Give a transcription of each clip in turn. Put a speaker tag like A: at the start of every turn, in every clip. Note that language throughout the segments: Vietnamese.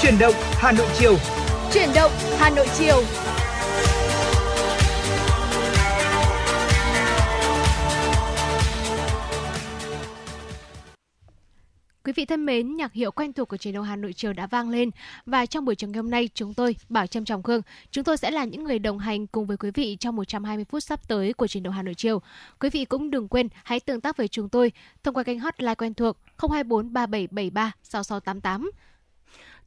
A: Chuyển động Hà Nội chiều.
B: Chuyển động Hà Nội chiều. Quý vị thân mến, nhạc hiệu quen thuộc của truyền động Hà Nội chiều đã vang lên và trong buổi trường ngày hôm nay chúng tôi Bảo Trâm Trọng Khương, chúng tôi sẽ là những người đồng hành cùng với quý vị trong 120 phút sắp tới của truyền động Hà Nội chiều. Quý vị cũng đừng quên hãy tương tác với chúng tôi thông qua kênh hotline quen thuộc 024 3773 6688.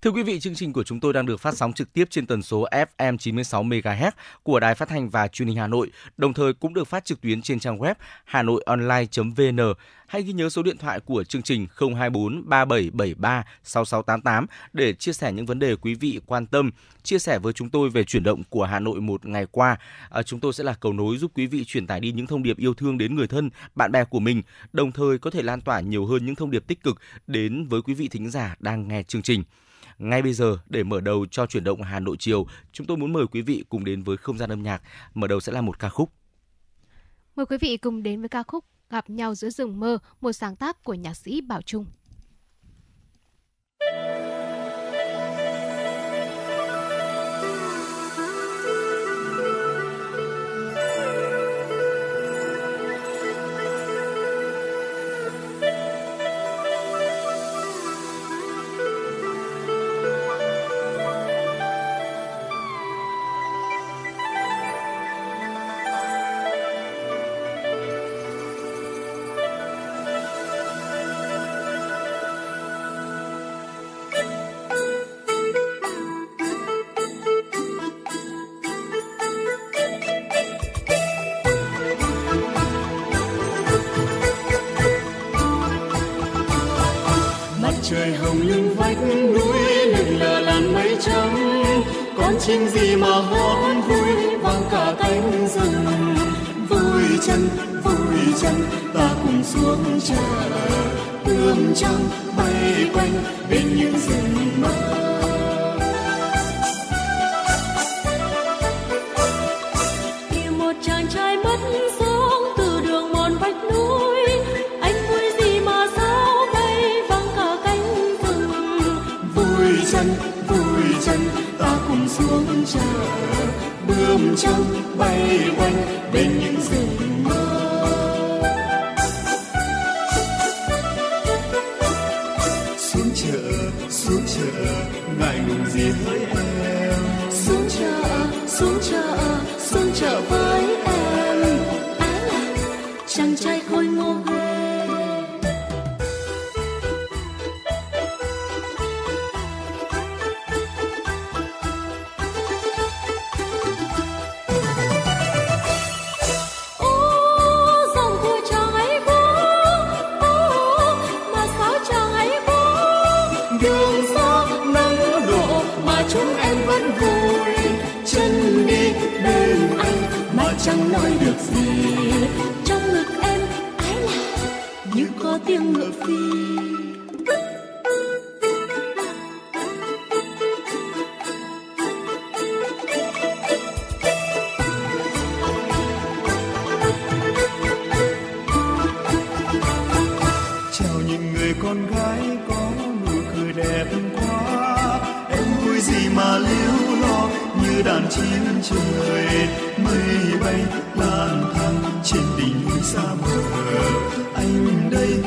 C: Thưa quý vị, chương trình của chúng tôi đang được phát sóng trực tiếp trên tần số FM 96 MHz của Đài Phát thanh và Truyền hình Hà Nội, đồng thời cũng được phát trực tuyến trên trang web hanoionline.vn. Hãy ghi nhớ số điện thoại của chương trình 024 3773 6688 để chia sẻ những vấn đề quý vị quan tâm, chia sẻ với chúng tôi về chuyển động của Hà Nội một ngày qua. À, chúng tôi sẽ là cầu nối giúp quý vị truyền tải đi những thông điệp yêu thương đến người thân, bạn bè của mình, đồng thời có thể lan tỏa nhiều hơn những thông điệp tích cực đến với quý vị thính giả đang nghe chương trình. Ngay bây giờ để mở đầu cho chuyển động Hà Nội chiều, chúng tôi muốn mời quý vị cùng đến với không gian âm nhạc. Mở đầu sẽ là một ca khúc.
B: Mời quý vị cùng đến với ca khúc Gặp nhau giữa rừng mơ, một sáng tác của nhạc sĩ Bảo Trung.
D: Như
E: đàn chim trời, mây bay lang thang trên đỉnh núi xa mờ. Anh đây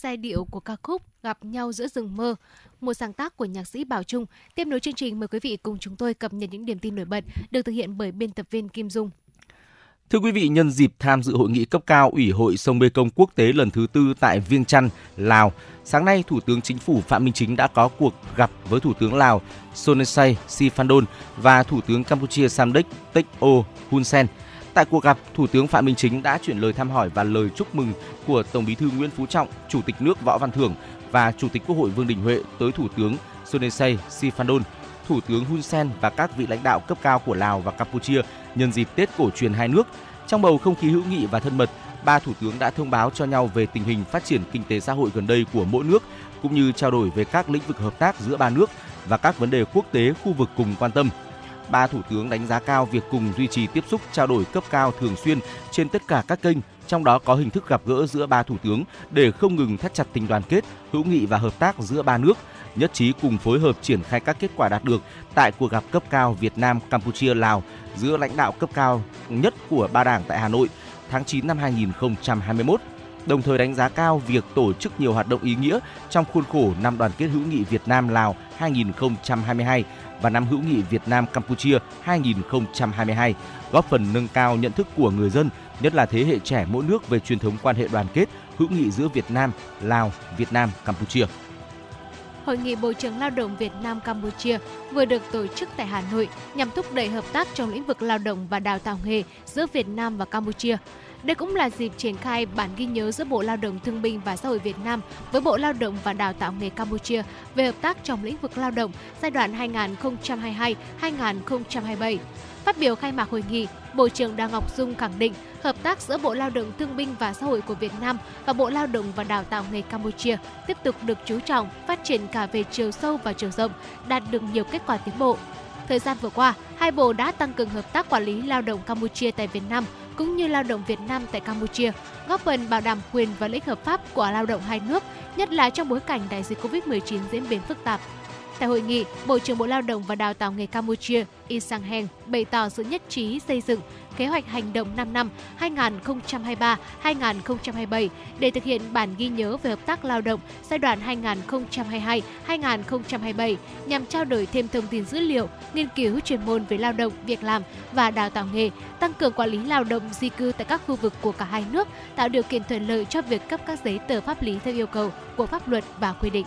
F: giai điệu của ca khúc Gặp nhau giữa rừng mơ, một sáng tác của nhạc sĩ Bảo Trung. Tiếp nối chương trình mời quý vị cùng chúng tôi cập nhật những điểm tin nổi bật được thực hiện bởi biên tập viên Kim Dung.
C: Thưa quý vị, nhân dịp tham dự hội nghị cấp cao Ủy hội sông Mê Công quốc tế lần thứ tư tại Viêng Chăn, Lào, sáng nay Thủ tướng Chính phủ Phạm Minh Chính đã có cuộc gặp với Thủ tướng Lào Sonesay Sifandon và Thủ tướng Campuchia Samdech Techo Hun Sen. Tại cuộc gặp, Thủ tướng Phạm Minh Chính đã chuyển lời thăm hỏi và lời chúc mừng của Tổng Bí thư Nguyễn Phú Trọng, Chủ tịch nước Võ Văn Thưởng và Chủ tịch Quốc hội Vương Đình Huệ tới Thủ tướng Sonexay Sifandon, Thủ tướng Hun Sen và các vị lãnh đạo cấp cao của Lào và Campuchia nhân dịp Tết cổ truyền hai nước. Trong bầu không khí hữu nghị và thân mật, ba thủ tướng đã thông báo cho nhau về tình hình phát triển kinh tế xã hội gần đây của mỗi nước cũng như trao đổi về các lĩnh vực hợp tác giữa ba nước và các vấn đề quốc tế khu vực cùng quan tâm. Ba thủ tướng đánh giá cao việc cùng duy trì tiếp xúc trao đổi cấp cao thường xuyên trên tất cả các kênh, trong đó có hình thức gặp gỡ giữa ba thủ tướng để không ngừng thắt chặt tình đoàn kết, hữu nghị và hợp tác giữa ba nước, nhất trí cùng phối hợp triển khai các kết quả đạt được tại cuộc gặp cấp cao Việt Nam Campuchia Lào giữa lãnh đạo cấp cao nhất của ba đảng tại Hà Nội tháng 9 năm 2021 đồng thời đánh giá cao việc tổ chức nhiều hoạt động ý nghĩa trong khuôn khổ năm đoàn kết hữu nghị Việt Nam Lào 2022 và năm hữu nghị Việt Nam Campuchia 2022, góp phần nâng cao nhận thức của người dân, nhất là thế hệ trẻ mỗi nước về truyền thống quan hệ đoàn kết hữu nghị giữa Việt Nam, Lào, Việt Nam, Campuchia.
F: Hội nghị Bộ trưởng Lao động Việt Nam Campuchia vừa được tổ chức tại Hà Nội nhằm thúc đẩy hợp tác trong lĩnh vực lao động và đào tạo nghề giữa Việt Nam và Campuchia. Đây cũng là dịp triển khai bản ghi nhớ giữa Bộ Lao động Thương binh và Xã hội Việt Nam với Bộ Lao động và Đào tạo nghề Campuchia về hợp tác trong lĩnh vực lao động giai đoạn 2022-2027. Phát biểu khai mạc hội nghị, Bộ trưởng Đào Ngọc Dung khẳng định hợp tác giữa Bộ Lao động Thương binh và Xã hội của Việt Nam và Bộ Lao động và Đào tạo nghề Campuchia tiếp tục được chú trọng, phát triển cả về chiều sâu và chiều rộng, đạt được nhiều kết quả tiến bộ. Thời gian vừa qua, hai bộ đã tăng cường hợp tác quản lý lao động Campuchia tại Việt Nam cũng như lao động Việt Nam tại Campuchia, góp phần bảo đảm quyền và lợi ích hợp pháp của lao động hai nước, nhất là trong bối cảnh đại dịch Covid-19 diễn biến phức tạp. Tại hội nghị, Bộ trưởng Bộ Lao động và Đào tạo nghề Campuchia isang Heng bày tỏ sự nhất trí xây dựng kế hoạch hành động 5 năm 2023-2027 để thực hiện bản ghi nhớ về hợp tác lao động giai đoạn 2022-2027 nhằm trao đổi thêm thông tin dữ liệu, nghiên cứu chuyên môn về lao động, việc làm và đào tạo nghề, tăng cường quản lý lao động di cư tại các khu vực của cả hai nước, tạo điều kiện thuận lợi cho việc cấp các giấy tờ pháp lý theo yêu cầu của pháp luật và quy định.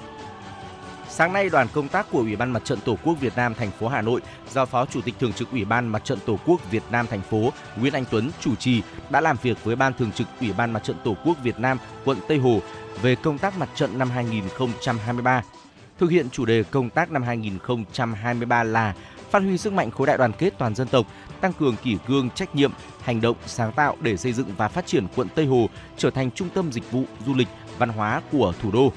C: Sáng nay, đoàn công tác của Ủy ban Mặt trận Tổ quốc Việt Nam thành phố Hà Nội do Phó Chủ tịch Thường trực Ủy ban Mặt trận Tổ quốc Việt Nam thành phố Nguyễn Anh Tuấn chủ trì đã làm việc với Ban Thường trực Ủy ban Mặt trận Tổ quốc Việt Nam quận Tây Hồ về công tác mặt trận năm 2023. Thực hiện chủ đề công tác năm 2023 là phát huy sức mạnh khối đại đoàn kết toàn dân tộc, tăng cường kỷ cương trách nhiệm, hành động sáng tạo để xây dựng và phát triển quận Tây Hồ trở thành trung tâm dịch vụ du lịch văn hóa của thủ đô.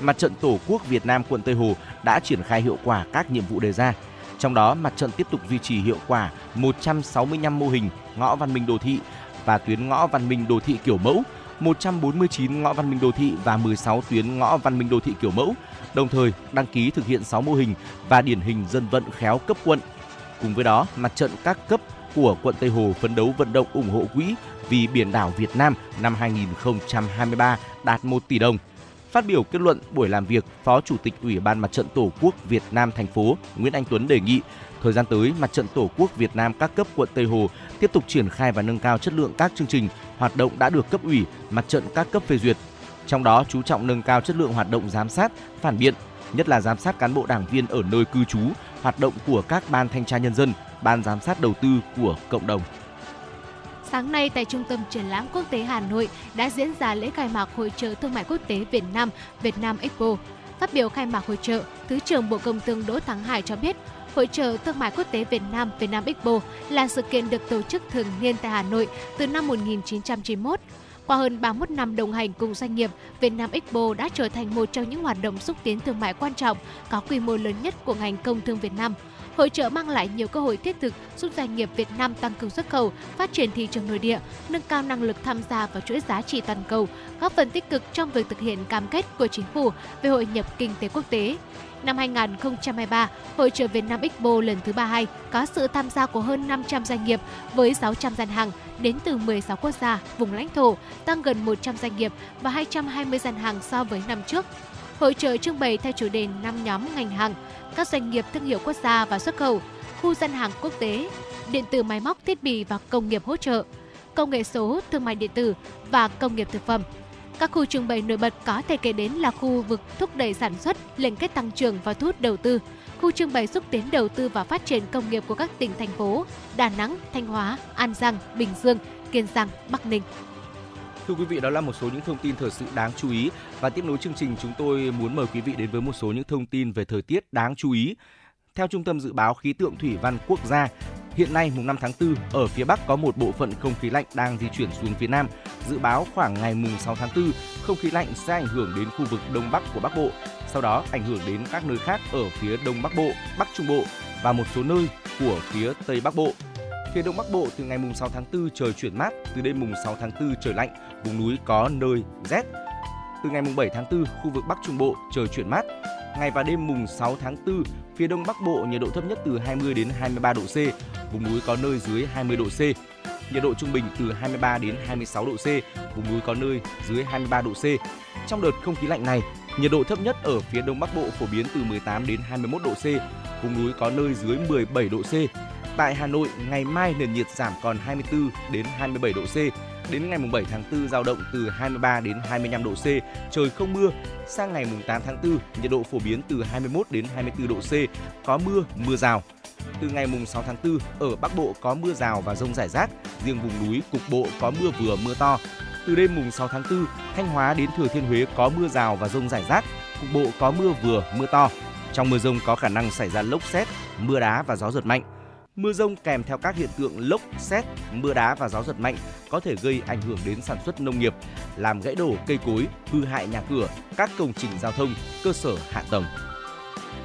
C: Mặt trận Tổ quốc Việt Nam quận Tây Hồ đã triển khai hiệu quả các nhiệm vụ đề ra. Trong đó, mặt trận tiếp tục duy trì hiệu quả 165 mô hình ngõ văn minh đô thị và tuyến ngõ văn minh đô thị kiểu mẫu, 149 ngõ văn minh đô thị và 16 tuyến ngõ văn minh đô thị kiểu mẫu, đồng thời đăng ký thực hiện 6 mô hình và điển hình dân vận khéo cấp quận. Cùng với đó, mặt trận các cấp của quận Tây Hồ phấn đấu vận động ủng hộ quỹ vì biển đảo Việt Nam năm 2023 đạt 1 tỷ đồng Phát biểu kết luận buổi làm việc, Phó Chủ tịch Ủy ban Mặt trận Tổ quốc Việt Nam thành phố Nguyễn Anh Tuấn đề nghị thời gian tới Mặt trận Tổ quốc Việt Nam các cấp quận Tây Hồ tiếp tục triển khai và nâng cao chất lượng các chương trình hoạt động đã được cấp ủy, mặt trận các cấp phê duyệt. Trong đó chú trọng nâng cao chất lượng hoạt động giám sát, phản biện, nhất là giám sát cán bộ đảng viên ở nơi cư trú, hoạt động của các ban thanh tra nhân dân, ban giám sát đầu tư của cộng đồng.
F: Sáng nay tại Trung tâm Triển lãm Quốc tế Hà Nội đã diễn ra lễ khai mạc Hội trợ Thương mại Quốc tế Việt Nam Việt Nam Expo. Phát biểu khai mạc hội trợ, Thứ trưởng Bộ Công Thương Đỗ Thắng Hải cho biết, Hội trợ Thương mại Quốc tế Việt Nam Việt Nam Expo là sự kiện được tổ chức thường niên tại Hà Nội từ năm 1991. Qua hơn 31 năm đồng hành cùng doanh nghiệp, Việt Nam Expo đã trở thành một trong những hoạt động xúc tiến thương mại quan trọng, có quy mô lớn nhất của ngành công thương Việt Nam. Hội trợ mang lại nhiều cơ hội thiết thực giúp doanh nghiệp Việt Nam tăng cường xuất khẩu, phát triển thị trường nội địa, nâng cao năng lực tham gia vào chuỗi giá trị toàn cầu, góp phần tích cực trong việc thực hiện cam kết của chính phủ về hội nhập kinh tế quốc tế. Năm 2023, Hội trợ Việt Nam Expo lần thứ 32 có sự tham gia của hơn 500 doanh nghiệp với 600 gian hàng đến từ 16 quốc gia, vùng lãnh thổ, tăng gần 100 doanh nghiệp và 220 gian hàng so với năm trước. Hội trợ trưng bày theo chủ đề 5 nhóm ngành hàng, các doanh nghiệp thương hiệu quốc gia và xuất khẩu, khu gian hàng quốc tế, điện tử máy móc thiết bị và công nghiệp hỗ trợ, công nghệ số, thương mại điện tử và công nghiệp thực phẩm. Các khu trưng bày nổi bật có thể kể đến là khu vực thúc đẩy sản xuất, liên kết tăng trưởng và thu hút đầu tư, khu trưng bày xúc tiến đầu tư và phát triển công nghiệp của các tỉnh thành phố Đà Nẵng, Thanh Hóa, An Giang, Bình Dương, Kiên Giang, Bắc Ninh.
C: Thưa quý vị, đó là một số những thông tin thời sự đáng chú ý và tiếp nối chương trình chúng tôi muốn mời quý vị đến với một số những thông tin về thời tiết đáng chú ý. Theo Trung tâm Dự báo Khí tượng Thủy văn Quốc gia, hiện nay mùng 5 tháng 4 ở phía Bắc có một bộ phận không khí lạnh đang di chuyển xuống phía Nam. Dự báo khoảng ngày mùng 6 tháng 4, không khí lạnh sẽ ảnh hưởng đến khu vực Đông Bắc của Bắc Bộ, sau đó ảnh hưởng đến các nơi khác ở phía Đông Bắc Bộ, Bắc Trung Bộ và một số nơi của phía Tây Bắc Bộ. Phía Đông Bắc Bộ từ ngày mùng 6 tháng 4 trời chuyển mát, từ đêm mùng 6 tháng 4 trời lạnh, vùng núi có nơi rét. Từ ngày mùng 7 tháng 4, khu vực Bắc Trung Bộ trời chuyển mát. Ngày và đêm mùng 6 tháng 4, phía Đông Bắc Bộ nhiệt độ thấp nhất từ 20 đến 23 độ C, vùng núi có nơi dưới 20 độ C. Nhiệt độ trung bình từ 23 đến 26 độ C, vùng núi có nơi dưới 23 độ C. Trong đợt không khí lạnh này, nhiệt độ thấp nhất ở phía Đông Bắc Bộ phổ biến từ 18 đến 21 độ C, vùng núi có nơi dưới 17 độ C. Tại Hà Nội, ngày mai nền nhiệt giảm còn 24 đến 27 độ C. Đến ngày 7 tháng 4 giao động từ 23 đến 25 độ C, trời không mưa. Sang ngày 8 tháng 4, nhiệt độ phổ biến từ 21 đến 24 độ C, có mưa, mưa rào. Từ ngày 6 tháng 4, ở Bắc Bộ có mưa rào và rông rải rác, riêng vùng núi cục bộ có mưa vừa mưa to. Từ đêm mùng 6 tháng 4, Thanh Hóa đến Thừa Thiên Huế có mưa rào và rông rải rác, cục bộ có mưa vừa mưa to. Trong mưa rông có khả năng xảy ra lốc xét, mưa đá và gió giật mạnh. Mưa rông kèm theo các hiện tượng lốc, xét, mưa đá và gió giật mạnh có thể gây ảnh hưởng đến sản xuất nông nghiệp, làm gãy đổ cây cối, hư hại nhà cửa, các công trình giao thông, cơ sở hạ tầng.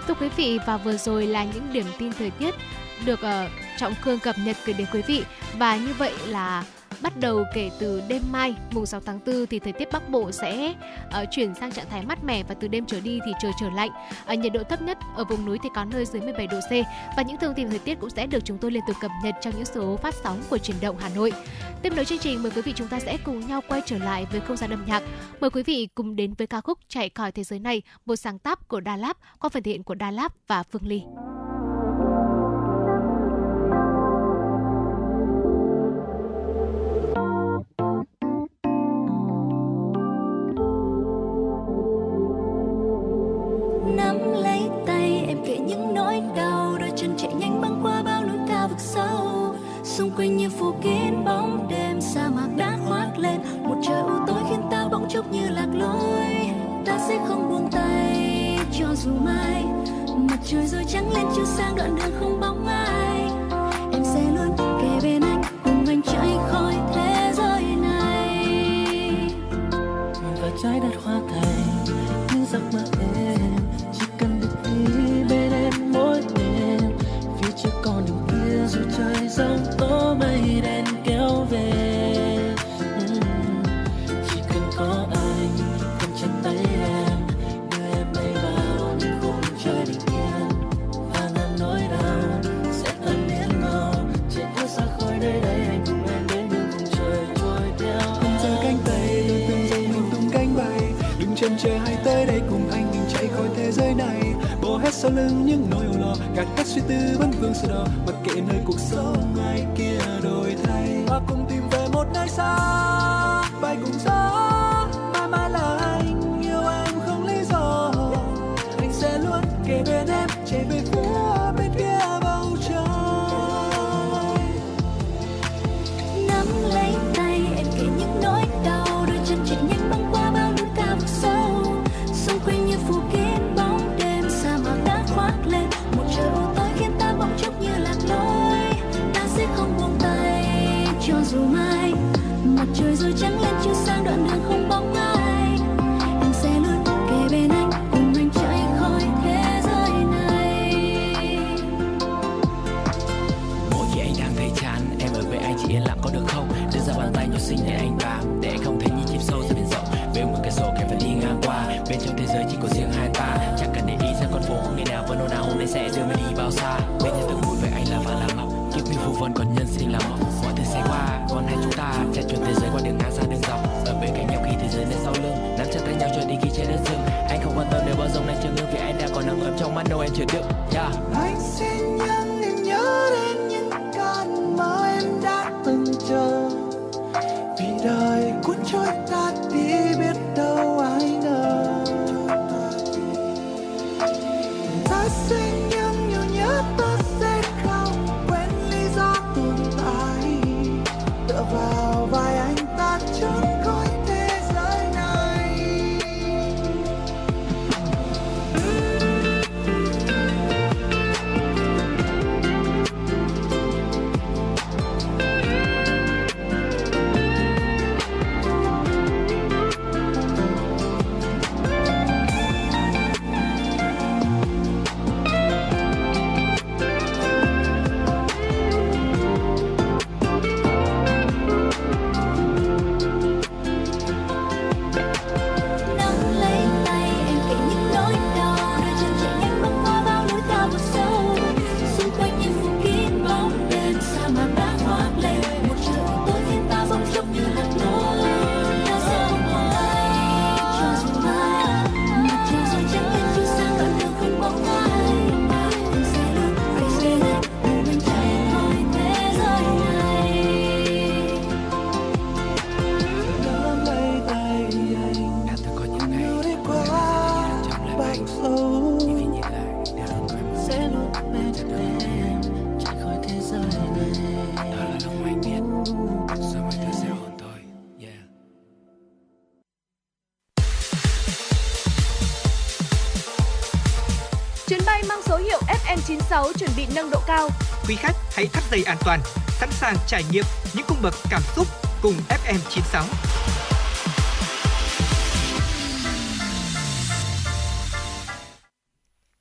F: Thưa quý vị và vừa rồi là những điểm tin thời tiết được uh, Trọng Khương cập nhật gửi đến quý vị và như vậy là bắt đầu kể từ đêm mai mùng 6 tháng 4 thì thời tiết Bắc Bộ sẽ uh, chuyển sang trạng thái mát mẻ và từ đêm trở đi thì trời trở lạnh. Ở nhiệt độ thấp nhất ở vùng núi thì có nơi dưới 17 độ C và những thông tin thời tiết cũng sẽ được chúng tôi liên tục cập nhật trong những số phát sóng của truyền động Hà Nội. Tiếp nối chương trình mời quý vị chúng ta sẽ cùng nhau quay trở lại với không gian âm nhạc. Mời quý vị cùng đến với ca khúc Chạy khỏi thế giới này, một sáng tác của Đà Lạt qua phần thể hiện của Đà Lạt và Phương Ly.
B: Đôi chân chạy nhanh băng qua bao núi cao vực sâu, xung quanh như phủ kín bóng đêm sa mạc đã khoác lên. Một trời u tối khiến ta bỗng chốc như lạc lối. Ta sẽ không buông tay cho dù mai. Mặt trời rồi trắng lên chiếu sang đoạn đường không bóng ai. Em sẽ luôn kề bên anh cùng anh chạy khỏi thế giới này.
G: Và trái đất hoa sông tố mây đen.
B: Sau lưng những nỗi âu lo, gạt hết suy tư vẫn vương sơ đỏ. Mặc kệ nơi cuộc sống ai kia đổi thay và cùng tìm về một nơi xa, bay cùng gió.
A: Tây an toàn, sẵn sàng trải nghiệm những cung bậc cảm xúc cùng FM 96.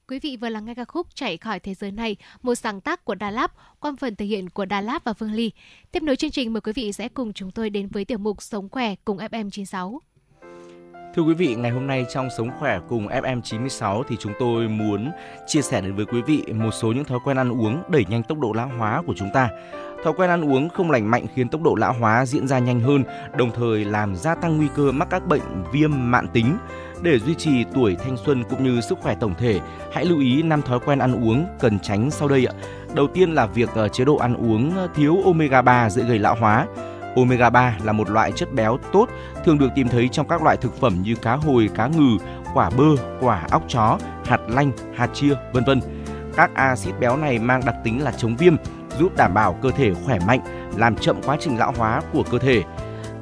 F: Quý vị vừa lắng nghe ca khúc Chạy khỏi thế giới này, một sáng tác của Đà Lạt, qua phần thể hiện của Đà Lạt và Phương Ly. Tiếp nối chương trình mời quý vị sẽ cùng chúng tôi đến với tiểu mục Sống khỏe cùng FM96.
C: Thưa quý vị, ngày hôm nay trong Sống khỏe cùng FM96 thì chúng tôi muốn chia sẻ đến với quý vị một số những thói quen ăn uống đẩy nhanh tốc độ lão hóa của chúng ta. Thói quen ăn uống không lành mạnh khiến tốc độ lão hóa diễn ra nhanh hơn, đồng thời làm gia tăng nguy cơ mắc các bệnh viêm mạn tính. Để duy trì tuổi thanh xuân cũng như sức khỏe tổng thể, hãy lưu ý 5 thói quen ăn uống cần tránh sau đây ạ. Đầu tiên là việc ờ, chế độ ăn uống thiếu omega 3 dễ gây lão hóa. Omega 3 là một loại chất béo tốt thường được tìm thấy trong các loại thực phẩm như cá hồi, cá ngừ, quả bơ, quả óc chó, hạt lanh, hạt chia, vân vân. Các axit béo này mang đặc tính là chống viêm, giúp đảm bảo cơ thể khỏe mạnh, làm chậm quá trình lão hóa của cơ thể.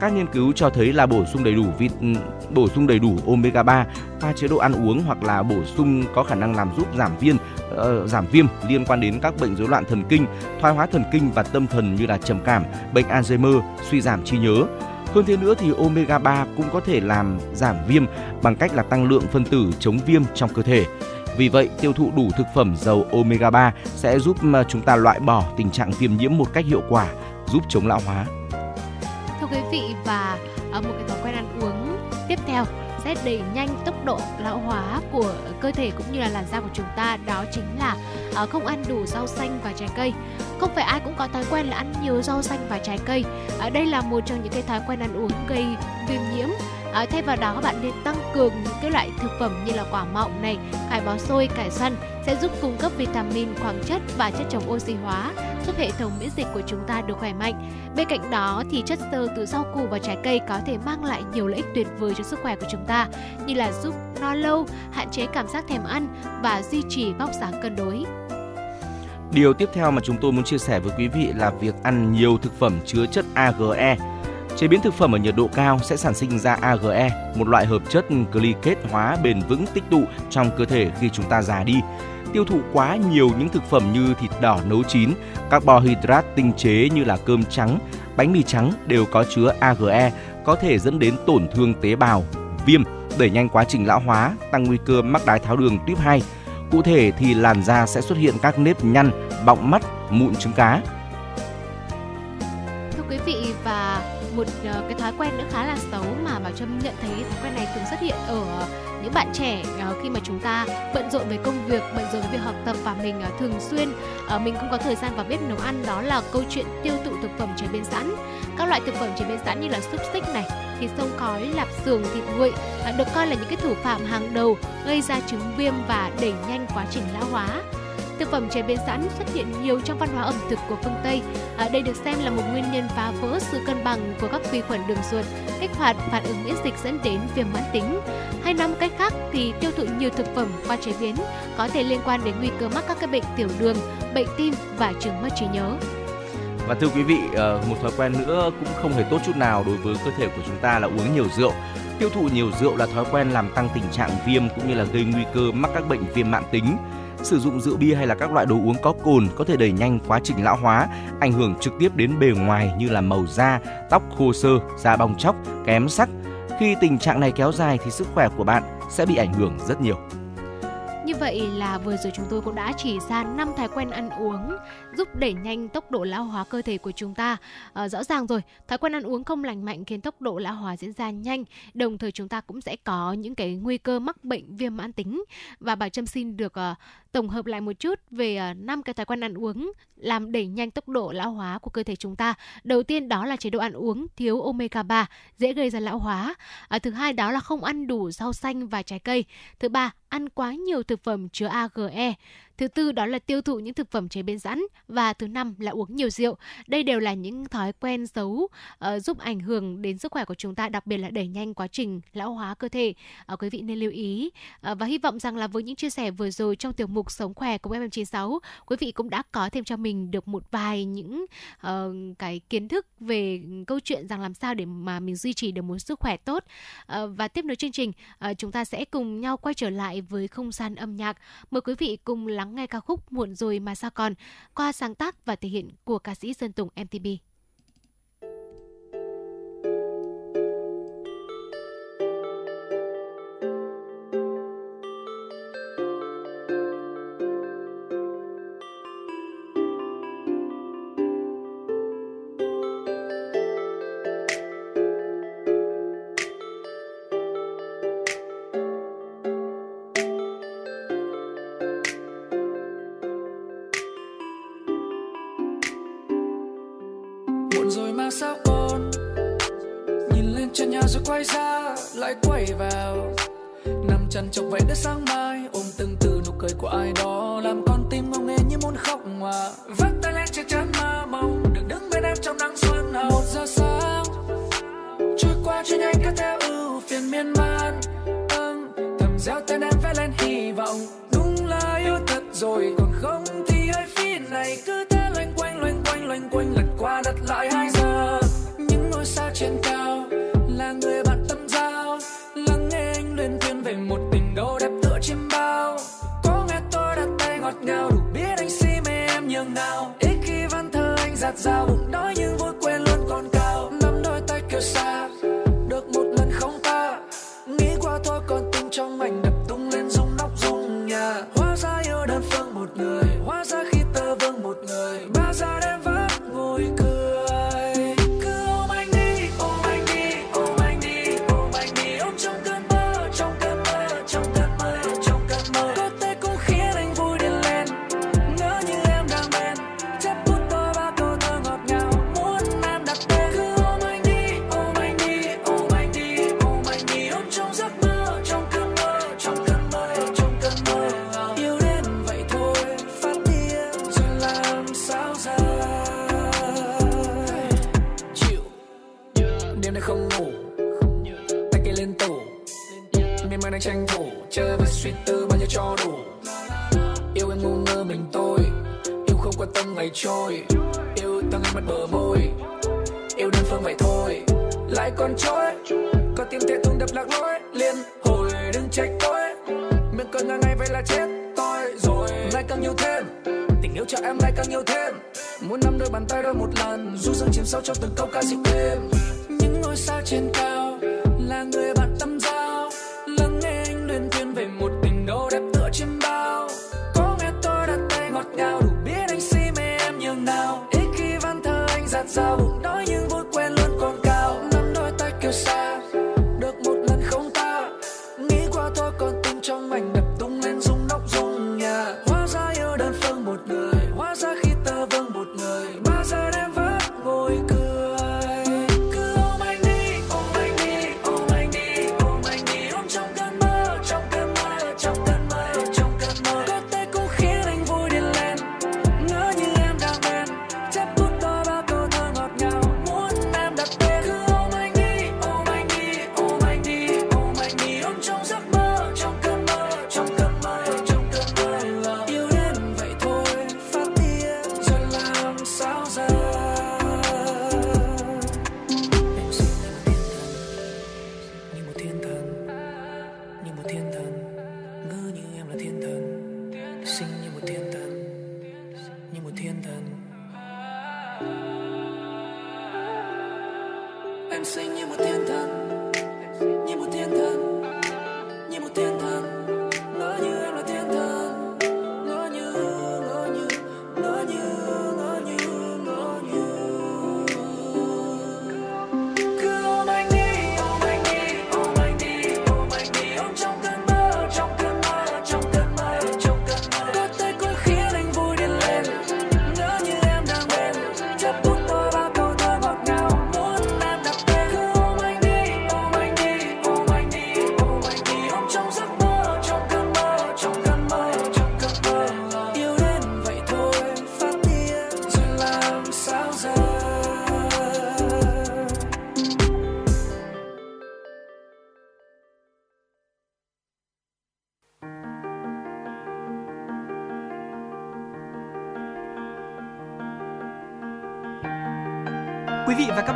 C: Các nghiên cứu cho thấy là bổ sung đầy đủ vit ừ, bổ sung đầy đủ omega 3 qua chế độ ăn uống hoặc là bổ sung có khả năng làm giúp giảm viêm Ờ, giảm viêm liên quan đến các bệnh rối loạn thần kinh, thoái hóa thần kinh và tâm thần như là trầm cảm, bệnh Alzheimer, suy giảm trí nhớ. Hơn thế nữa thì omega 3 cũng có thể làm giảm viêm bằng cách là tăng lượng phân tử chống viêm trong cơ thể. Vì vậy, tiêu thụ đủ thực phẩm giàu omega 3 sẽ giúp ờ, chúng ta loại bỏ tình trạng viêm nhiễm một cách hiệu quả, giúp chống lão hóa.
F: Thưa quý vị và ờ, một cái thói quen ăn uống tiếp theo sẽ đẩy nhanh tốc độ lão hóa của cơ thể cũng như là làn da của chúng ta, đó chính là ờ, không ăn đủ rau xanh và trái cây. Không phải ai cũng có thói quen là ăn nhiều rau xanh và trái cây. Ở đây là một trong những cái thói quen ăn uống gây viêm nhiễm. À, thay vào đó bạn nên tăng cường những cái loại thực phẩm như là quả mọng này, cải bó xôi, cải xoăn sẽ giúp cung cấp vitamin, khoáng chất và chất chống oxy hóa, giúp hệ thống miễn dịch của chúng ta được khỏe mạnh. Bên cạnh đó thì chất xơ từ rau củ và trái cây có thể mang lại nhiều lợi ích tuyệt vời cho sức khỏe của chúng ta như là giúp no lâu, hạn chế cảm giác thèm ăn và duy trì vóc dáng cân đối.
C: Điều tiếp theo mà chúng tôi muốn chia sẻ với quý vị là việc ăn nhiều thực phẩm chứa chất AGE. Chế biến thực phẩm ở nhiệt độ cao sẽ sản sinh ra AGE, một loại hợp chất kết hóa bền vững tích tụ trong cơ thể khi chúng ta già đi. Tiêu thụ quá nhiều những thực phẩm như thịt đỏ nấu chín, carbohydrate tinh chế như là cơm trắng, bánh mì trắng đều có chứa AGE, có thể dẫn đến tổn thương tế bào, viêm, đẩy nhanh quá trình lão hóa, tăng nguy cơ mắc đái tháo đường tuyếp 2. Cụ thể thì làn da sẽ xuất hiện các nếp nhăn, bọng mắt, mụn trứng cá.
F: Một uh, cái thói quen nữa khá là xấu mà Bảo Trâm nhận thấy thói quen này thường xuất hiện ở những bạn trẻ uh, khi mà chúng ta bận rộn với công việc, bận rộn với việc học tập và mình uh, thường xuyên mình không có thời gian vào bếp nấu ăn đó là câu chuyện tiêu thụ thực phẩm chế biến sẵn. Các loại thực phẩm chế biến sẵn như là xúc xích này, thịt sông khói, lạp xưởng, thịt nguội được coi là những cái thủ phạm hàng đầu gây ra chứng viêm và đẩy nhanh quá trình lão hóa. Thực phẩm chế biến sẵn xuất hiện nhiều trong văn hóa ẩm thực của phương Tây. À, đây được xem là một nguyên nhân phá vỡ sự cân bằng của các vi khuẩn đường ruột, kích hoạt phản ứng miễn dịch dẫn đến viêm mãn tính. Hay nói một cách khác thì tiêu thụ nhiều thực phẩm qua chế biến có thể liên quan đến nguy cơ mắc các cái bệnh tiểu đường, bệnh tim và chứng mất trí nhớ.
C: Và thưa quý vị, ờ, một thói quen nữa cũng không hề tốt chút nào đối với cơ thể của chúng ta là uống nhiều rượu. Tiêu thụ nhiều rượu là thói quen làm tăng tình trạng viêm cũng như là gây nguy cơ mắc các bệnh viêm mãn tính. Sử dụng rượu bia hay là các loại đồ uống có cồn có thể đẩy nhanh quá trình lão hóa, ảnh hưởng trực tiếp đến bề ngoài như là màu da, tóc khô sơ, da bong chóc, kém sắc. Khi tình trạng này kéo dài thì sức khỏe của bạn sẽ bị ảnh hưởng rất nhiều.
F: Như vậy là vừa rồi chúng tôi cũng đã chỉ ra 5 thói quen ăn uống giúp đẩy nhanh tốc độ lão hóa cơ thể của chúng ta. À, rõ ràng rồi, thói quen ăn uống không lành mạnh khiến tốc độ lão hóa diễn ra nhanh, đồng thời chúng ta cũng sẽ có những cái nguy cơ mắc bệnh viêm mãn tính. Và bà Trâm xin được uh, tổng hợp lại một chút về ờ, năm uh, cái thói quen ăn uống làm đẩy nhanh tốc độ lão hóa của cơ thể chúng ta. Đầu tiên đó là chế độ ăn uống thiếu omega 3 dễ gây ra lão hóa. À, thứ hai đó là không ăn đủ rau xanh và trái cây. Thứ ba, ăn quá nhiều thực phẩm chứa AGE. Thứ tư đó là tiêu thụ những thực phẩm chế biến sẵn và thứ năm là uống nhiều rượu. Đây đều là những thói quen xấu uh, giúp ảnh hưởng đến sức khỏe của chúng ta, đặc biệt là đẩy nhanh quá trình lão hóa cơ thể. Uh, quý vị nên lưu ý uh, và hy vọng rằng là với những chia sẻ vừa rồi trong tiểu mục sống khỏe của FM96, quý vị cũng đã có thêm cho mình được một vài những uh, cái kiến thức về câu chuyện rằng làm sao để mà mình duy trì được một sức khỏe tốt. Uh, và tiếp nối chương trình, uh, chúng ta sẽ cùng nhau quay trở lại với không gian âm nhạc. Mời quý vị cùng lắng lắng nghe ca khúc Muộn rồi mà sao còn qua sáng tác và thể hiện của ca sĩ Sơn Tùng
H: MTP.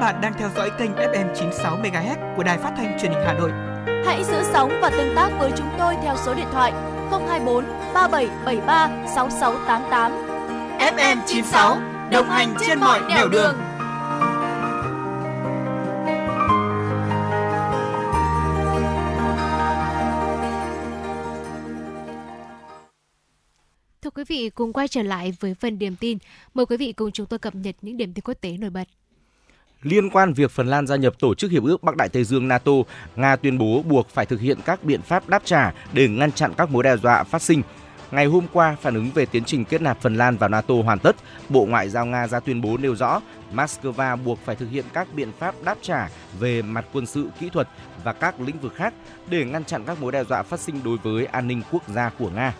H: Bạn đang theo dõi kênh FM 96 MHz của đài phát thanh truyền hình Hà Nội.
I: Hãy giữ sóng và tương tác với chúng tôi theo số điện thoại 024 3773 6688.
H: FM 96 đồng hành trên mọi nẻo đường.
F: Thưa quý vị, cùng quay trở lại với phần điểm tin. Mời quý vị cùng chúng tôi cập nhật những điểm tin quốc tế nổi bật.
C: Liên quan việc Phần Lan gia nhập Tổ chức Hiệp ước Bắc Đại Tây Dương NATO, Nga tuyên bố buộc phải thực hiện các biện pháp đáp trả để ngăn chặn các mối đe dọa phát sinh. Ngày hôm qua, phản ứng về tiến trình kết nạp Phần Lan vào NATO hoàn tất, Bộ Ngoại giao Nga ra tuyên bố nêu rõ Moscow buộc phải thực hiện các biện pháp đáp trả về mặt quân sự, kỹ thuật và các lĩnh vực khác để ngăn chặn các mối đe dọa phát sinh đối với an ninh quốc gia của Nga.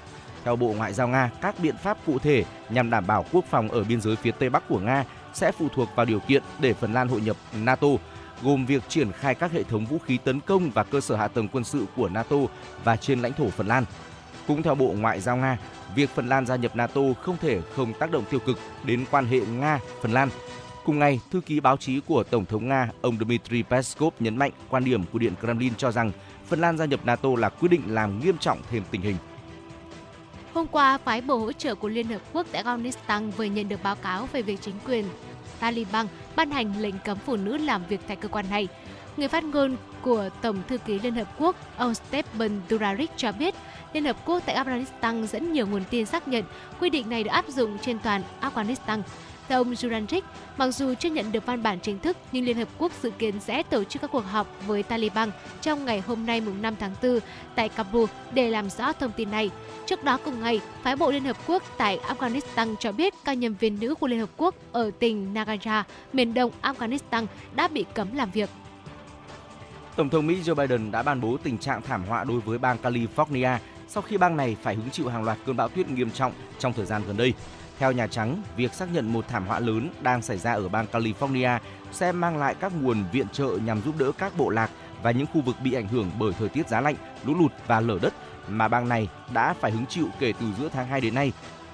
C: Theo Bộ Ngoại giao Nga, các biện pháp cụ thể nhằm đảm bảo quốc phòng ở biên giới phía Tây Bắc của Nga sẽ phụ thuộc vào điều kiện để Phần Lan hội nhập NATO, gồm việc triển khai các hệ thống vũ khí tấn công và cơ sở hạ tầng quân sự của NATO và trên lãnh thổ Phần Lan. Cũng theo Bộ Ngoại giao Nga, việc Phần Lan gia nhập NATO không thể không tác động tiêu cực đến quan hệ Nga-Phần Lan. Cùng ngày, thư ký báo chí của Tổng thống Nga, ông Dmitry Peskov nhấn mạnh quan điểm của Điện Kremlin cho rằng Phần Lan gia nhập NATO là quyết định làm nghiêm trọng thêm tình hình.
F: Hôm qua, phái bộ hỗ trợ của Liên Hợp Quốc tại Afghanistan vừa nhận được báo cáo về việc chính quyền Taliban ban hành lệnh cấm phụ nữ làm việc tại cơ quan này. Người phát ngôn của Tổng thư ký Liên Hợp Quốc, ông Stephen Durarik cho biết, Liên Hợp Quốc tại Afghanistan dẫn nhiều nguồn tin xác nhận quy định này được áp dụng trên toàn Afghanistan. Theo ông Juranjic, mặc dù chưa nhận được văn bản chính thức, nhưng Liên Hợp Quốc dự kiến sẽ tổ chức các cuộc họp với Taliban trong ngày hôm nay mùng 5 tháng 4 tại Kabul để làm rõ thông tin này. Trước đó cùng ngày, phái bộ Liên Hợp Quốc tại Afghanistan cho biết các nhân viên nữ của Liên Hợp Quốc ở tỉnh Nagaja, miền đông Afghanistan đã bị cấm làm việc.
C: Tổng thống Mỹ Joe Biden đã ban bố tình trạng thảm họa đối với bang California sau khi bang này phải hứng chịu hàng loạt cơn bão tuyết nghiêm trọng trong thời gian gần đây. Theo Nhà Trắng, việc xác nhận một thảm họa lớn đang xảy ra ở bang California sẽ mang lại các nguồn viện trợ nhằm giúp đỡ các bộ lạc và những khu vực bị ảnh hưởng bởi thời tiết giá lạnh, lũ lụt và lở đất mà bang này đã phải hứng chịu kể từ giữa tháng 2 đến nay.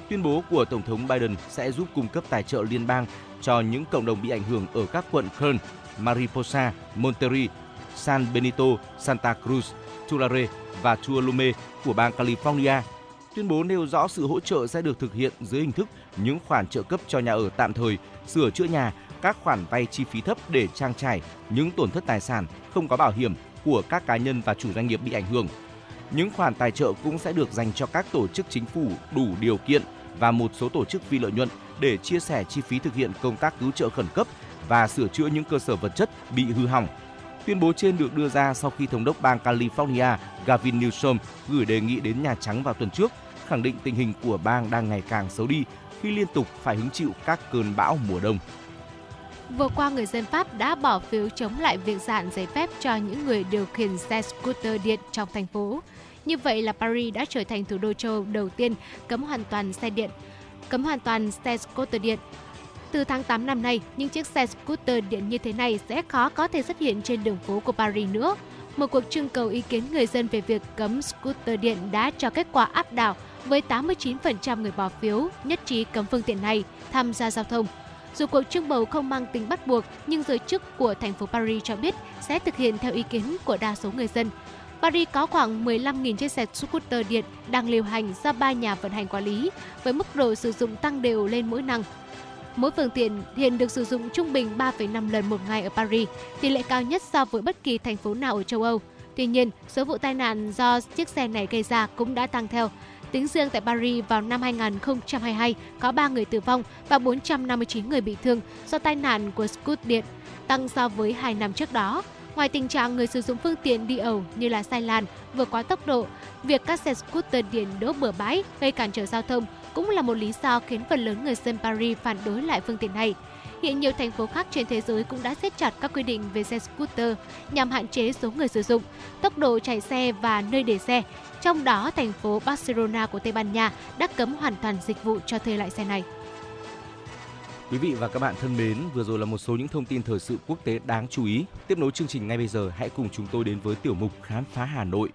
C: Tuyên bố của Tổng thống Biden sẽ giúp cung cấp tài trợ liên bang cho những cộng đồng bị ảnh hưởng ở các quận Kern, Mariposa, Monterrey, San Benito, Santa Cruz, Tulare và Tuolumne của bang California. Tuyên bố nêu rõ sự hỗ trợ sẽ được thực hiện dưới hình thức những khoản trợ cấp cho nhà ở tạm thời, sửa chữa nhà, các khoản vay chi phí thấp để trang trải những tổn thất tài sản không có bảo hiểm của các cá nhân và chủ doanh nghiệp bị ảnh hưởng. Những khoản tài trợ cũng sẽ được dành cho các tổ chức chính phủ đủ điều kiện và một số tổ chức phi lợi nhuận để chia sẻ chi phí thực hiện công tác cứu trợ khẩn cấp và sửa chữa những cơ sở vật chất bị hư hỏng. Tuyên bố trên được đưa ra sau khi thống đốc bang California Gavin Newsom gửi đề nghị đến Nhà Trắng vào tuần trước, khẳng định tình hình của bang đang ngày càng xấu đi khi liên tục phải hứng chịu các cơn bão mùa đông.
F: Vừa qua, người dân Pháp đã bỏ phiếu chống lại việc giãn giấy phép cho những người điều khiển xe scooter điện trong thành phố. Như vậy là Paris đã trở thành thủ đô châu đầu tiên cấm hoàn toàn xe điện, cấm hoàn toàn xe scooter điện. Từ tháng 8 năm nay, những chiếc xe scooter điện như thế này sẽ khó có thể xuất hiện trên đường phố của Paris nữa. Một cuộc trưng cầu ý kiến người dân về việc cấm scooter điện đã cho kết quả áp đảo với 89% người bỏ phiếu nhất trí cấm phương tiện này tham gia giao thông. Dù cuộc trưng bầu không mang tính bắt buộc, nhưng giới chức của thành phố Paris cho biết sẽ thực hiện theo ý kiến của đa số người dân. Paris có khoảng 15.000 chiếc xe scooter điện đang lưu hành do ba nhà vận hành quản lý, với mức độ sử dụng tăng đều lên mỗi năm. Mỗi phương tiện hiện được sử dụng trung bình 3,5 lần một ngày ở Paris, tỷ lệ cao nhất so với bất kỳ thành phố nào ở châu Âu. Tuy nhiên, số vụ tai nạn do chiếc xe này gây ra cũng đã tăng theo. Tính riêng tại Paris vào năm 2022 có 3 người tử vong và 459 người bị thương do tai nạn của scooter điện, tăng so với 2 năm trước đó. Ngoài tình trạng người sử dụng phương tiện đi ẩu như là sai làn, vượt quá tốc độ, việc các xe scooter điện đỗ bừa bãi gây cản trở giao thông cũng là một lý do khiến phần lớn người dân Paris phản đối lại phương tiện này. Hiện nhiều thành phố khác trên thế giới cũng đã siết chặt các quy định về xe scooter nhằm hạn chế số người sử dụng, tốc độ chạy xe và nơi để xe. Trong đó, thành phố Barcelona của Tây Ban Nha đã cấm hoàn toàn dịch vụ cho thuê lại xe này.
C: Quý vị và các bạn thân mến, vừa rồi là một số những thông tin thời sự quốc tế đáng chú ý. Tiếp nối chương trình ngay bây giờ, hãy cùng chúng tôi đến với tiểu mục Khám phá Hà Nội.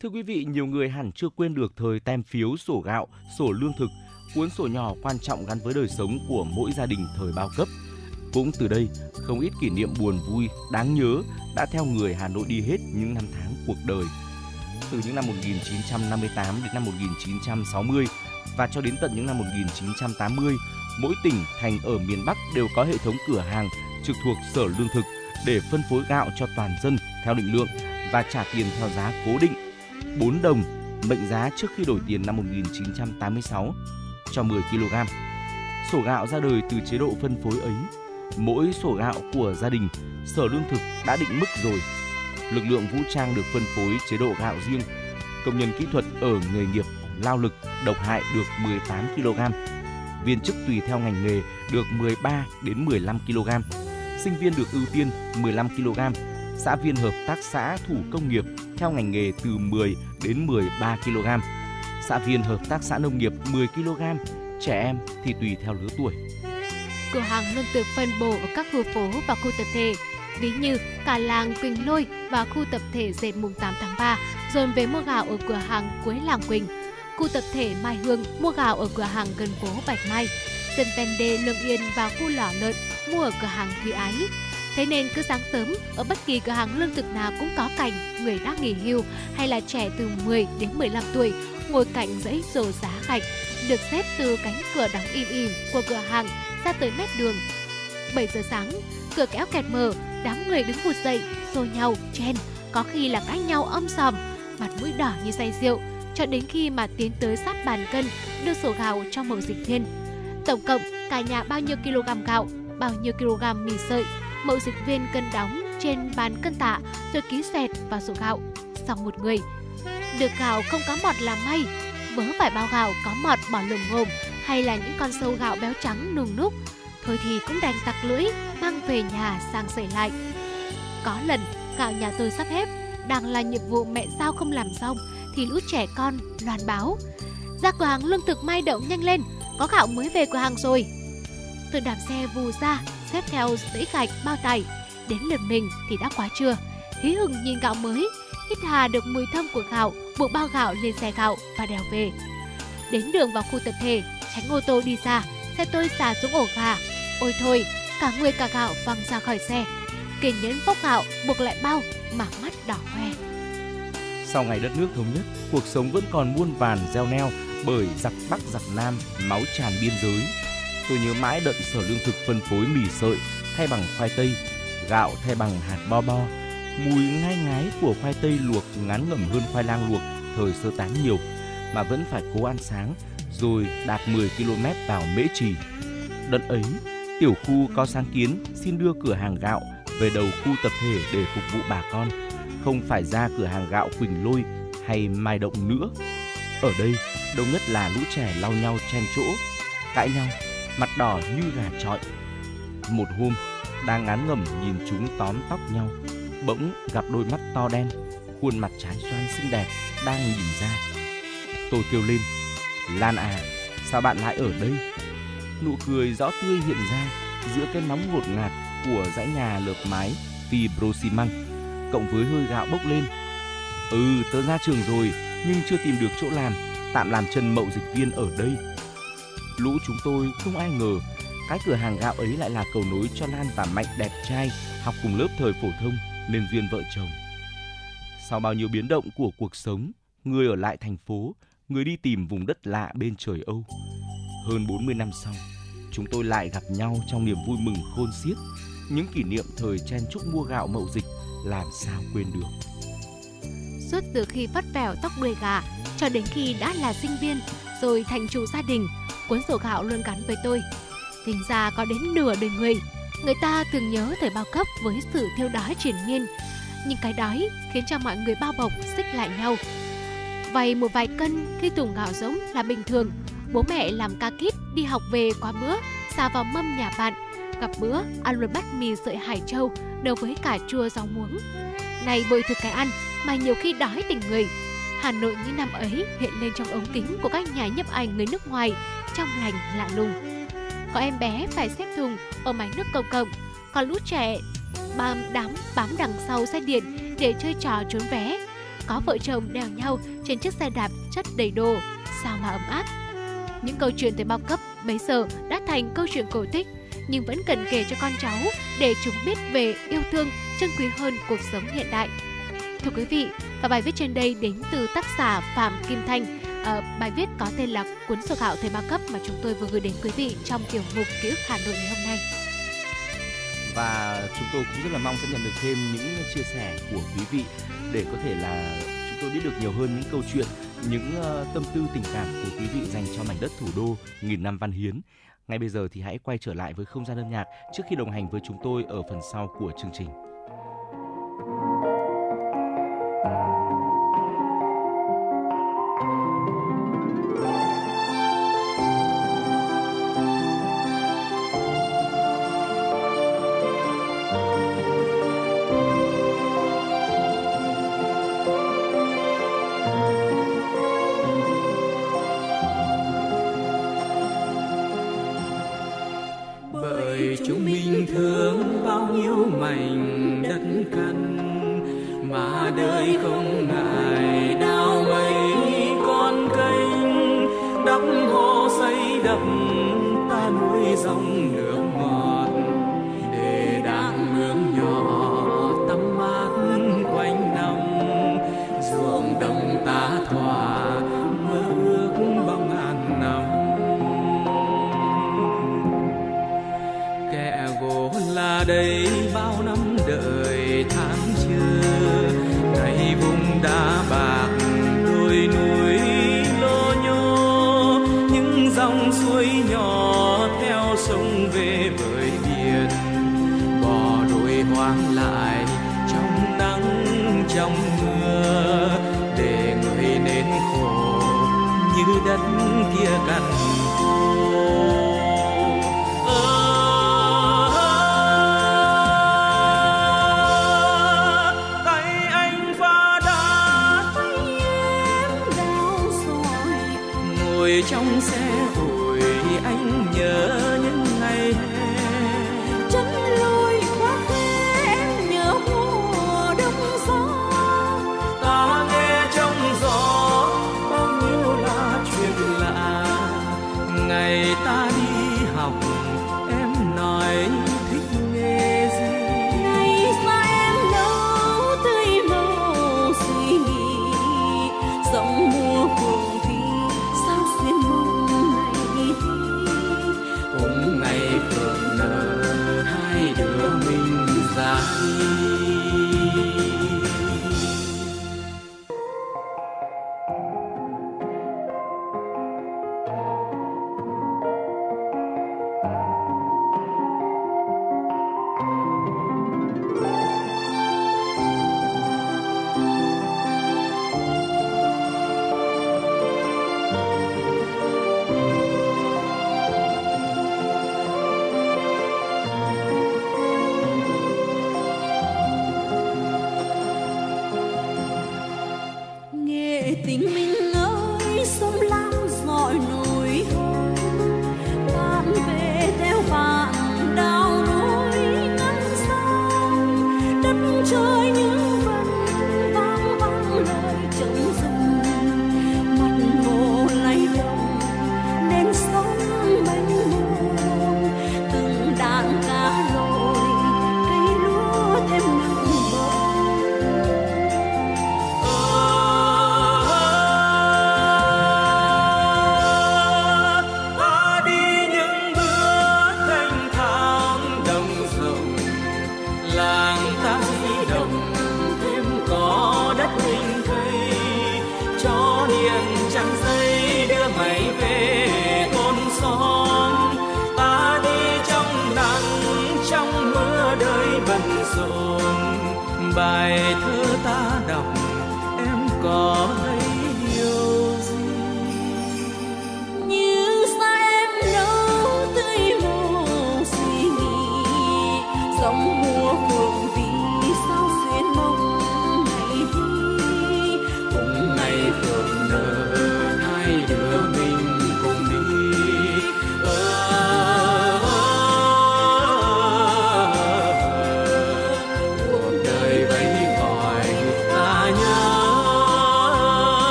C: Thưa quý vị, nhiều người hẳn chưa quên được thời tem phiếu sổ gạo, sổ lương thực, cuốn sổ nhỏ quan trọng gắn với đời sống của mỗi gia đình thời bao cấp. Cũng từ đây, không ít kỷ niệm buồn vui, đáng nhớ đã theo người Hà Nội đi hết những năm tháng cuộc đời. Từ những năm 1958 đến năm 1960 và cho đến tận những năm 1980, mỗi tỉnh, thành ở miền Bắc đều có hệ thống cửa hàng trực thuộc Sở Lương thực để phân phối gạo cho toàn dân theo định lượng và trả tiền theo giá cố định 4 đồng mệnh giá trước khi đổi tiền năm 1986 cho 10 kg. Sổ gạo ra đời từ chế độ phân phối ấy. Mỗi sổ gạo của gia đình, Sở Lương thực đã định mức rồi. Lực lượng vũ trang được phân phối chế độ gạo riêng. Công nhân kỹ thuật ở nghề nghiệp lao lực độc hại được 18 kg. Viên chức tùy theo ngành nghề được 13 đến 15 kg. Sinh viên được ưu tiên 15 kg. Xã viên hợp tác xã thủ công nghiệp theo ngành nghề từ 10 đến 13 kg. Xã viên hợp tác xã nông nghiệp 10 kg, trẻ em thì tùy theo lứa tuổi.
F: Cửa hàng luôn được phân bổ ở các khu phố và khu tập thể, ví như cả làng Quỳnh Lôi và khu tập thể dệt mùng 8 tháng 3 dồn về mua gạo ở cửa hàng cuối làng Quỳnh. Khu tập thể Mai Hương mua gạo ở cửa hàng gần phố Bạch Mai. Dân ven đê Lương Yên và khu lò lợn mua ở cửa hàng Thủy Ái. Thế nên cứ sáng sớm, ở bất kỳ cửa hàng lương thực nào cũng có cảnh người đã nghỉ hưu hay là trẻ từ 10 đến 15 tuổi ngồi cạnh dãy rổ giá gạch, được xếp từ cánh cửa đóng im im của cửa hàng ra tới mét đường. 7 giờ sáng, cửa kéo kẹt mở, đám người đứng vụt dậy, xô nhau, chen, có khi là cãi nhau âm sòm, mặt mũi đỏ như say rượu, cho đến khi mà tiến tới sát bàn cân, đưa sổ gạo cho mậu dịch thiên. Tổng cộng, cả nhà bao nhiêu kg gạo, bao nhiêu kg mì sợi, mậu dịch viên cân đóng trên bàn cân tạ rồi ký xẹt vào sổ gạo. Xong một người, được gạo không có mọt là may, vớ phải bao gạo có mọt bỏ lồng ngồm hay là những con sâu gạo béo trắng nùng núc, thôi thì cũng đành tặc lưỡi mang về nhà sang sẩy lại. Có lần gạo nhà tôi sắp hết, đang là nhiệm vụ mẹ sao không làm xong thì lũ trẻ con loan báo ra cửa hàng lương thực mai đậu nhanh lên có gạo mới về cửa hàng rồi tôi đạp xe vù ra xếp theo dãy gạch bao tải đến lượt mình thì đã quá trưa hí hừng nhìn gạo mới hít hà được mùi thơm của gạo, buộc bao gạo lên xe gạo và đèo về. Đến đường vào khu tập thể, tránh ô tô đi xa, xe tôi xả xuống ổ gà. Ôi thôi, cả người cả gạo văng ra khỏi xe. Kiên nhẫn bóc gạo, buộc lại bao mà mắt đỏ hoe.
C: Sau ngày đất nước thống nhất, cuộc sống vẫn còn muôn vàn gieo neo bởi giặc Bắc giặc Nam máu tràn biên giới. Tôi nhớ mãi đợt sở lương thực phân phối mì sợi thay bằng khoai tây, gạo thay bằng hạt bo bo. Mùi ngai ngái của khoai tây luộc ngắn ngẩm hơn khoai lang luộc thời sơ tán nhiều mà vẫn phải cố ăn sáng rồi đạt 10 km vào Mễ Trì. Đợt ấy, tiểu khu có sáng kiến xin đưa cửa hàng gạo về đầu khu tập thể để phục vụ bà con, không phải ra cửa hàng gạo Quỳnh Lôi hay Mai Động nữa. Ở đây, đông nhất là lũ trẻ lau nhau chen chỗ, cãi nhau, mặt đỏ như gà trọi. Một hôm, đang ngán ngẩm nhìn chúng tóm tóc nhau, bỗng gặp đôi mắt to đen, khuôn mặt trái xoan xinh đẹp đang nhìn ra. Tôi kêu lên, Lan à, sao bạn lại ở đây? Nụ cười rõ tươi hiện ra giữa cái nóng ngột ngạt của dãy nhà lợp mái fibro xi măng, cộng với hơi gạo bốc lên. Ừ, tớ ra trường rồi, nhưng chưa tìm được chỗ làm, tạm làm chân mậu dịch viên ở đây. Lũ chúng tôi không ai ngờ cái cửa hàng gạo ấy lại là cầu nối cho Lan và Mạnh đẹp trai học cùng lớp thời phổ thông nên duyên vợ chồng. Sau bao nhiêu biến động của cuộc sống, người ở lại thành phố, người đi tìm vùng đất lạ bên trời Âu. Hơn 40 năm sau, chúng tôi lại gặp nhau trong niềm vui mừng khôn xiết. Những kỷ niệm thời chen chúc mua gạo mậu dịch làm sao quên được.
F: Suốt từ khi vắt vẻo tóc đuôi gà cho đến khi đã là sinh viên rồi thành chủ gia đình, cuốn sổ gạo luôn gắn với tôi. Tính ra có đến nửa đời người, người ta thường nhớ thời bao cấp với sự thiêu đói triển miên. Nhưng cái đói khiến cho mọi người bao bọc xích lại nhau. Vay một vài cân khi thùng gạo giống là bình thường. Bố mẹ làm ca kít đi học về qua bữa, xà vào mâm nhà bạn. Gặp bữa, ăn luôn bát mì sợi hải châu, đầu với cả chua rau muống. Này bồi thực cái ăn, mà nhiều khi đói tình người. Hà Nội những năm ấy hiện lên trong ống kính của các nhà nhấp ảnh người nước ngoài, trong lành lạ lùng. Có em bé phải xếp thùng ở máy nước công cộng, còn lũ trẻ bám đám bám đằng sau xe điện để chơi trò trốn vé. Có vợ chồng đèo nhau trên chiếc xe đạp chất đầy đồ, sao mà ấm áp. Những câu chuyện tới bao cấp bấy giờ đã thành câu chuyện cổ tích, nhưng vẫn cần kể cho con cháu để chúng biết về yêu thương, trân quý hơn cuộc sống hiện đại. Thưa quý vị, và bài viết trên đây đến từ tác giả Phạm Kim Thanh. À, bài viết có tên là cuốn sổ gạo thời bao cấp mà chúng tôi vừa gửi đến quý vị trong tiểu mục ký ức Hà Nội ngày hôm nay.
C: Và chúng tôi cũng rất là mong sẽ nhận được thêm những chia sẻ của quý vị để có thể là chúng tôi biết được nhiều hơn những câu chuyện, những uh, tâm tư tình cảm của quý vị dành cho mảnh đất thủ đô nghìn năm văn hiến. Ngay bây giờ thì hãy quay trở lại với không gian âm nhạc trước khi đồng hành với chúng tôi ở phần sau của chương trình.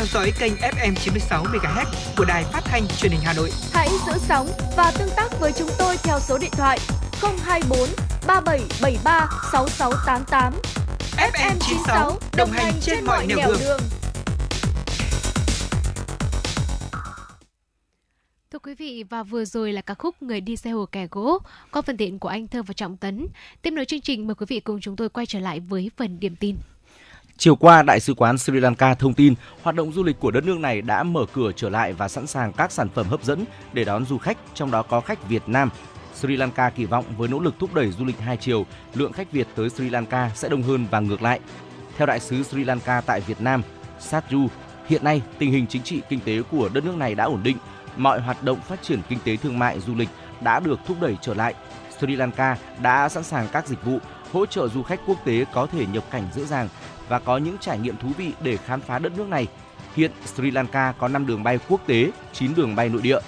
B: Theo
H: dõi kênh FM 96 MHz của đài phát thanh truyền hình Hà Nội.
I: Hãy giữ sóng và tương tác với chúng tôi theo số điện thoại 024 3773 6688.
H: FM 96 đồng hành trên mọi nẻo đường.
F: Thưa quý vị, và vừa rồi là ca khúc Người đi xe hồ kẻ gỗ qua phần tiện của anh Thơ và Trọng Tấn. Tiếp nối chương trình, mời quý vị cùng chúng tôi quay trở lại với phần điểm tin.
C: Chiều qua, Đại sứ quán Sri Lanka thông tin hoạt động du lịch của đất nước này đã mở cửa trở lại và sẵn sàng các sản phẩm hấp dẫn để đón du khách, trong đó có khách Việt Nam. Sri Lanka kỳ vọng với nỗ lực thúc đẩy du lịch hai chiều, lượng khách Việt tới Sri Lanka sẽ đông hơn và ngược lại. Theo đại sứ Sri Lanka tại Việt Nam, Satju, hiện nay tình hình chính trị kinh tế của đất nước này đã ổn định, mọi hoạt động phát triển kinh tế thương mại du lịch đã được thúc đẩy trở lại. Sri Lanka đã sẵn sàng các dịch vụ hỗ trợ du khách quốc tế có thể nhập cảnh dễ dàng và có những trải nghiệm thú vị để khám phá đất nước này. Hiện Sri Lanka có 5 đường bay quốc tế, 9 đường bay nội địa.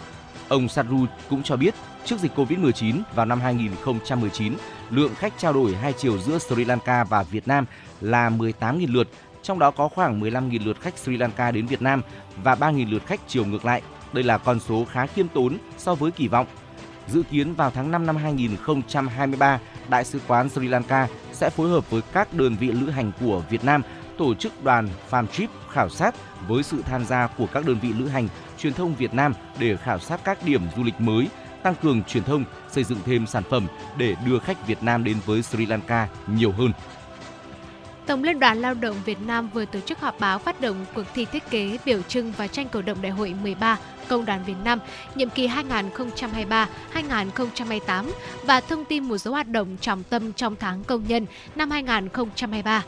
C: Ông Sadru cũng cho biết, trước dịch Covid-19 vào năm 2019, lượng khách trao đổi hai chiều giữa Sri Lanka và Việt Nam là 18.000 lượt, trong đó có khoảng 15.000 lượt khách Sri Lanka đến Việt Nam và 3.000 lượt khách chiều ngược lại. Đây là con số khá khiêm tốn so với kỳ vọng. Dự kiến vào tháng 5 năm 2023, Đại sứ quán Sri Lanka sẽ phối hợp với các đơn vị lữ hành của Việt Nam tổ chức đoàn farm trip khảo sát với sự tham gia của các đơn vị lữ hành, truyền thông Việt Nam để khảo sát các điểm du lịch mới, tăng cường truyền thông, xây dựng thêm sản phẩm để đưa khách Việt Nam đến với Sri Lanka nhiều hơn.
F: Tổng Liên đoàn Lao động Việt Nam vừa tổ chức họp báo phát động cuộc thi thiết kế, biểu trưng và tranh cổ động đại hội 13 Công đoàn Việt Nam nhiệm kỳ 2023-2028 và thông tin một số hoạt động trọng tâm trong tháng công nhân năm 2023.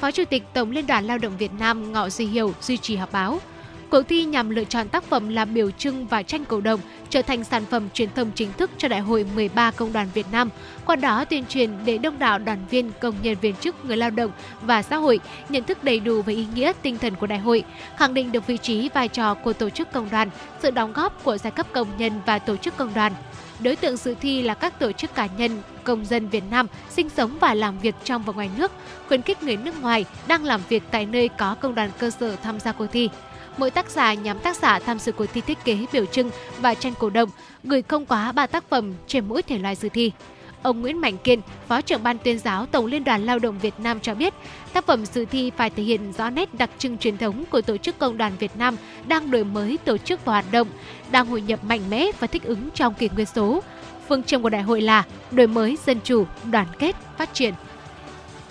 F: Phó Chủ tịch Tổng Liên đoàn Lao động Việt Nam Ngọ Duy Hiểu duy trì họp báo. Cuộc thi nhằm lựa chọn tác phẩm làm biểu trưng và tranh cổ động trở thành sản phẩm truyền thông chính thức cho Đại hội 13 Công đoàn Việt Nam, qua đó tuyên truyền để đông đảo đoàn viên, công nhân viên chức, người lao động và xã hội nhận thức đầy đủ về ý nghĩa tinh thần của đại hội, khẳng định được vị trí vai trò của tổ chức công đoàn, sự đóng góp của giai cấp công nhân và tổ chức công đoàn. Đối tượng dự thi là các tổ chức cá nhân, công dân Việt Nam sinh sống và làm việc trong và ngoài nước, khuyến khích người nước ngoài đang làm việc tại nơi có công đoàn cơ sở tham gia cuộc thi. Mỗi tác giả nhóm tác giả tham dự cuộc thi thiết kế biểu trưng và tranh cổ động gửi không quá 3 tác phẩm trên mỗi thể loại dự thi. Ông Nguyễn Mạnh Kiên, Phó trưởng ban tuyên giáo Tổng Liên đoàn Lao động Việt Nam cho biết, tác phẩm dự thi phải thể hiện rõ nét đặc trưng truyền thống của Tổ chức Công đoàn Việt Nam đang đổi mới tổ chức và hoạt động, đang hội nhập mạnh mẽ và thích ứng trong kỷ nguyên số. Phương châm của đại hội là đổi mới dân chủ, đoàn kết, phát triển.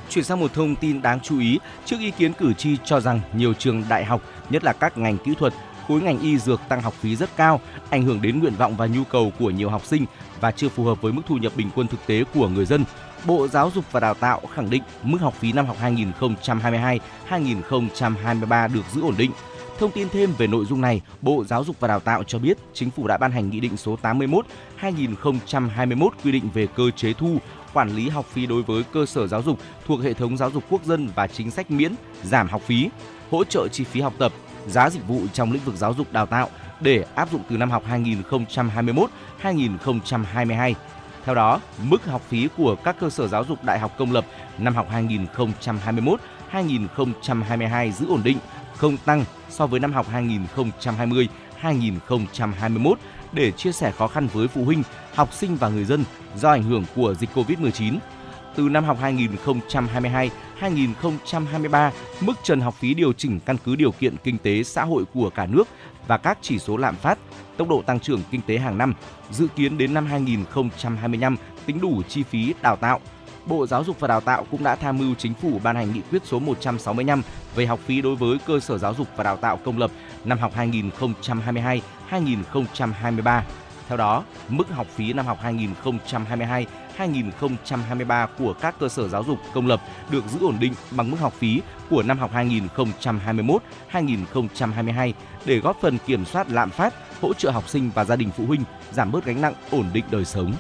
C: Chuyển sang một thông tin đáng chú ý, trước ý kiến cử tri cho rằng nhiều trường đại học, nhất là các ngành kỹ thuật, khối ngành y dược tăng học phí rất cao, ảnh hưởng đến nguyện vọng và nhu cầu của nhiều học sinh và chưa phù hợp với mức thu nhập bình quân thực tế của người dân. Bộ Giáo dục và Đào tạo khẳng định mức học phí năm học 2022-2023 được giữ ổn định. Thông tin thêm về nội dung này, Bộ Giáo dục và Đào tạo cho biết chính phủ đã ban hành Nghị định số 81-2021 quy định về cơ chế thu, quản lý học phí đối với cơ sở giáo dục thuộc hệ thống giáo dục quốc dân và chính sách miễn, giảm học phí, hỗ trợ chi phí học tập, giá dịch vụ trong lĩnh vực giáo dục đào tạo để áp dụng từ năm học 2021-2022. Theo đó, mức học phí của các cơ sở giáo dục đại học công lập năm học 2021-2022 giữ ổn định, không tăng so với năm học 2020-2021 để chia sẻ khó khăn với phụ huynh, học sinh và người dân do ảnh hưởng của dịch Covid-19. Từ năm học 2022-2023, mức trần học phí điều chỉnh căn cứ điều kiện kinh tế xã hội của cả nước và các chỉ số lạm phát, tốc độ tăng trưởng kinh tế hàng năm, dự kiến đến năm 2025 tính đủ chi phí đào tạo. Bộ Giáo dục và Đào tạo cũng đã tham mưu chính phủ ban hành nghị quyết số 165 về học phí đối với cơ sở giáo dục và đào tạo công lập năm học 2022-2023. Theo đó, mức học phí năm học 2022 2023 của các cơ sở giáo dục công lập được giữ ổn định bằng mức học phí của năm học 2021-2022 để góp phần kiểm soát lạm phát, hỗ trợ học sinh và gia đình phụ huynh giảm bớt gánh nặng, ổn định đời sống.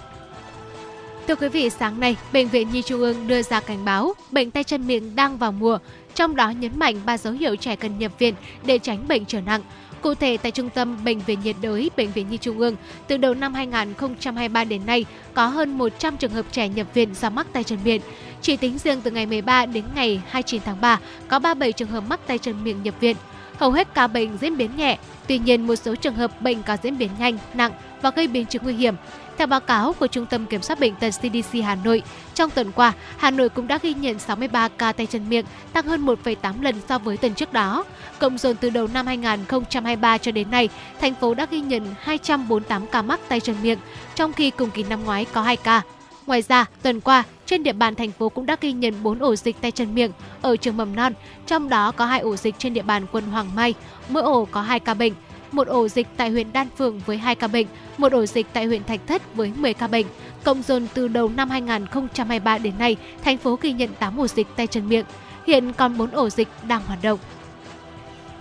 F: Thưa quý vị, sáng nay, Bệnh viện Nhi Trung ương đưa ra cảnh báo bệnh tay chân miệng đang vào mùa, trong đó nhấn mạnh ba dấu hiệu trẻ cần nhập viện để tránh bệnh trở nặng. Cụ thể, tại Trung tâm Bệnh viện nhiệt đới Bệnh viện Nhi Trung ương, từ đầu năm 2023 đến nay, có hơn 100 trường hợp trẻ nhập viện do mắc tay chân miệng. Chỉ tính riêng từ ngày 13 đến ngày 29 tháng 3, có 37 trường hợp mắc tay chân miệng nhập viện. Hầu hết ca bệnh diễn biến nhẹ, tuy nhiên một số trường hợp bệnh có diễn biến nhanh, nặng và gây biến chứng nguy hiểm. Theo báo cáo của Trung tâm Kiểm soát Bệnh tật CDC Hà Nội, trong tuần qua, Hà Nội cũng đã ghi nhận 63 ca tay chân miệng, tăng hơn 1,8 lần so với tuần trước đó. Cộng dồn từ đầu năm 2023 cho đến nay, thành phố đã ghi nhận 248 ca mắc tay chân miệng, trong khi cùng kỳ năm ngoái có 2 ca. Ngoài ra, tuần qua, trên địa bàn thành phố cũng đã ghi nhận 4 ổ dịch tay chân miệng ở trường mầm non, trong đó có 2 ổ dịch trên địa bàn quận Hoàng Mai, mỗi ổ có 2 ca bệnh một ổ dịch tại huyện Đan Phượng với 2 ca bệnh, một ổ dịch tại huyện Thạch Thất với 10 ca bệnh. Cộng dồn từ đầu năm 2023 đến nay, thành phố ghi nhận 8 ổ dịch tay chân miệng. Hiện còn 4 ổ dịch đang hoạt động.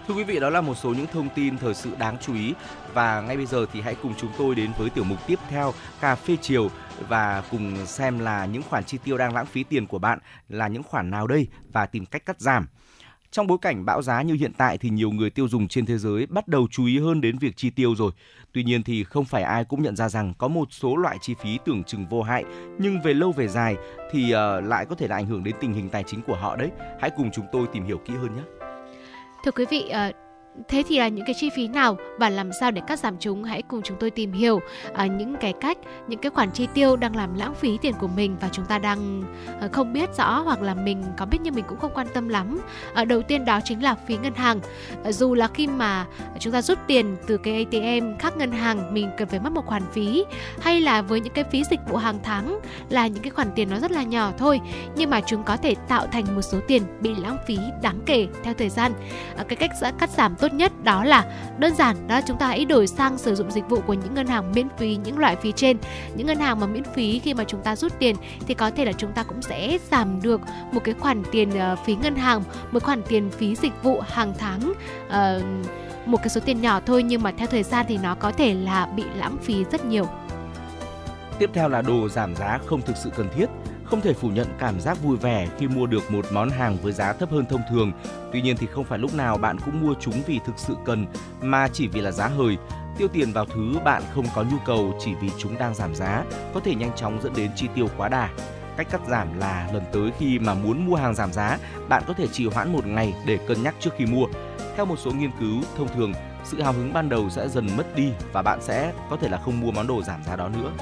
C: Thưa quý vị, đó là một số những thông tin thời sự đáng chú ý và ngay bây giờ thì hãy cùng chúng tôi đến với tiểu mục tiếp theo cà phê chiều và cùng xem là những khoản chi tiêu đang lãng phí tiền của bạn là những khoản nào đây và tìm cách cắt giảm. Trong bối cảnh bão giá như hiện tại thì nhiều người tiêu dùng trên thế giới bắt đầu chú ý hơn đến việc chi tiêu rồi. Tuy nhiên thì không phải ai cũng nhận ra rằng có một số loại chi phí tưởng chừng vô hại nhưng về lâu về dài thì uh, lại có thể là ảnh hưởng đến tình hình tài chính của họ đấy. Hãy cùng chúng tôi tìm hiểu kỹ hơn nhé.
F: Thưa quý vị, uh, Thế thì là những cái chi phí nào và làm sao để cắt giảm chúng? Hãy cùng chúng tôi tìm hiểu à, những cái cách, những cái khoản chi tiêu đang làm lãng phí tiền của mình và chúng ta đang à, không biết rõ hoặc là mình có biết nhưng mình cũng không quan tâm lắm. À, đầu tiên đó chính là phí ngân hàng. À, dù là khi mà chúng ta rút tiền từ cái ATM khác ngân hàng mình cần phải mất một khoản phí hay là với những cái phí dịch vụ hàng tháng là những cái khoản tiền nó rất là nhỏ thôi nhưng mà chúng có thể tạo thành một số tiền bị lãng phí đáng kể theo thời gian. À, cái cách cắt giảm tốt nhất đó là đơn giản đó là chúng ta hãy đổi sang sử dụng dịch vụ của những ngân hàng miễn phí những loại phí trên. Những ngân hàng mà miễn phí khi mà chúng ta rút tiền thì có thể là chúng ta cũng sẽ giảm được một cái khoản tiền ờ, phí ngân hàng một khoản tiền phí dịch vụ hàng tháng uh, một cái số tiền nhỏ thôi nhưng mà theo thời gian thì nó có thể là bị lãng phí rất nhiều.
C: Tiếp theo là đồ giảm giá không thực sự cần thiết không thể phủ nhận cảm giác vui vẻ khi mua được một món hàng với giá thấp hơn thông thường. Tuy nhiên thì không phải lúc nào bạn cũng mua chúng vì thực sự cần mà chỉ vì là giá hời. Tiêu tiền vào thứ bạn không có nhu cầu chỉ vì chúng đang giảm giá có thể nhanh chóng dẫn đến chi tiêu quá đà. Cách cắt giảm là lần tới khi mà muốn mua hàng giảm giá, bạn có thể trì hoãn một ngày để cân nhắc trước khi mua. Theo một số nghiên cứu, thông thường sự hào hứng ban đầu sẽ dần mất đi và bạn sẽ có thể là không mua món đồ giảm giá đó nữa.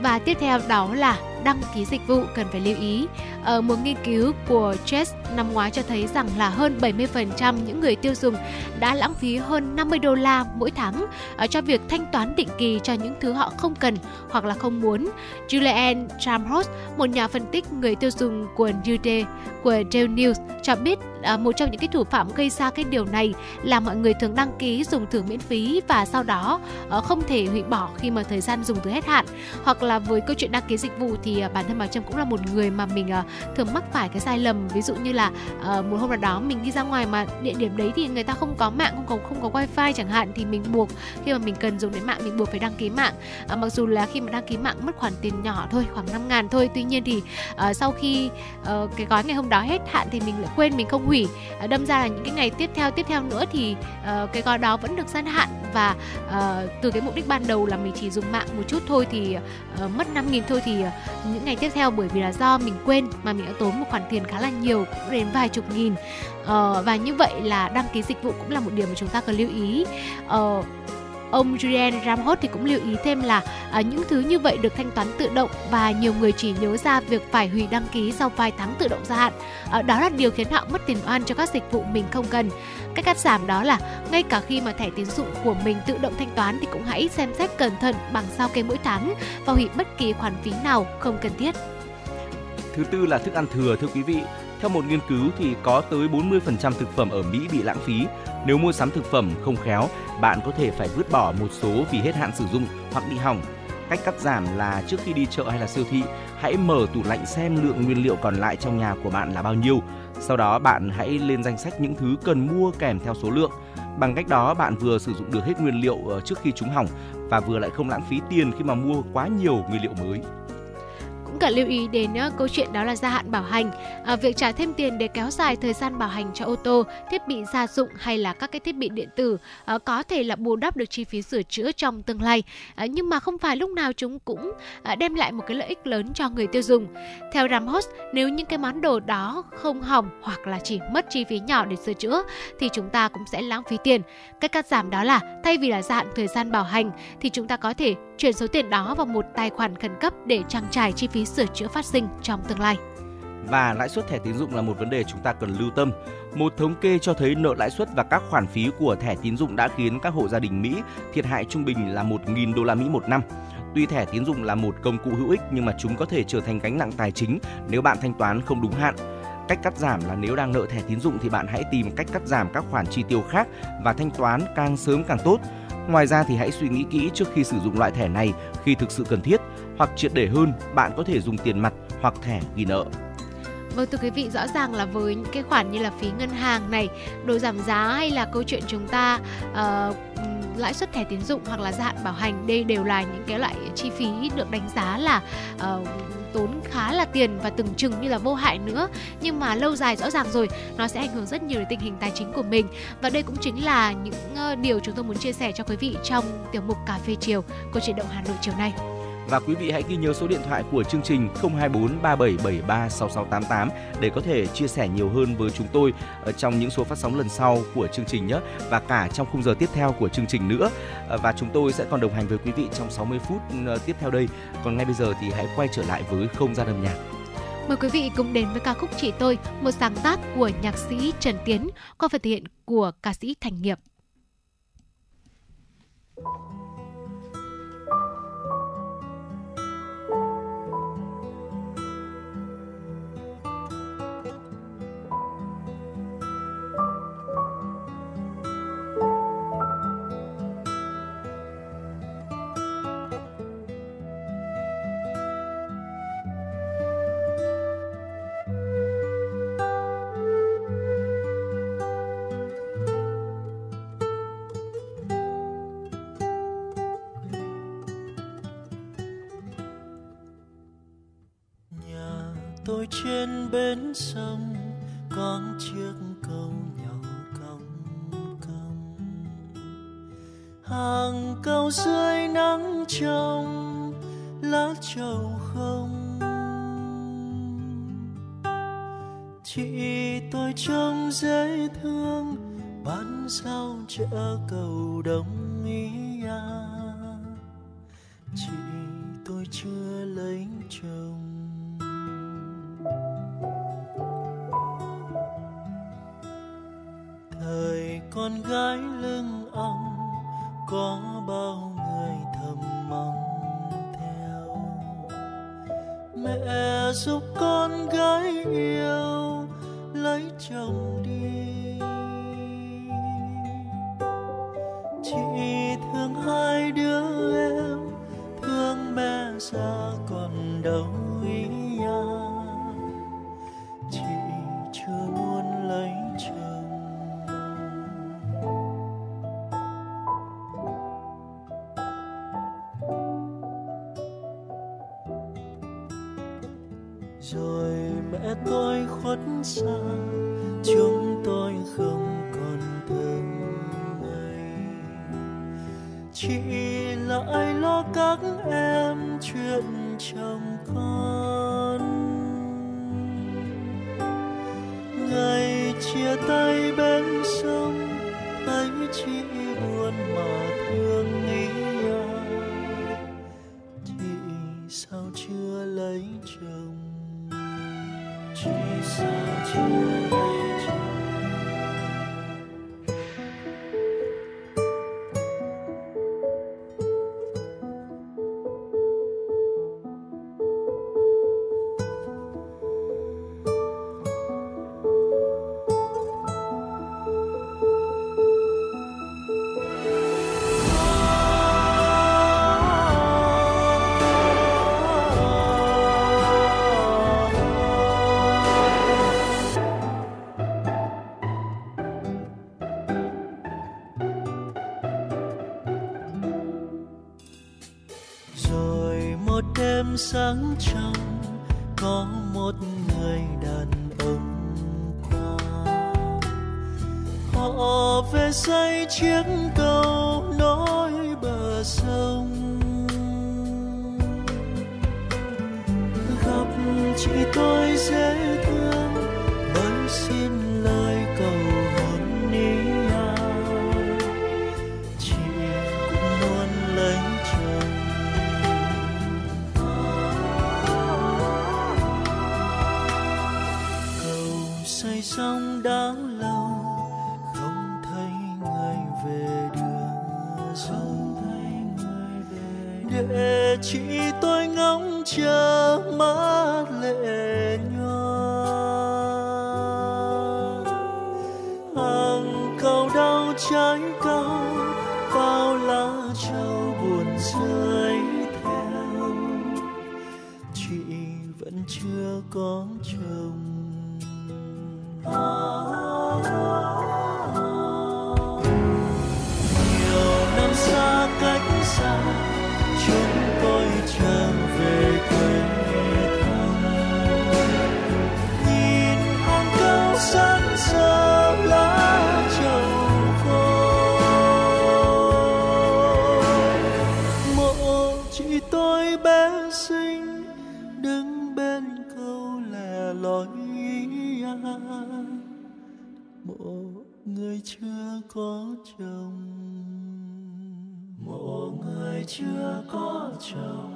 F: Và tiếp theo đó là đăng ký dịch vụ cần phải lưu ý. Ở một nghiên cứu của Chess năm ngoái cho thấy rằng là hơn 70% những người tiêu dùng đã lãng phí hơn 50 đô la mỗi tháng ở cho việc thanh toán định kỳ cho những thứ họ không cần hoặc là không muốn. Julian Tramhos, một nhà phân tích người tiêu dùng của New Day của Daily News cho biết à, một trong những cái thủ phạm gây ra cái điều này là mọi người thường đăng ký dùng thử miễn phí và sau đó à, không thể hủy bỏ khi mà thời gian dùng thử hết hạn. Hoặc là với câu chuyện đăng ký dịch vụ thì à, bản thân bà Trâm cũng là một người mà mình ờ, thường mắc phải cái sai lầm. Ví dụ như là ờ, một hôm nào đó mình đi ra ngoài mà địa điểm đấy thì người ta không có mạng không có không có wifi chẳng hạn thì mình buộc khi mà mình cần dùng đến mạng mình buộc phải đăng ký mạng. À, mặc dù là khi mà đăng ký mạng mất khoản tiền nhỏ thôi khoảng 5 ngàn thôi tuy nhiên thì sau khi cái gói ngày hôm đó hết hạn thì mình lại quên mình không hủy hủy. Ờ, đâm ra là những cái ngày tiếp theo tiếp theo nữa thì uh, cái gói đó vẫn được gia hạn và uh, từ cái mục đích ban đầu là mình chỉ dùng mạng một chút thôi thì uh, mất 5 nghìn thôi thì uh, những ngày tiếp theo bởi vì là do mình quên mà mình đã tốn một khoản tiền khá là nhiều cũng đến vài chục nghìn. Uh, và như vậy là đăng ký dịch vụ cũng là một điểm mà chúng ta cần lưu ý. Uh, Ông Julian Ramhot thì cũng lưu ý thêm là à, những thứ như vậy được thanh toán tự động và nhiều người chỉ nhớ ra việc phải hủy đăng ký sau vài tháng tự động gia hạn. À, đó là điều khiến họ mất tiền oan cho các dịch vụ mình không cần. Cách cắt giảm đó là ngay cả khi mà thẻ tín dụng của mình tự động thanh toán thì cũng hãy xem xét cẩn thận bằng sao kê mỗi tháng và hủy bất kỳ khoản phí nào không cần thiết.
C: Thứ tư là thức ăn thừa thưa quý vị. Theo một nghiên cứu thì có tới 40% thực phẩm ở Mỹ bị lãng phí. Nếu mua sắm thực phẩm không khéo, bạn có thể phải vứt bỏ một số vì hết hạn sử dụng hoặc bị hỏng. Cách cắt giảm là trước khi đi chợ hay là siêu thị, hãy mở tủ lạnh xem lượng nguyên liệu còn lại trong nhà của bạn là bao nhiêu. Sau đó bạn hãy lên danh sách những thứ cần mua kèm theo số lượng. Bằng cách đó bạn vừa sử dụng được hết nguyên liệu ờ, trước khi chúng hỏng và vừa lại không lãng phí tiền khi mà mua quá nhiều nguyên liệu mới
F: cũng cần lưu ý đến uh, câu chuyện đó là gia hạn bảo hành. Uh, việc trả thêm tiền để kéo dài thời gian bảo hành cho ô tô, thiết bị gia dụng hay là các cái thiết bị điện tử uh, có thể là bù đắp được chi phí sửa chữa trong tương lai. Uh, nhưng mà không phải lúc nào chúng cũng uh, đem lại một cái lợi ích lớn cho người tiêu dùng. Theo Ramos, nếu những cái món đồ đó không hỏng hoặc là chỉ mất chi phí nhỏ để sửa chữa thì chúng ta cũng sẽ lãng phí tiền. Cách cắt giảm đó là thay vì là gia hạn thời gian bảo hành thì chúng ta có thể chuyển số tiền đó vào một tài khoản khẩn cấp để trang trải chi phí sửa chữa phát sinh trong tương lai.
C: Và lãi suất thẻ tín dụng là một vấn đề chúng ta cần lưu tâm. Một thống kê cho thấy nợ lãi suất và các khoản phí của thẻ tín dụng đã khiến các hộ gia đình Mỹ thiệt hại trung bình là 1.000 đô la Mỹ một năm. Tuy thẻ tín dụng là một công cụ hữu ích nhưng mà chúng có thể trở thành gánh nặng tài chính nếu bạn thanh toán không đúng hạn. Cách cắt giảm là nếu đang nợ thẻ tín dụng thì bạn hãy tìm cách cắt giảm các khoản chi tiêu khác và thanh toán càng sớm càng tốt Ngoài ra thì hãy suy nghĩ kỹ trước khi sử dụng loại thẻ này khi thực sự cần thiết hoặc triệt để hơn, bạn có thể dùng tiền mặt hoặc thẻ ghi nợ.
F: Vâng thưa quý vị, rõ ràng là với những cái khoản như là phí ngân hàng này, đồ giảm giá hay là câu chuyện chúng ta uh, lãi suất thẻ tín dụng hoặc là gia hạn bảo hành đây đều là những cái loại chi phí được đánh giá là uh, tốn khá là tiền và từng chừng như là vô hại nữa nhưng mà lâu dài rõ ràng rồi nó sẽ ảnh hưởng rất nhiều đến tình hình tài chính của mình và đây cũng chính là những uh, điều chúng tôi muốn chia sẻ cho quý vị trong tiểu mục cà phê chiều của chuyển động Hà Nội chiều nay
C: và quý vị hãy ghi nhớ số điện thoại của chương trình 024 3773 6688 để có thể chia sẻ nhiều hơn với chúng tôi ở trong những số phát sóng lần sau của chương trình nhé và cả trong khung giờ tiếp theo của chương trình nữa ờ, và chúng tôi sẽ còn đồng hành với quý vị trong 60 phút ờ, tiếp theo đây. Còn ngay bây giờ thì hãy quay trở lại với không gian âm nhạc.
F: Mời quý vị cùng đến với ca khúc Chị tôi, một sáng tác của nhạc sĩ Trần Tiến qua phần thể hiện của ca sĩ Thành Nghiệp.
G: tôi trên bến sông, con chiếc cầu nhỏ cong cong. Hàng cầu dưới nắng trong lá trầu không. Chị tôi trông dễ thương bán rau chợ cầu đông ý à chị tôi chưa lấy chồng. Thời con gái lưng ong, có bao người thầm mong theo. Mẹ giúp con gái yêu, lấy chồng đi. Chị thương hai đứa em, thương mẹ già còn đâu ý à chị chưa muốn lấy chồng. Rồi mẹ tôi khuất xa, chúng tôi không còn thương ngày chỉ lại lo các em chuyện chồng con. Ngày chia tay bên sông thấy chị có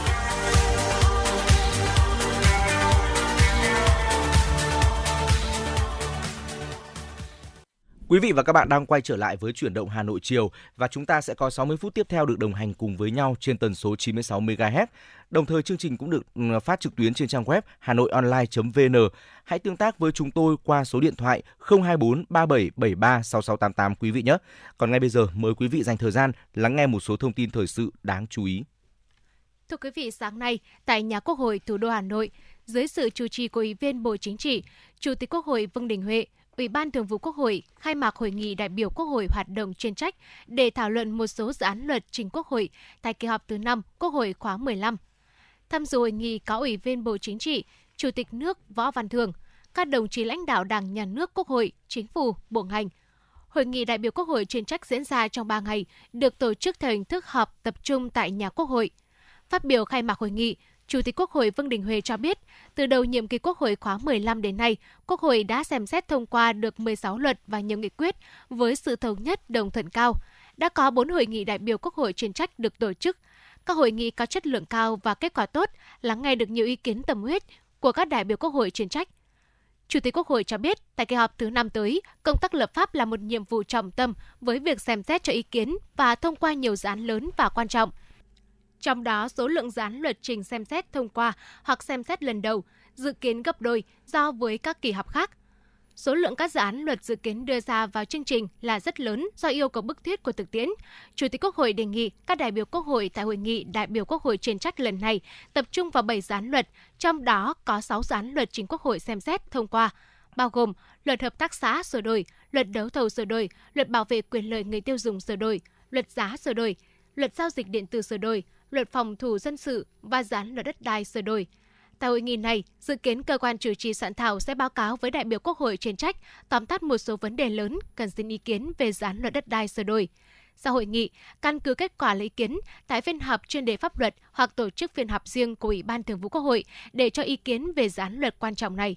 C: Quý vị và các bạn đang quay trở lại với chuyển động Hà Nội chiều và chúng ta sẽ có 60 phút tiếp theo được đồng hành cùng với nhau trên tần số 96 MHz. Đồng thời chương trình cũng được ừ, phát trực tuyến trên trang web hanoionline.vn. Hãy tương tác với chúng tôi qua số điện thoại 024 3773 6688 quý vị nhé. Còn ngay bây giờ mời quý vị dành thời gian lắng nghe một số thông tin thời sự đáng chú ý.
F: Thưa quý vị, sáng nay tại nhà Quốc hội thủ đô Hà Nội, dưới sự chủ trì của Ủy viên Bộ Chính trị, Chủ tịch Quốc hội Vương Đình Huệ, Ủy ban Thường vụ Quốc hội khai mạc hội nghị đại biểu Quốc hội hoạt động chuyên trách để thảo luận một số dự án luật trình Quốc hội tại kỳ họp thứ 5 Quốc hội khóa 15. Tham dự hội nghị có Ủy viên Bộ Chính trị, Chủ tịch nước Võ Văn Thường, các đồng chí lãnh đạo Đảng, Nhà nước, Quốc hội, Chính phủ, Bộ ngành. Hội nghị đại biểu Quốc hội chuyên trách diễn ra trong 3 ngày, được tổ chức theo hình thức họp tập trung tại nhà Quốc hội. Phát biểu khai mạc hội nghị, Chủ tịch Quốc hội Vương Đình Huệ cho biết, từ đầu nhiệm kỳ Quốc hội khóa 15 đến nay, Quốc hội đã xem xét thông qua được 16 luật và nhiều nghị quyết với sự thống nhất đồng thuận cao. Đã có 4 hội nghị đại biểu Quốc hội chuyên trách được tổ chức. Các hội nghị có chất lượng cao và kết quả tốt, lắng nghe được nhiều ý kiến tâm huyết của các đại biểu Quốc hội chuyên trách. Chủ tịch Quốc hội cho biết, tại kỳ họp thứ năm tới, công tác lập pháp là một nhiệm vụ trọng tâm với việc xem xét cho ý kiến và thông qua nhiều dự án lớn và quan trọng. Trong đó, số lượng dự án luật trình xem xét thông qua hoặc xem xét lần đầu dự kiến gấp đôi so với các kỳ họp khác. Số lượng các dự án luật dự kiến đưa ra vào chương trình là rất lớn do yêu cầu bức thiết của thực tiễn. Chủ tịch Quốc hội đề nghị các đại biểu Quốc hội tại hội nghị đại biểu Quốc hội chuyên trách lần này tập trung vào 7 dự án luật, trong đó có 6 dự án luật chính Quốc hội xem xét thông qua, bao gồm luật hợp tác xã sửa đổi, luật đấu thầu sửa đổi, luật bảo vệ quyền lợi người tiêu dùng sửa đổi, luật giá sửa đổi, luật giao dịch điện tử sửa đổi, luật phòng thủ dân sự và dán luật đất đai sửa đổi. Tại hội nghị này, dự kiến cơ quan chủ trì soạn thảo sẽ báo cáo với đại biểu Quốc hội chuyên trách tóm tắt một số vấn đề lớn cần xin ý kiến về dự án luật đất đai sửa đổi. Sau hội nghị, căn cứ kết quả lấy ý kiến tại phiên họp chuyên đề pháp luật hoặc tổ chức phiên họp riêng của Ủy ban Thường vụ Quốc hội để cho ý kiến về dự án luật quan trọng này.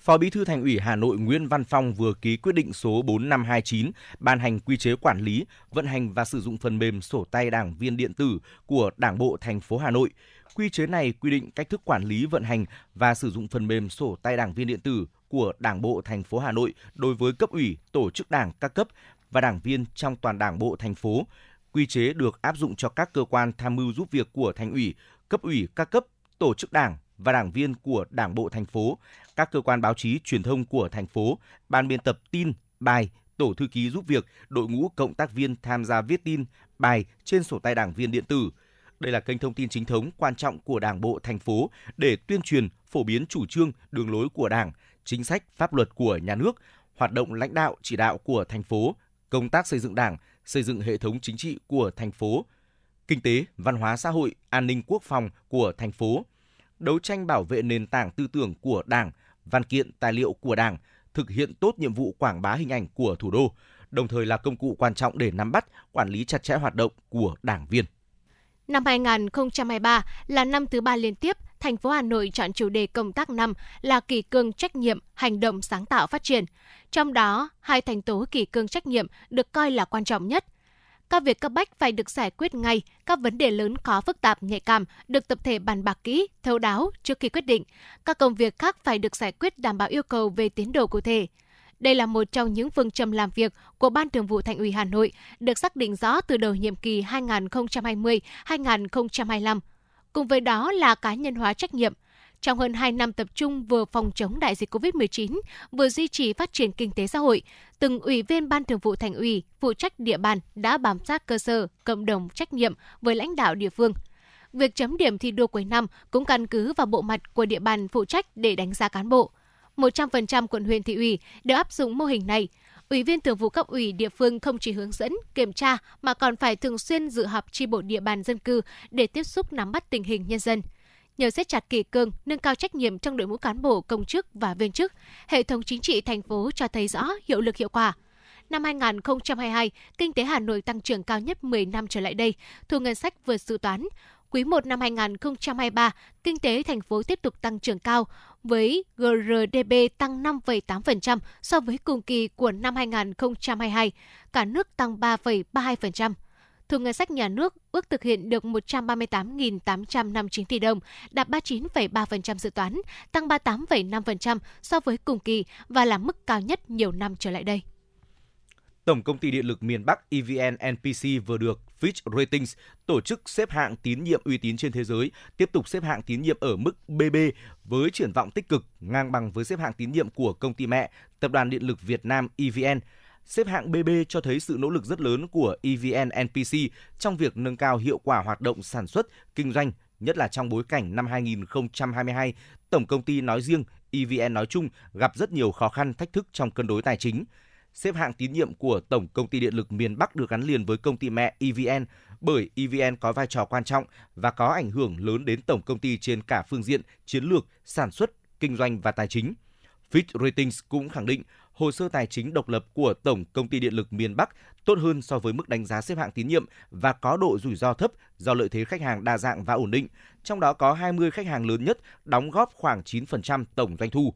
C: Phó Bí thư Thành ủy Hà Nội Nguyễn Văn Phong vừa ký quyết định số 4529 ban hành quy chế quản lý, vận hành và sử dụng phần mềm sổ tay đảng viên điện tử của Đảng bộ thành phố Hà Nội. Quy chế này quy định cách thức quản lý, vận hành và sử dụng phần mềm sổ tay đảng viên điện tử của Đảng bộ thành phố Hà Nội đối với cấp ủy, tổ chức đảng các cấp và đảng viên trong toàn Đảng bộ thành phố. Quy chế được áp dụng cho các cơ quan tham mưu giúp việc của thành ủy, cấp ủy các cấp, tổ chức đảng và đảng viên của Đảng bộ thành phố, các cơ quan báo chí truyền thông của thành phố, ban biên tập tin, bài, tổ thư ký giúp việc, đội ngũ cộng tác viên tham gia viết tin, bài trên sổ tay đảng viên điện tử. Đây là kênh thông tin chính thống quan trọng của Đảng bộ thành phố để tuyên truyền, phổ biến chủ trương, đường lối của Đảng, chính sách, pháp luật của nhà nước, hoạt động lãnh đạo chỉ đạo của thành phố, công tác xây dựng Đảng, xây dựng hệ thống chính trị của thành phố, kinh tế, văn hóa xã hội, an ninh quốc phòng của thành phố, đấu tranh bảo vệ nền tảng tư tưởng của Đảng, văn kiện tài liệu của Đảng, thực hiện tốt nhiệm vụ quảng bá hình ảnh của thủ đô, đồng thời là công cụ quan trọng để nắm bắt, quản lý chặt chẽ hoạt động của đảng viên.
F: Năm 2023 là năm thứ ba liên tiếp thành phố Hà Nội chọn chủ đề công tác năm là kỳ cương trách nhiệm, hành động sáng tạo phát triển. Trong đó, hai thành tố kỳ cương trách nhiệm được coi là quan trọng nhất. Các việc cấp bách phải được giải quyết ngay, các vấn đề lớn khó phức tạp, nhạy cảm được tập thể bàn bạc kỹ, thấu đáo trước khi quyết định. Các công việc khác phải được giải quyết đảm bảo yêu cầu về tiến độ cụ thể. Đây là một trong những phương châm làm việc của Ban Thường vụ Thành ủy Hà Nội, được xác định rõ từ đầu nhiệm kỳ 2020-2025. Cùng với đó là cá nhân hóa trách nhiệm. Trong hơn 2 năm tập trung vừa phòng chống đại dịch COVID-19, vừa duy trì phát triển kinh tế xã hội, từng ủy viên Ban Thường vụ Thành ủy phụ trách địa bàn đã bám sát cơ sở, cộng đồng trách nhiệm với lãnh đạo địa phương. Việc chấm điểm thi đua cuối năm cũng căn cứ vào bộ mặt của địa bàn phụ trách để đánh giá cán bộ. 100% quận huyện thị ủy đều áp dụng mô hình này. Ủy viên thường vụ cấp ủy địa phương không chỉ hướng dẫn, kiểm tra mà còn phải thường xuyên dự họp chi bộ địa bàn dân cư để tiếp xúc nắm bắt tình hình nhân dân. Nhờ siết chặt kỷ cương, nâng cao trách nhiệm trong đội ngũ cán bộ, công chức và viên chức, hệ thống chính trị thành phố cho thấy rõ hiệu lực hiệu quả. Năm 2022, kinh tế Hà Nội tăng trưởng cao nhất 10 năm trở lại đây, thu ngân sách vượt dự toán, Quý 1 năm 2023, kinh tế thành phố tiếp tục tăng trưởng cao với GRDP tăng 5,8% so với cùng kỳ của năm 2022, cả nước tăng 3,32%. Thu ngân sách nhà nước ước thực hiện được 138.859 tỷ đồng, đạt 39,3% dự toán, tăng 38,5% so với cùng kỳ và là mức cao nhất nhiều năm trở lại đây.
C: Tổng công ty Điện lực miền Bắc EVN NPC vừa được Fitch Ratings, tổ chức xếp hạng tín nhiệm uy tín trên thế giới, tiếp tục xếp hạng tín nhiệm ở mức BB với triển vọng tích cực, ngang bằng với xếp hạng tín nhiệm của công ty mẹ, Tập đoàn Điện lực Việt Nam EVN. Xếp hạng BB cho thấy sự nỗ lực rất lớn của EVN NPC trong việc nâng cao hiệu quả hoạt động sản xuất, kinh doanh, nhất là trong bối cảnh năm 2022, tổng công ty nói riêng, EVN nói chung gặp rất nhiều khó khăn, thách thức trong cân đối tài chính xếp hạng tín nhiệm của Tổng Công ty Điện lực miền Bắc được gắn liền với công ty mẹ EVN bởi EVN có vai trò quan trọng và có ảnh hưởng lớn đến tổng công ty trên cả phương diện chiến lược, sản xuất, kinh doanh và tài chính. Fitch Ratings cũng khẳng định hồ sơ tài chính độc lập của Tổng Công ty Điện lực miền Bắc tốt hơn so với mức đánh giá xếp hạng tín nhiệm và có độ rủi ro thấp do lợi thế khách hàng đa dạng và ổn định. Trong đó có 20 khách hàng lớn nhất đóng góp khoảng 9% tổng doanh thu.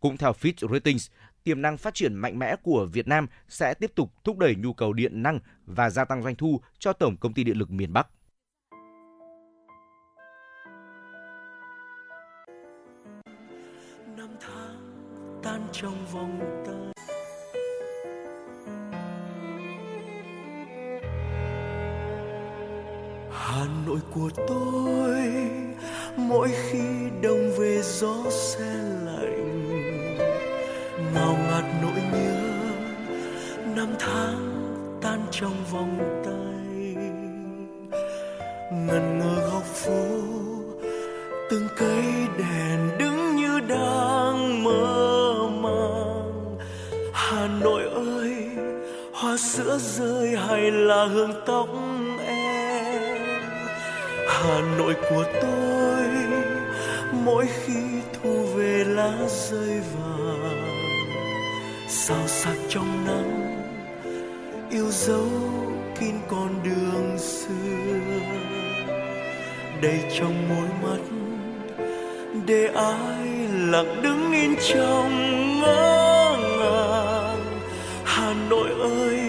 C: Cũng theo Fitch Ratings, tiềm năng phát triển mạnh mẽ của Việt Nam sẽ tiếp tục thúc đẩy nhu cầu điện năng và gia tăng doanh thu cho Tổng công ty Điện lực miền Bắc.
G: Tan trong vòng tay. Hà Nội của tôi, mỗi khi đông về gió se lạnh. Ngào ngạt nỗi nhớ, năm tháng tan trong vòng tay. Ngần ngơ góc phố, từng cây sữa rơi hay là hương tóc em? Hà nội của tôi, mỗi khi thu về lá rơi vàng sao sắc trong nắng, yêu dấu kín con đường xưa. Đầy trong môi mắt, để ai lặng đứng in trong ngỡ ngàng. Hà nội ơi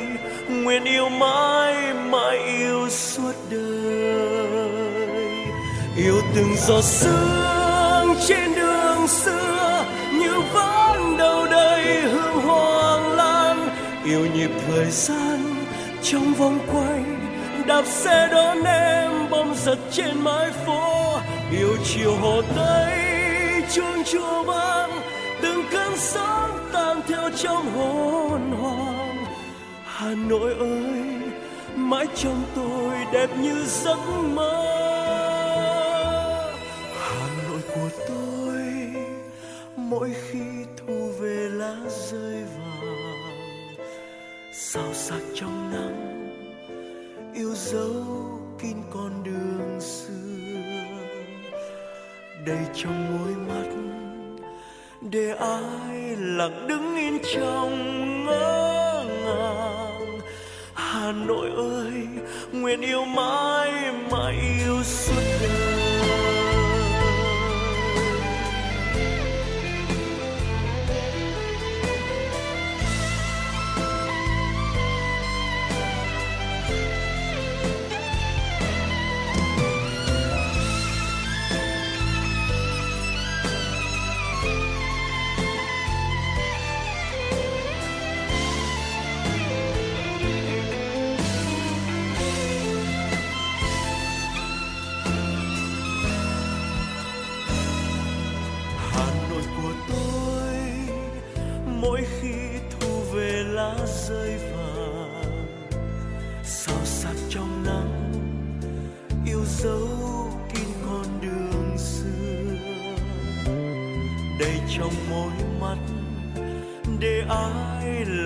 G: nguyện yêu mãi mãi yêu suốt đời. Yêu từng giọt sương trên đường xưa, như vẫn đầu đầy hương hoàng lan. Yêu nhịp thời gian trong vòng quay, đạp xe đón em bom giật trên mái phố. Yêu chiều hồ tây, chuông chùa vang, từng cơn sóng tan theo trong hồn hoàng hà nội ơi, mãi trong tôi đẹp như giấc mơ. Hà nội của tôi, mỗi khi thu về lá rơi vàng sao sắc trong nắng, yêu dấu kín con đường xưa. Đầy trong môi mắt, để ai lặng đứng yên trong ngỡ. Hà Nội ơi nguyện yêu mãi mãi yêu suốt đời.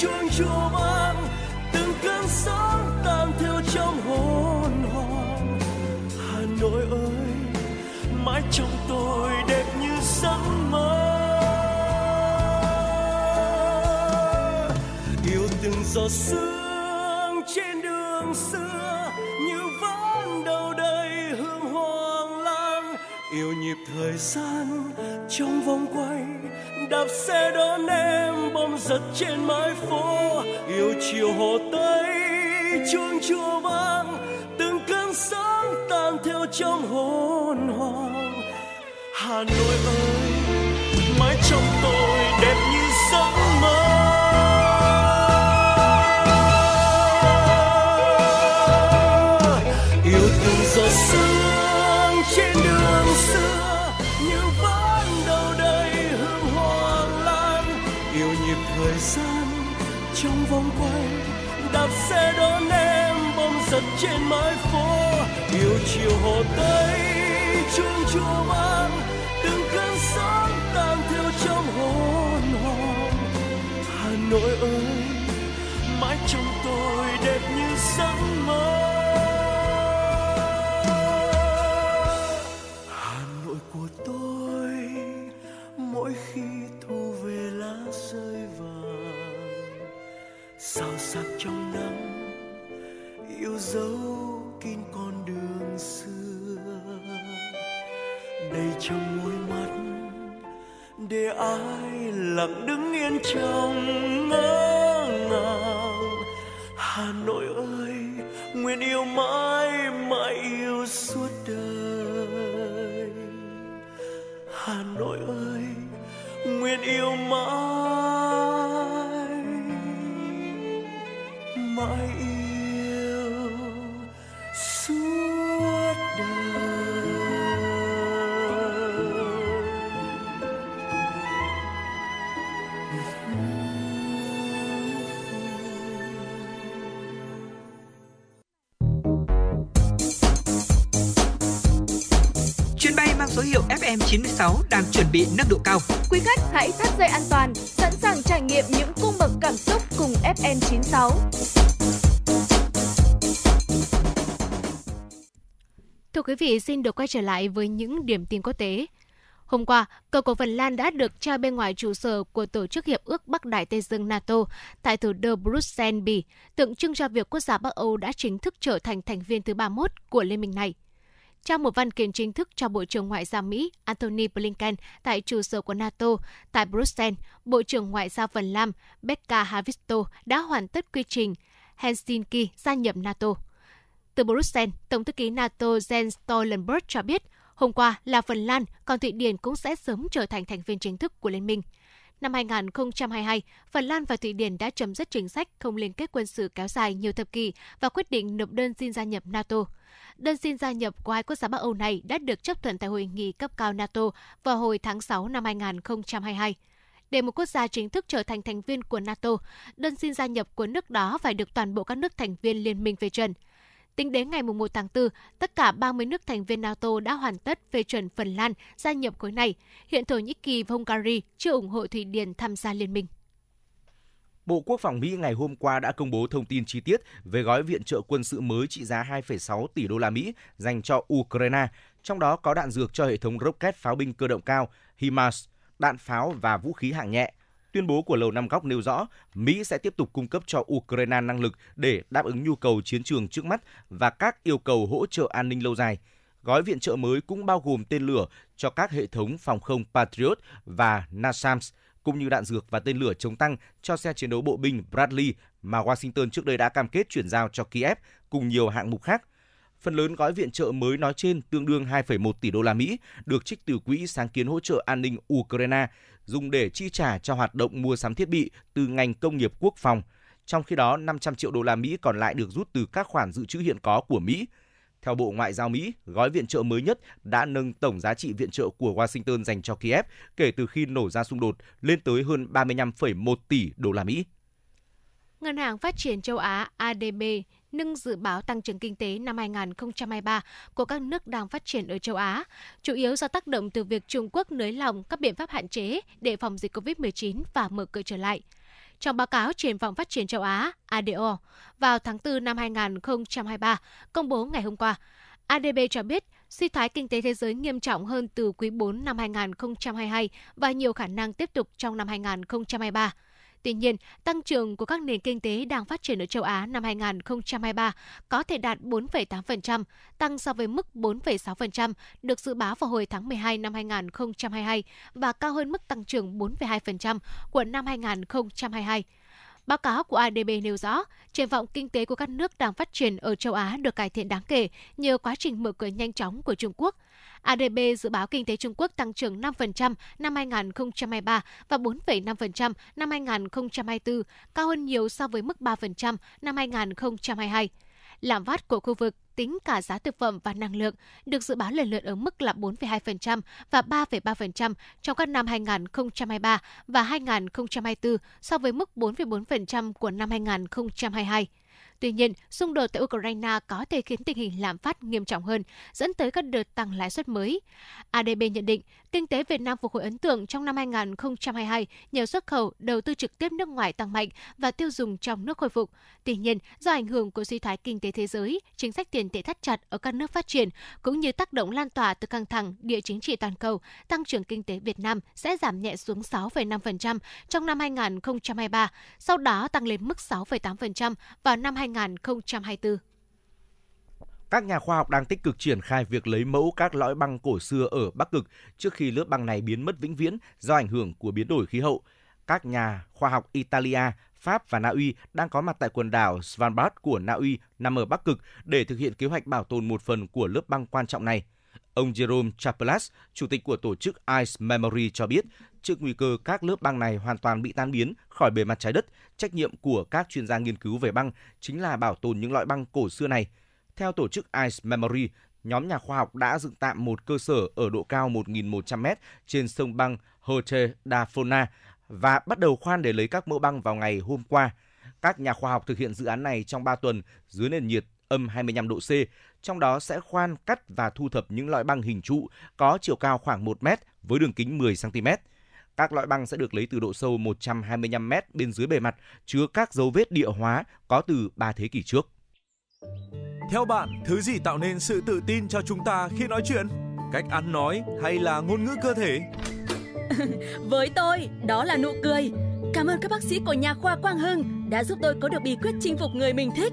G: chuông chùa vang, từng cơn sóng tan theo trong hồn hoàng Hà Nội ơi, mãi trong tôi đẹp như giấc mơ. Yêu từng giọt sương trên đường xưa, như vẫn đâu đây hương hoàng lan yêu nhịp thời gian trong vòng quay đạp xe đón em, bom giật trên mái phố. Yêu chiều hồ tây, chuông chùa vang, từng cơn sóng tan theo trong hồn hoàng Hà Nội ơi mãi trong đạp xe đón em bom giật trên mái phố. Yêu chiều hồ tây, chuông chùa vang, từng cơn sóng tan theo trong hồn hoàng Hà Nội ơi, mãi trong tôi đẹp như giấc
A: FM96 đang chuẩn bị nâng độ cao.
I: Quý khách hãy thắt dây an toàn, sẵn sàng trải nghiệm những cung bậc cảm xúc cùng FN96.
F: Thưa quý vị, xin được quay trở lại với những điểm tin quốc tế. Hôm qua, cờ của Phần Lan đã được treo bên ngoài trụ sở của Tổ chức Hiệp ước Bắc Đại Tây Dương NATO tại thủ đô Bruxelles, Bỉ, tượng trưng cho việc quốc gia Bắc Âu đã chính thức trở thành thành viên thứ 31 của liên minh này. Trong một văn kiện chính thức cho Bộ trưởng Ngoại giao Mỹ Antony Blinken tại trụ sở của NATO tại Bruxelles, Bộ trưởng Ngoại giao Phần Lan Becca Havisto đã hoàn tất quy trình Helsinki gia nhập NATO. Từ Bruxelles, Tổng thư ký NATO Jens Stoltenberg cho biết hôm qua là Phần Lan, còn Thụy Điển cũng sẽ sớm trở thành thành viên chính thức của Liên minh. Năm 2022, Phần Lan và Thụy Điển đã chấm dứt chính sách không liên kết quân sự kéo dài nhiều thập kỷ và quyết định nộp đơn xin gia nhập NATO. Đơn xin gia nhập của hai quốc gia Bắc Âu này đã được chấp thuận tại hội nghị cấp cao NATO vào hồi tháng 6 năm 2022. để một quốc gia chính thức trở thành thành viên của NATO, đơn xin gia nhập của nước đó phải được toàn bộ các nước thành viên liên minh phê chuẩn. Tính đến ngày 1 tháng 4, tất cả 30 nước thành viên NATO đã hoàn tất phê chuẩn Phần Lan gia nhập khối này. Hiện Thổ Nhĩ Kỳ và Hungary chưa ủng hộ Thụy Điển tham gia liên minh.
C: Bộ Quốc phòng Mỹ ngày hôm qua đã công bố thông tin chi tiết về gói viện trợ quân sự mới trị giá 2,6 tỷ đô la Mỹ dành cho Ukraine, trong đó có đạn dược cho hệ thống rocket pháo binh cơ động cao HIMARS, đạn pháo và vũ khí hạng nhẹ. Tuyên bố của Lầu Năm Góc nêu rõ Mỹ sẽ tiếp tục cung cấp cho Ukraine năng lực để đáp ứng nhu cầu chiến trường trước mắt và các yêu cầu hỗ trợ an ninh lâu dài. Gói viện trợ mới cũng bao gồm tên lửa cho các hệ thống phòng không Patriot và NASAMS, cũng như đạn dược và tên lửa chống tăng cho xe chiến đấu bộ binh Bradley mà Washington trước đây đã cam kết chuyển giao cho Kiev cùng nhiều hạng mục khác. Phần lớn gói viện trợ mới nói trên tương đương 2,1 tỷ đô la Mỹ được trích từ quỹ sáng kiến hỗ trợ an ninh Ukraine dùng để chi trả cho hoạt động mua sắm thiết bị từ ngành công nghiệp quốc phòng. Trong khi đó, 500 triệu đô la Mỹ còn lại được rút từ các khoản dự trữ hiện có của Mỹ. Theo Bộ Ngoại giao Mỹ, gói viện trợ mới nhất đã nâng tổng giá trị viện trợ của Washington dành cho Kiev kể từ khi nổ ra xung đột lên tới hơn 35,1 tỷ đô la Mỹ.
F: Ngân hàng Phát triển châu Á ADB nâng dự báo tăng trưởng kinh tế năm 2023 của các nước đang phát triển ở châu Á, chủ yếu do tác động từ việc Trung Quốc nới lỏng các biện pháp hạn chế để phòng dịch COVID-19 và mở cửa trở lại. Trong báo cáo triển vọng phát triển châu Á ADO vào tháng 4 năm 2023 công bố ngày hôm qua, ADB cho biết suy thoái kinh tế thế giới nghiêm trọng hơn từ quý 4 năm 2022 và nhiều khả năng tiếp tục trong năm 2023. Tuy nhiên, tăng trưởng của các nền kinh tế đang phát triển ở châu Á năm 2023 có thể đạt 4,8%, tăng so với mức 4,6% được dự báo vào hồi tháng 12 năm 2022 và cao hơn mức tăng trưởng 4,2% của năm 2022. Báo cáo của ADB nêu rõ, triển vọng kinh tế của các nước đang phát triển ở châu Á được cải thiện đáng kể nhờ quá trình mở cửa nhanh chóng của Trung Quốc – ADB dự báo kinh tế Trung Quốc tăng trưởng 5% năm 2023 và 4,5% năm 2024, cao hơn nhiều so với mức 3% năm 2022. Lạm phát của khu vực tính cả giá thực phẩm và năng lượng được dự báo lần lượt ở mức là 4,2% và 3,3% trong các năm 2023 và 2024 so với mức 4,4% của năm 2022. Tuy nhiên, xung đột tại Ukraine có thể khiến tình hình lạm phát nghiêm trọng hơn, dẫn tới các đợt tăng lãi suất mới. ADB nhận định, kinh tế Việt Nam phục hồi ấn tượng trong năm 2022 nhờ xuất khẩu, đầu tư trực tiếp nước ngoài tăng mạnh và tiêu dùng trong nước khôi phục. Tuy nhiên, do ảnh hưởng của suy thoái kinh tế thế giới, chính sách tiền tệ thắt chặt ở các nước phát triển cũng như tác động lan tỏa từ căng thẳng địa chính trị toàn cầu, tăng trưởng kinh tế Việt Nam sẽ giảm nhẹ xuống 6,5% trong năm 2023, sau đó tăng lên mức 6,8% vào năm 2024 2024.
C: Các nhà khoa học đang tích cực triển khai việc lấy mẫu các lõi băng cổ xưa ở Bắc Cực trước khi lớp băng này biến mất vĩnh viễn do ảnh hưởng của biến đổi khí hậu. Các nhà khoa học Italia, Pháp và Na Uy đang có mặt tại quần đảo Svalbard của Na Uy nằm ở Bắc Cực để thực hiện kế hoạch bảo tồn một phần của lớp băng quan trọng này. Ông Jerome Chaplas, chủ tịch của tổ chức Ice Memory cho biết, trước nguy cơ các lớp băng này hoàn toàn bị tan biến khỏi bề mặt trái đất, trách nhiệm của các chuyên gia nghiên cứu về băng chính là bảo tồn những loại băng cổ xưa này. Theo tổ chức Ice Memory, nhóm nhà khoa học đã dựng tạm một cơ sở ở độ cao 1.100m trên sông băng Hote da Fona và bắt đầu khoan để lấy các mẫu băng vào ngày hôm qua. Các nhà khoa học thực hiện dự án này trong 3 tuần dưới nền nhiệt âm 25 độ C, trong đó sẽ khoan, cắt và thu thập những loại băng hình trụ có chiều cao khoảng 1 mét với đường kính 10 cm. Các loại băng sẽ được lấy từ độ sâu 125 mét bên dưới bề mặt, chứa các dấu vết địa hóa có từ 3 thế kỷ trước.
J: Theo bạn, thứ gì tạo nên sự tự tin cho chúng ta khi nói chuyện? Cách ăn nói hay là ngôn ngữ cơ thể?
K: Với tôi, đó là nụ cười. Cảm ơn các bác sĩ của nhà khoa Quang Hưng đã giúp tôi có được bí quyết chinh phục người mình thích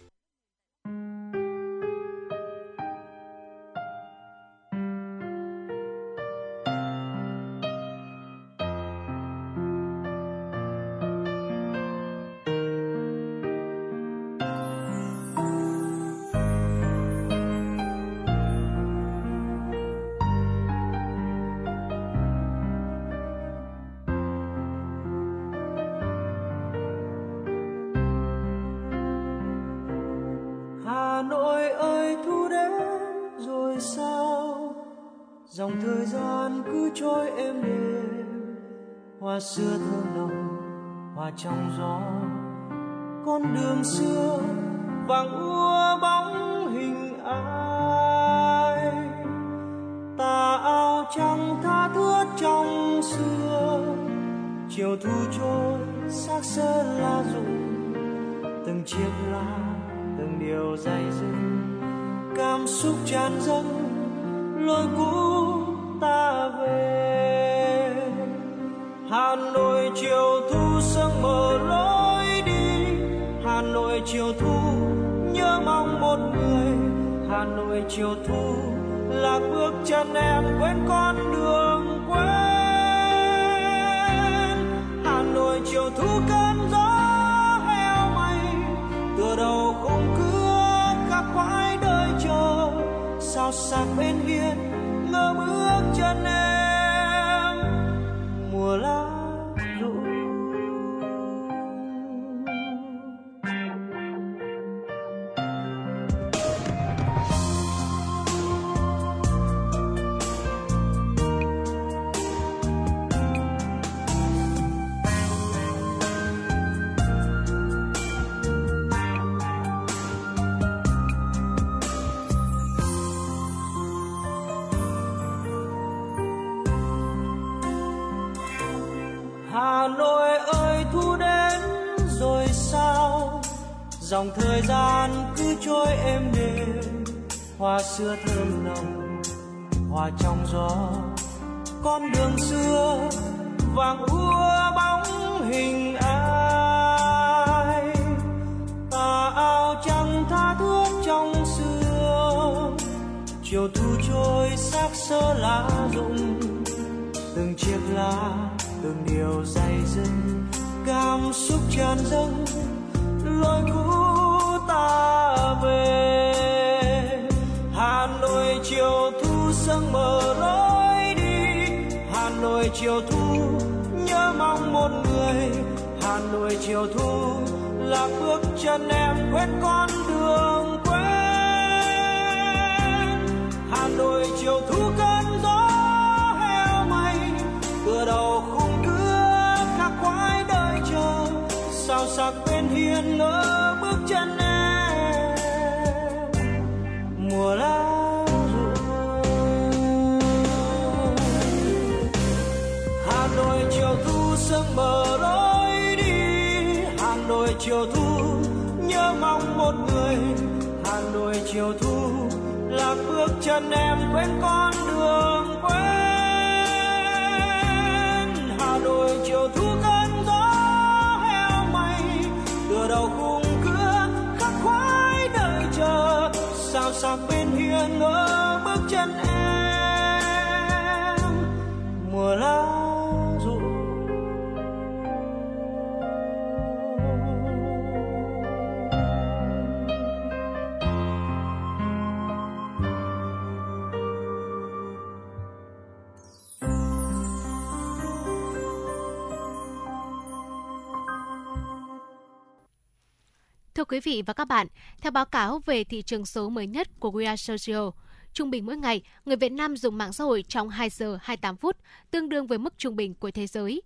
L: thời gian cứ trôi êm đềm. Hoa xưa thơ lòng hoa trong gió. Con đường xưa vàng úa xưa thơm
F: Thưa quý vị và các bạn, theo báo cáo về thị trường số mới nhất của We Are Social, trung bình mỗi ngày, người Việt Nam dùng mạng xã hội trong 2 giờ 28 phút, tương đương với mức trung bình của thế giới.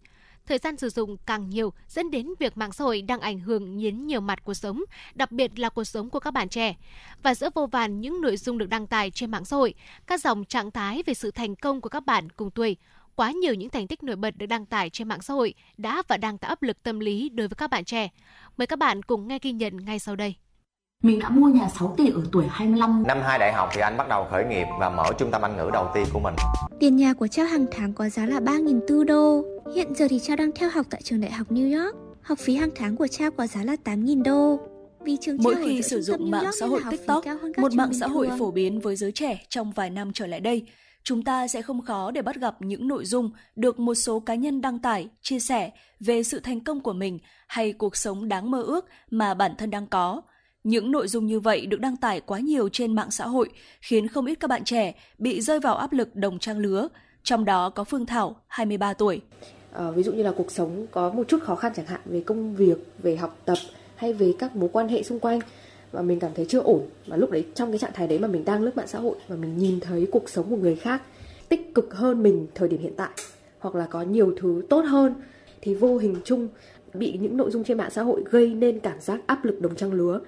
F: Thời gian sử dụng càng nhiều dẫn đến việc mạng xã hội đang ảnh hưởng đến nhiều mặt cuộc sống, đặc biệt là cuộc sống của các bạn trẻ. Và giữa vô vàn những nội dung được đăng tải trên mạng xã hội, các dòng trạng thái về sự thành công của các bạn cùng tuổi quá nhiều những thành tích nổi bật được đăng tải trên mạng xã hội đã và đang tạo áp lực tâm lý đối với các bạn trẻ. Mời các bạn cùng nghe ghi nhận ngay sau đây.
M: Mình đã mua nhà 6 tỷ ở tuổi 25.
N: Năm 2 đại học thì anh bắt đầu khởi nghiệp và mở trung tâm Anh ngữ đầu tiên của mình.
O: Tiền nhà của Trao hàng tháng có giá là 3.400 đô. Hiện giờ thì Trao đang theo học tại trường đại học New York. Học phí hàng tháng của Trao có giá là 8.000 đô.
K: Vì trường Mỗi khi sử dụng mạng xã hội TikTok, một mạng xã hội phổ biến với giới trẻ trong vài năm trở lại đây, chúng ta sẽ không khó để bắt gặp những nội dung được một số cá nhân đăng tải, chia sẻ về sự thành công của mình hay cuộc sống đáng mơ ước mà bản thân đang có. Những nội dung như vậy được đăng tải quá nhiều trên mạng xã hội, khiến không ít các bạn trẻ bị rơi vào áp lực đồng trang lứa, trong đó có Phương Thảo, 23 tuổi.
P: À, ví dụ như là cuộc sống có một chút khó khăn chẳng hạn về công việc, về học tập hay về các mối quan hệ xung quanh và mình cảm thấy chưa ổn và lúc đấy trong cái trạng thái đấy mà mình đang lướt mạng xã hội và mình nhìn thấy cuộc sống của người khác tích cực hơn mình thời điểm hiện tại hoặc là có nhiều thứ tốt hơn thì vô hình chung bị những nội dung trên mạng xã hội gây nên cảm giác áp lực đồng trang lứa.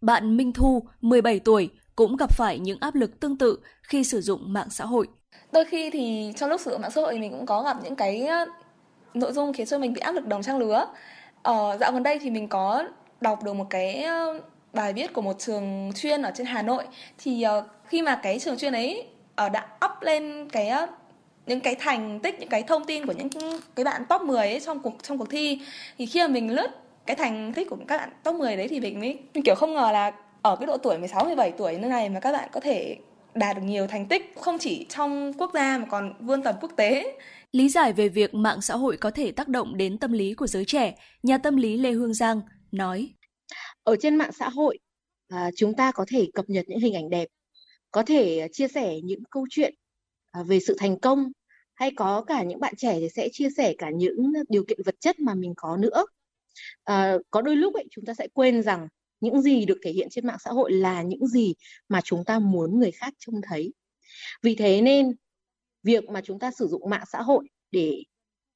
K: Bạn Minh Thu, 17 tuổi, cũng gặp phải những áp lực tương tự khi sử dụng mạng xã hội.
Q: Đôi khi thì trong lúc sử dụng mạng xã hội mình cũng có gặp những cái nội dung khiến cho mình bị áp lực đồng trang lứa. Ờ, dạo gần đây thì mình có đọc được một cái bài viết của một trường chuyên ở trên Hà Nội thì uh, khi mà cái trường chuyên ấy uh, đã up lên cái uh, những cái thành tích những cái thông tin của những cái bạn top 10 ấy trong cuộc trong cuộc thi thì khi mà mình lướt cái thành tích của các bạn top 10 đấy thì mình mới mình kiểu không ngờ là ở cái độ tuổi 16 17 tuổi như này mà các bạn có thể đạt được nhiều thành tích không chỉ trong quốc gia mà còn vươn tầm quốc tế.
K: Lý giải về việc mạng xã hội có thể tác động đến tâm lý của giới trẻ, nhà tâm lý Lê Hương Giang nói:
R: ở trên mạng xã hội à, chúng ta có thể cập nhật những hình ảnh đẹp có thể à, chia sẻ những câu chuyện à, về sự thành công hay có cả những bạn trẻ thì sẽ chia sẻ cả những điều kiện vật chất mà mình có nữa. À, có đôi lúc ấy chúng ta sẽ quên rằng những gì được thể hiện trên mạng xã hội là những gì mà chúng ta muốn người khác trông thấy. Vì thế nên việc mà chúng ta sử dụng mạng xã hội để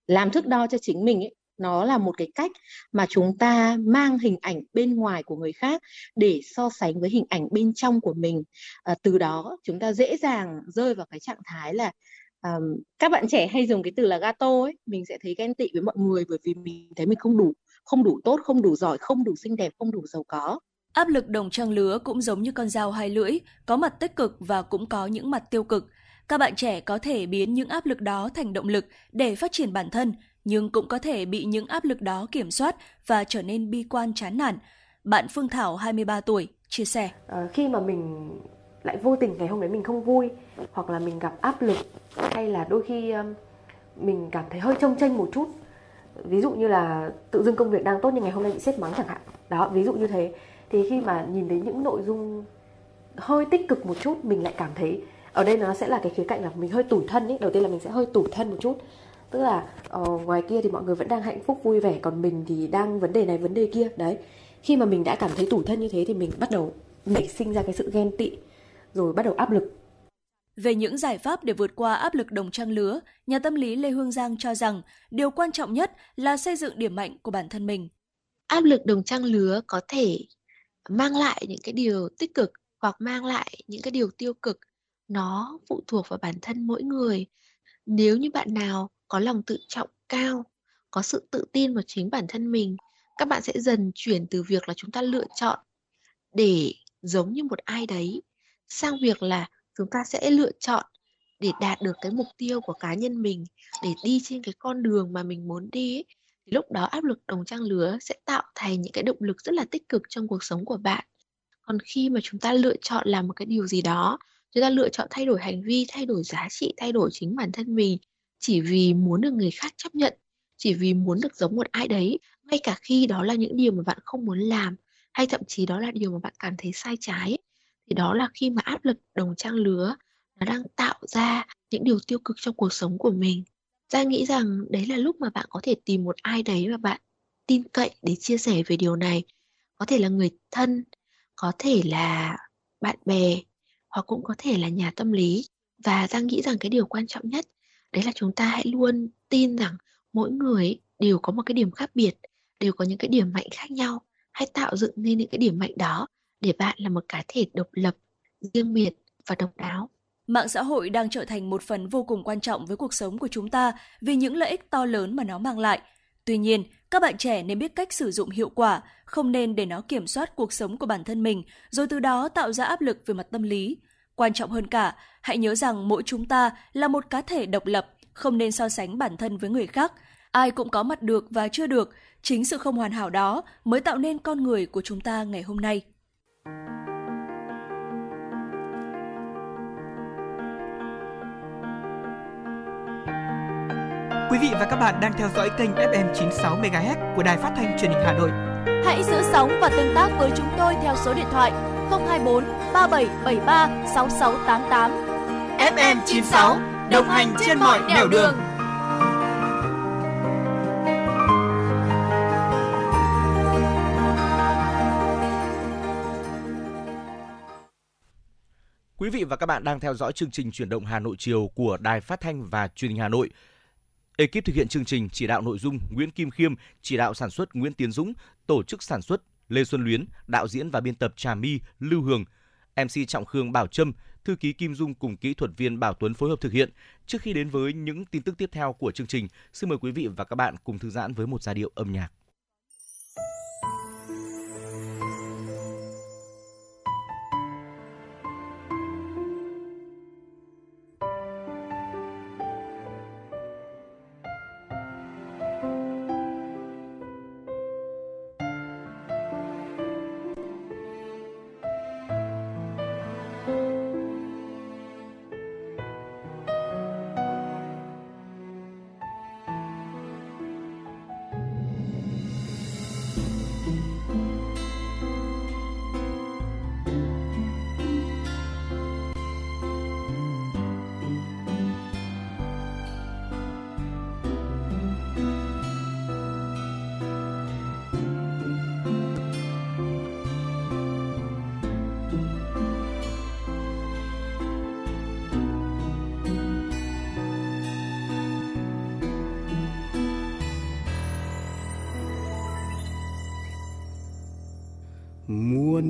R: làm thước đo cho chính mình ấy, nó là một cái cách mà chúng ta mang hình ảnh bên ngoài của người khác để so sánh với hình ảnh bên trong của mình. À, từ đó chúng ta dễ dàng rơi vào cái trạng thái là um, các bạn trẻ hay dùng cái từ là gato ấy mình sẽ thấy ghen tị với mọi người bởi vì mình thấy mình không đủ không đủ tốt không đủ giỏi không đủ xinh đẹp không đủ giàu có.
K: Áp lực đồng trang lứa cũng giống như con dao hai lưỡi có mặt tích cực và cũng có những mặt tiêu cực. Các bạn trẻ có thể biến những áp lực đó thành động lực để phát triển bản thân nhưng cũng có thể bị những áp lực đó kiểm soát và trở nên bi quan chán nản. Bạn Phương Thảo 23 tuổi chia sẻ.
P: À, khi mà mình lại vô tình ngày hôm đấy mình không vui hoặc là mình gặp áp lực hay là đôi khi mình cảm thấy hơi trông tranh một chút ví dụ như là tự dưng công việc đang tốt nhưng ngày hôm nay bị sếp mắng chẳng hạn đó ví dụ như thế thì khi mà nhìn thấy những nội dung hơi tích cực một chút mình lại cảm thấy ở đây nó sẽ là cái khía cạnh là mình hơi tủi thân ấy đầu tiên là mình sẽ hơi tủi thân một chút tức là uh, ngoài kia thì mọi người vẫn đang hạnh phúc vui vẻ còn mình thì đang vấn đề này vấn đề kia đấy khi mà mình đã cảm thấy tủi thân như thế thì mình bắt đầu nảy sinh ra cái sự ghen tị rồi bắt đầu áp lực
K: về những giải pháp để vượt qua áp lực đồng trang lứa, nhà tâm lý Lê Hương Giang cho rằng điều quan trọng nhất là xây dựng điểm mạnh của bản thân mình.
R: Áp lực đồng trang lứa có thể mang lại những cái điều tích cực hoặc mang lại những cái điều tiêu cực. Nó phụ thuộc vào bản thân mỗi người. Nếu như bạn nào có lòng tự trọng cao có sự tự tin vào chính bản thân mình các bạn sẽ dần chuyển từ việc là chúng ta lựa chọn để giống như một ai đấy sang việc là chúng ta sẽ lựa chọn để đạt được cái mục tiêu của cá nhân mình để đi trên cái con đường mà mình muốn đi ấy, thì lúc đó áp lực đồng trang lứa sẽ tạo thành những cái động lực rất là tích cực trong cuộc sống của bạn. Còn khi mà chúng ta lựa chọn làm một cái điều gì đó chúng ta lựa chọn thay đổi hành vi thay đổi giá trị thay đổi chính bản thân mình chỉ vì muốn được người khác chấp nhận, chỉ vì muốn được giống một ai đấy, ngay cả khi đó là những điều mà bạn không muốn làm, hay thậm chí đó là điều mà bạn cảm thấy sai trái thì đó là khi mà áp lực đồng trang lứa nó đang tạo ra những điều tiêu cực trong cuộc sống của mình. Ra nghĩ rằng đấy là lúc mà bạn có thể tìm một ai đấy mà bạn tin cậy để chia sẻ về điều này. Có thể là người thân, có thể là bạn bè, hoặc cũng có thể là nhà tâm lý. Và giang nghĩ rằng cái điều quan trọng nhất đấy là chúng ta hãy luôn tin rằng mỗi người đều có một cái điểm khác biệt, đều có những cái điểm mạnh khác nhau. Hãy tạo dựng nên những cái điểm mạnh đó để bạn là một cá thể độc lập, riêng biệt và độc đáo.
K: Mạng xã hội đang trở thành một phần vô cùng quan trọng với cuộc sống của chúng ta vì những lợi ích to lớn mà nó mang lại. Tuy nhiên, các bạn trẻ nên biết cách sử dụng hiệu quả, không nên để nó kiểm soát cuộc sống của bản thân mình, rồi từ đó tạo ra áp lực về mặt tâm lý. Quan trọng hơn cả, hãy nhớ rằng mỗi chúng ta là một cá thể độc lập, không nên so sánh bản thân với người khác. Ai cũng có mặt được và chưa được, chính sự không hoàn hảo đó mới tạo nên con người của chúng ta ngày hôm nay.
A: Quý vị và các bạn đang theo dõi kênh FM 96 MHz của đài phát thanh truyền hình Hà Nội.
I: Hãy giữ sóng và tương tác với chúng tôi theo số điện thoại 024 3773 6688.
A: FM 96 đồng hành trên mọi nẻo đường.
C: Quý vị và các bạn đang theo dõi chương trình chuyển động Hà Nội chiều của Đài Phát thanh và Truyền hình Hà Nội. Ekip thực hiện chương trình chỉ đạo nội dung Nguyễn Kim Khiêm, chỉ đạo sản xuất Nguyễn Tiến Dũng, tổ chức sản xuất Lê Xuân Luyến, đạo diễn và biên tập Trà My, Lưu Hường, MC Trọng Khương Bảo Trâm, thư ký Kim Dung cùng kỹ thuật viên Bảo Tuấn phối hợp thực hiện. Trước khi đến với những tin tức tiếp theo của chương trình, xin mời quý vị và các bạn cùng thư giãn với một giai điệu âm nhạc.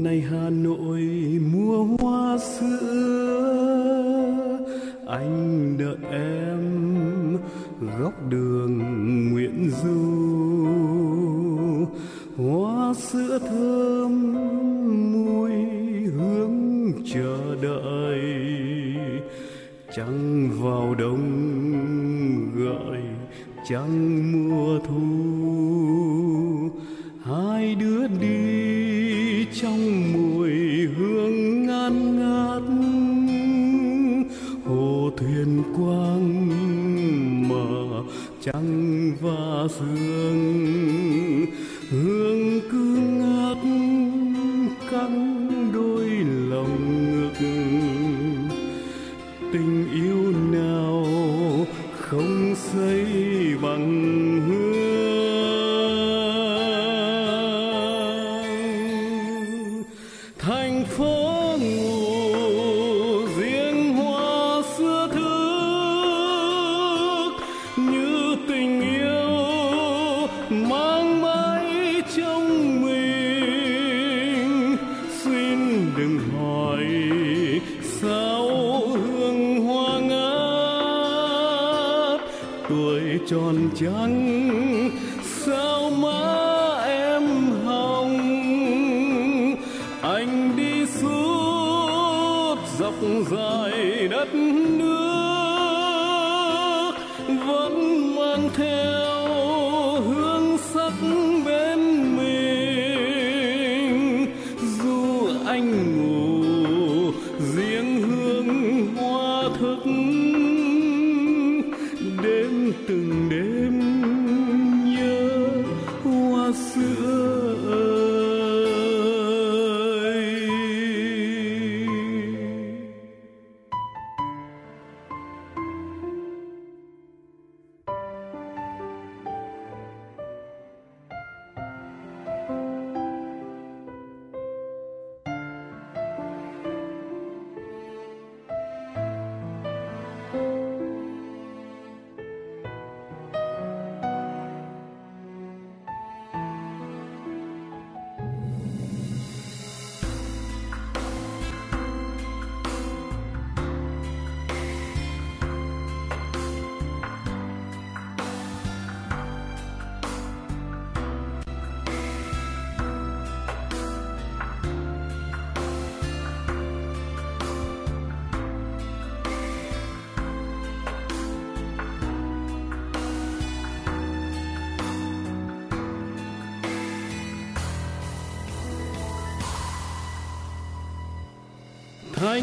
G: Nay hà nội.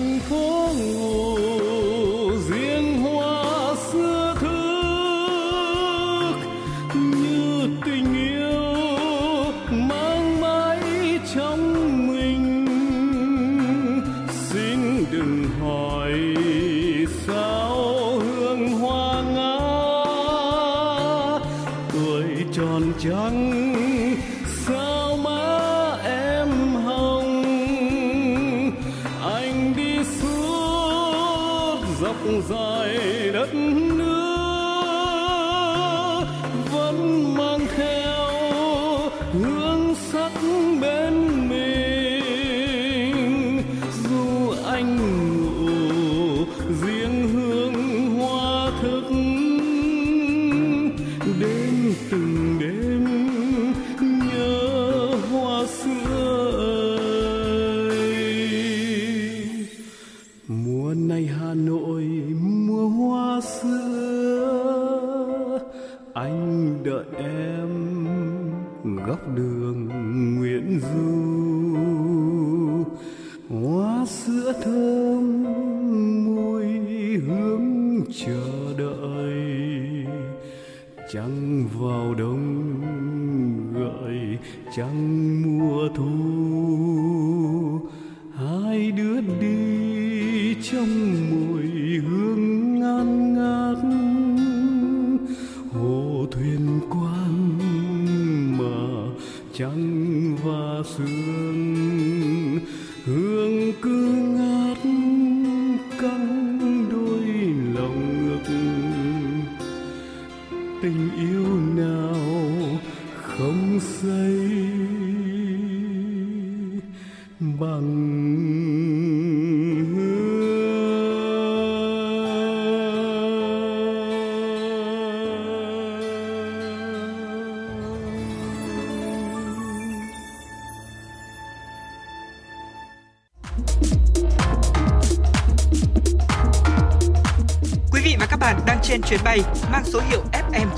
G: Thành phố ngủ riêng hoa xưa thức như tình yêu mang mãi trong mình xin đừng hỏi sao hương hoa ngã tuổi tròn trắng suốt dọc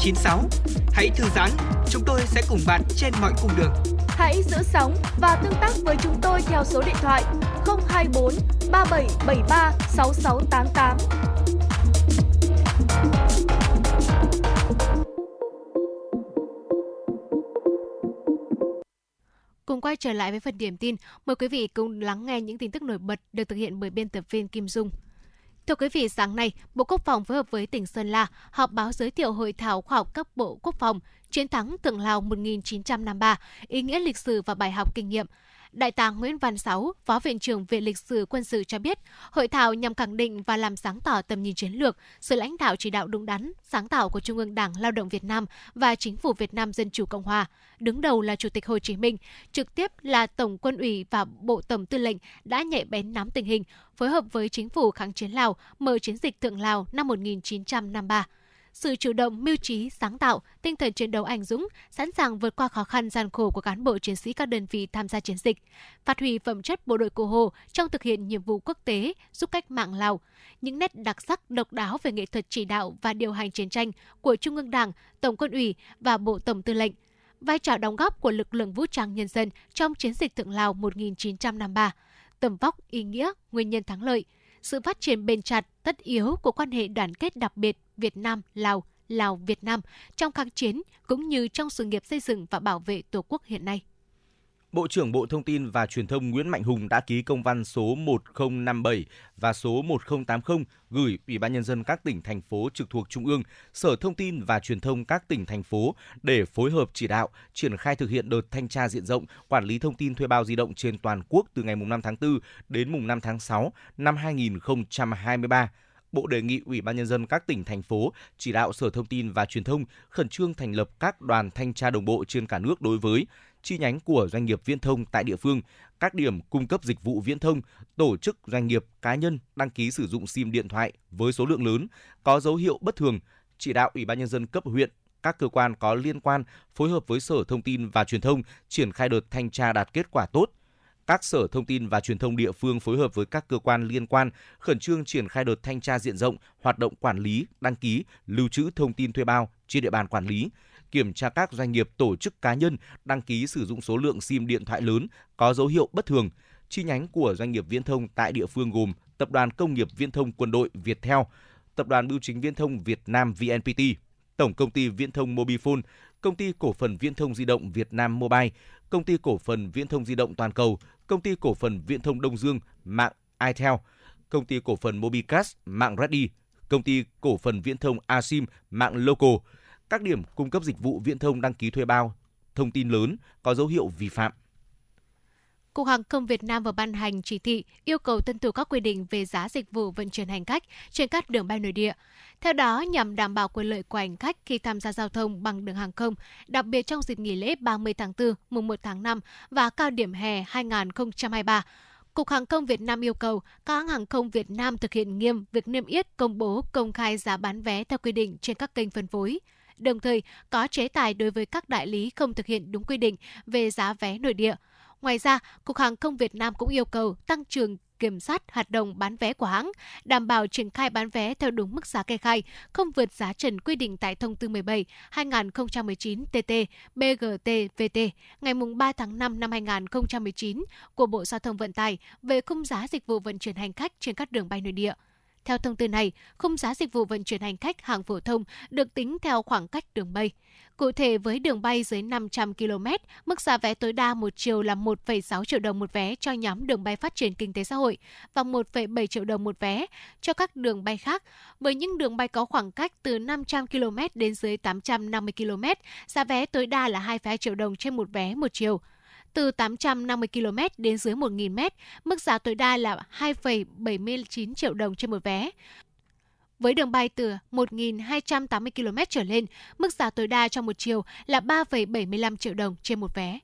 A: FM96. Hãy thư giãn, chúng tôi sẽ cùng bạn trên mọi cung đường.
I: Hãy giữ sóng và tương tác với chúng tôi theo số điện thoại 024 3773 6688.
F: Cùng quay trở lại với phần điểm tin, mời quý vị cùng lắng nghe những tin tức nổi bật được thực hiện bởi biên tập viên Kim Dung. Thưa quý vị, sáng nay, Bộ Quốc phòng phối hợp với tỉnh Sơn La họp báo giới thiệu hội thảo khoa học cấp Bộ Quốc phòng Chiến thắng Tượng Lào 1953, ý nghĩa lịch sử và bài học kinh nghiệm. Đại tá Nguyễn Văn Sáu, Phó Viện trưởng Viện Lịch sử Quân sự cho biết, hội thảo nhằm khẳng định và làm sáng tỏ tầm nhìn chiến lược, sự lãnh đạo chỉ đạo đúng đắn, sáng tạo của Trung ương Đảng Lao động Việt Nam và Chính phủ Việt Nam Dân chủ Cộng hòa. Đứng đầu là Chủ tịch Hồ Chí Minh, trực tiếp là Tổng quân ủy và Bộ Tổng tư lệnh đã nhạy bén nắm tình hình, phối hợp với Chính phủ kháng chiến Lào mở chiến dịch Thượng Lào năm 1953 sự chủ động, mưu trí, sáng tạo, tinh thần chiến đấu anh dũng, sẵn sàng vượt qua khó khăn gian khổ của cán bộ chiến sĩ các đơn vị tham gia chiến dịch, phát huy phẩm chất bộ đội cụ Hồ trong thực hiện nhiệm vụ quốc tế giúp cách mạng Lào, những nét đặc sắc độc đáo về nghệ thuật chỉ đạo và điều hành chiến tranh của Trung ương Đảng, Tổng quân ủy và Bộ Tổng tư lệnh, vai trò đóng góp của lực lượng vũ trang nhân dân trong chiến dịch Thượng Lào 1953, tầm vóc ý nghĩa, nguyên nhân thắng lợi, sự phát triển bền chặt, tất yếu của quan hệ đoàn kết đặc biệt Việt Nam-Lào, Lào-Việt Nam trong kháng chiến cũng như trong sự nghiệp xây dựng và bảo vệ Tổ quốc hiện nay.
C: Bộ trưởng Bộ Thông tin và Truyền thông Nguyễn Mạnh Hùng đã ký công văn số 1057 và số 1080 gửi Ủy ban nhân dân các tỉnh thành phố trực thuộc Trung ương, Sở Thông tin và Truyền thông các tỉnh thành phố để phối hợp chỉ đạo triển khai thực hiện đợt thanh tra diện rộng quản lý thông tin thuê bao di động trên toàn quốc từ ngày 5 tháng 4 đến mùng 5 tháng 6 năm 2023. Bộ đề nghị Ủy ban nhân dân các tỉnh thành phố chỉ đạo Sở Thông tin và Truyền thông khẩn trương thành lập các đoàn thanh tra đồng bộ trên cả nước đối với chi nhánh của doanh nghiệp viễn thông tại địa phương, các điểm cung cấp dịch vụ viễn thông, tổ chức doanh nghiệp cá nhân đăng ký sử dụng SIM điện thoại với số lượng lớn có dấu hiệu bất thường, chỉ đạo Ủy ban nhân dân cấp huyện, các cơ quan có liên quan phối hợp với Sở Thông tin và Truyền thông triển khai đợt thanh tra đạt kết quả tốt. Các Sở Thông tin và Truyền thông địa phương phối hợp với các cơ quan liên quan khẩn trương triển khai đợt thanh tra diện rộng hoạt động quản lý, đăng ký, lưu trữ thông tin thuê bao trên địa bàn quản lý, kiểm tra các doanh nghiệp tổ chức cá nhân đăng ký sử dụng số lượng SIM điện thoại lớn có dấu hiệu bất thường. Chi nhánh của doanh nghiệp viễn thông tại địa phương gồm Tập đoàn Công nghiệp Viễn thông Quân đội Viettel, Tập đoàn Bưu chính Viễn thông Việt Nam VNPT, Tổng công ty Viễn thông Mobifone, Công ty cổ phần Viễn thông di động Việt Nam Mobile, Công ty cổ phần Viễn thông di động Toàn cầu, Công ty cổ phần Viễn thông Đông Dương, mạng itel, Công ty cổ phần Mobicast, mạng Ready, Công ty cổ phần Viễn thông Asim, mạng Local, các điểm cung cấp dịch vụ viễn thông đăng ký thuê bao, thông tin lớn có dấu hiệu vi phạm.
F: Cục Hàng không Việt Nam vừa ban hành chỉ thị yêu cầu tuân thủ các quy định về giá dịch vụ vận chuyển hành khách trên các đường bay nội địa. Theo đó, nhằm đảm bảo quyền lợi của hành khách khi tham gia giao thông bằng đường hàng không, đặc biệt trong dịp nghỉ lễ 30 tháng 4, mùng 1 tháng 5 và cao điểm hè 2023, Cục Hàng không Việt Nam yêu cầu các hãng hàng không Việt Nam thực hiện nghiêm việc niêm yết công bố công khai giá bán vé theo quy định trên các kênh phân phối. Đồng thời, có chế tài đối với các đại lý không thực hiện đúng quy định về giá vé nội địa. Ngoài ra, Cục Hàng không Việt Nam cũng yêu cầu tăng cường kiểm soát hoạt động bán vé của hãng, đảm bảo triển khai bán vé theo đúng mức giá kê khai, không vượt giá trần quy định tại thông tư 17 2019 TT BGT-VT ngày 3 tháng 5 năm 2019 của Bộ Giao thông Vận tải về khung giá dịch vụ vận chuyển hành khách trên các đường bay nội địa. Theo thông tư này, khung giá dịch vụ vận chuyển hành khách hàng phổ thông được tính theo khoảng cách đường bay. Cụ thể với đường bay dưới 500 km, mức giá vé tối đa một chiều là 1,6 triệu đồng một vé cho nhóm đường bay phát triển kinh tế xã hội và 1,7 triệu đồng một vé cho các đường bay khác. Với những đường bay có khoảng cách từ 500 km đến dưới 850 km, giá vé tối đa là 2,2 triệu đồng trên một vé một chiều từ 850 km đến dưới 1.000 m, mức giá tối đa là 2,79 triệu đồng trên một vé. Với đường bay từ 1.280 km trở lên, mức giá tối đa trong một chiều là 3,75 triệu đồng trên một vé.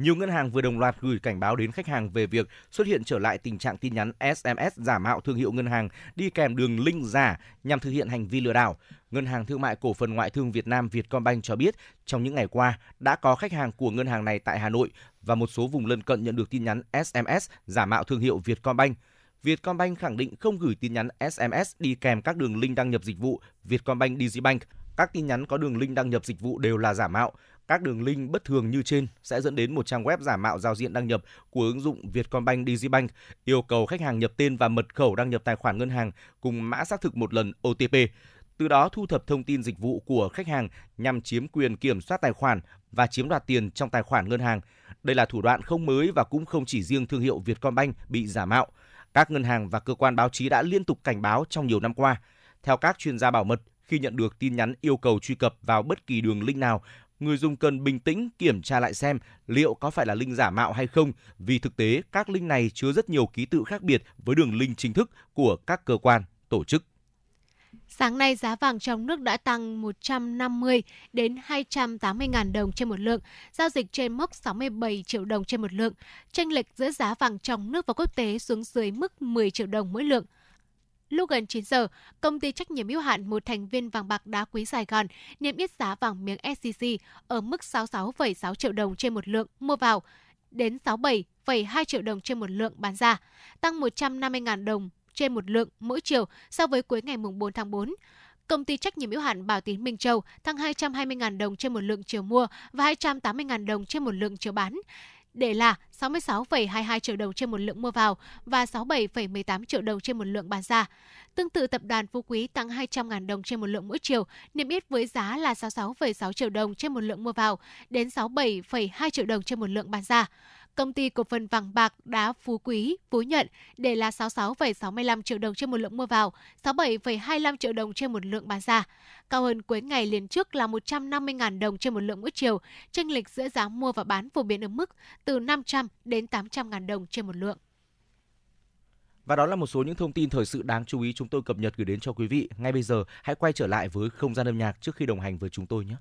C: Nhiều ngân hàng vừa đồng loạt gửi cảnh báo đến khách hàng về việc xuất hiện trở lại tình trạng tin nhắn SMS giả mạo thương hiệu ngân hàng đi kèm đường link giả nhằm thực hiện hành vi lừa đảo. Ngân hàng Thương mại Cổ phần Ngoại thương Việt Nam Vietcombank cho biết, trong những ngày qua đã có khách hàng của ngân hàng này tại Hà Nội và một số vùng lân cận nhận được tin nhắn SMS giả mạo thương hiệu Vietcombank. Vietcombank khẳng định không gửi tin nhắn SMS đi kèm các đường link đăng nhập dịch vụ Vietcombank Digibank. Các tin nhắn có đường link đăng nhập dịch vụ đều là giả mạo. Các đường link bất thường như trên sẽ dẫn đến một trang web giả mạo giao diện đăng nhập của ứng dụng Vietcombank Digibank, yêu cầu khách hàng nhập tên và mật khẩu đăng nhập tài khoản ngân hàng cùng mã xác thực một lần OTP. Từ đó thu thập thông tin dịch vụ của khách hàng nhằm chiếm quyền kiểm soát tài khoản và chiếm đoạt tiền trong tài khoản ngân hàng. Đây là thủ đoạn không mới và cũng không chỉ riêng thương hiệu Vietcombank bị giả mạo. Các ngân hàng và cơ quan báo chí đã liên tục cảnh báo trong nhiều năm qua. Theo các chuyên gia bảo mật, khi nhận được tin nhắn yêu cầu truy cập vào bất kỳ đường link nào, người dùng cần bình tĩnh kiểm tra lại xem liệu có phải là link giả mạo hay không, vì thực tế các link này chứa rất nhiều ký tự khác biệt với đường link chính thức của các cơ quan, tổ chức.
F: Sáng nay giá vàng trong nước đã tăng 150 đến 280 ngàn đồng trên một lượng, giao dịch trên mốc 67 triệu đồng trên một lượng. Tranh lệch giữa giá vàng trong nước và quốc tế xuống dưới mức 10 triệu đồng mỗi lượng. Lúc gần 9 giờ, công ty trách nhiệm hữu hạn một thành viên vàng bạc đá quý Sài Gòn niêm yết giá vàng miếng SCC ở mức 66,6 triệu đồng trên một lượng mua vào đến 67,2 triệu đồng trên một lượng bán ra, tăng 150.000 đồng trên một lượng mỗi chiều so với cuối ngày 4 tháng 4. Công ty trách nhiệm hữu hạn Bảo Tín Minh Châu tăng 220.000 đồng trên một lượng chiều mua và 280.000 đồng trên một lượng chiều bán để là 66,22 triệu đồng trên một lượng mua vào và 67,18 triệu đồng trên một lượng bán ra. Tương tự tập đoàn Phú Quý tăng 200.000 đồng trên một lượng mỗi chiều, niêm yết với giá là 66,6 triệu đồng trên một lượng mua vào đến 67,2 triệu đồng trên một lượng bán ra công ty cổ phần vàng bạc đá Phú Quý, Phú Nhuận để là 66,65 triệu đồng trên một lượng mua vào, 67,25 triệu đồng trên một lượng bán ra. Cao hơn cuối ngày liền trước là 150.000 đồng trên một lượng mỗi chiều, chênh lệch giữa giá mua và bán phổ biến ở mức từ 500 đến 800.000 đồng trên một lượng.
C: Và đó là một số những thông tin thời sự đáng chú ý chúng tôi cập nhật gửi đến cho quý vị. Ngay bây giờ, hãy quay trở lại với không gian âm nhạc trước khi đồng hành với chúng tôi nhé.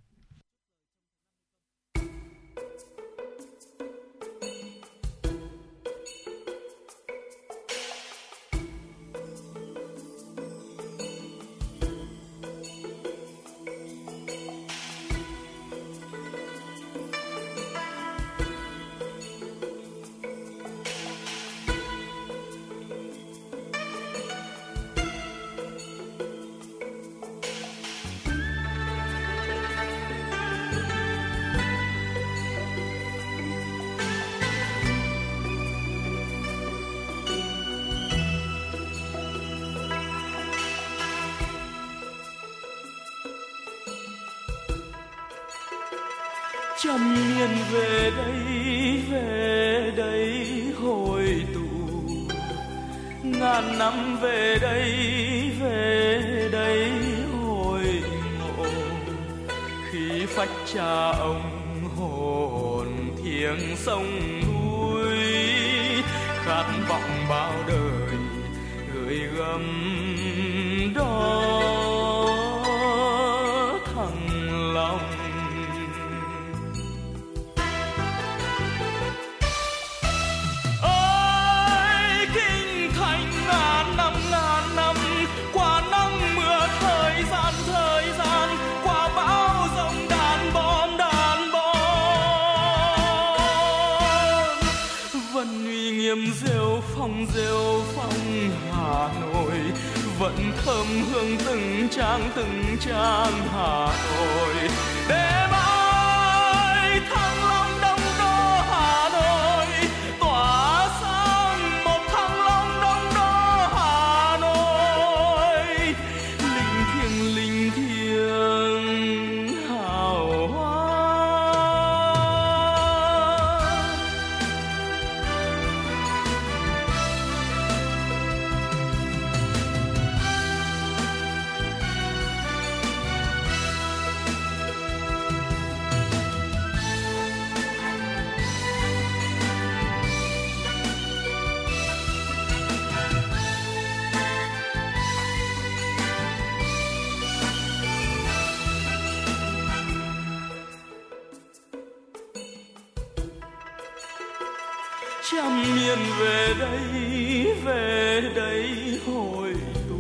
S: Trăm miền về đây về đây hồi tụ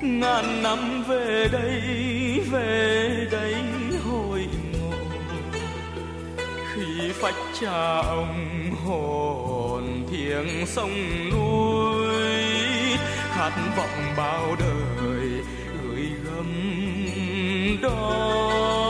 S: ngàn năm về đây về đây hồi ngộ khi phách cha ông hồn thiêng sông núi, khát vọng bao đời gửi gắm đó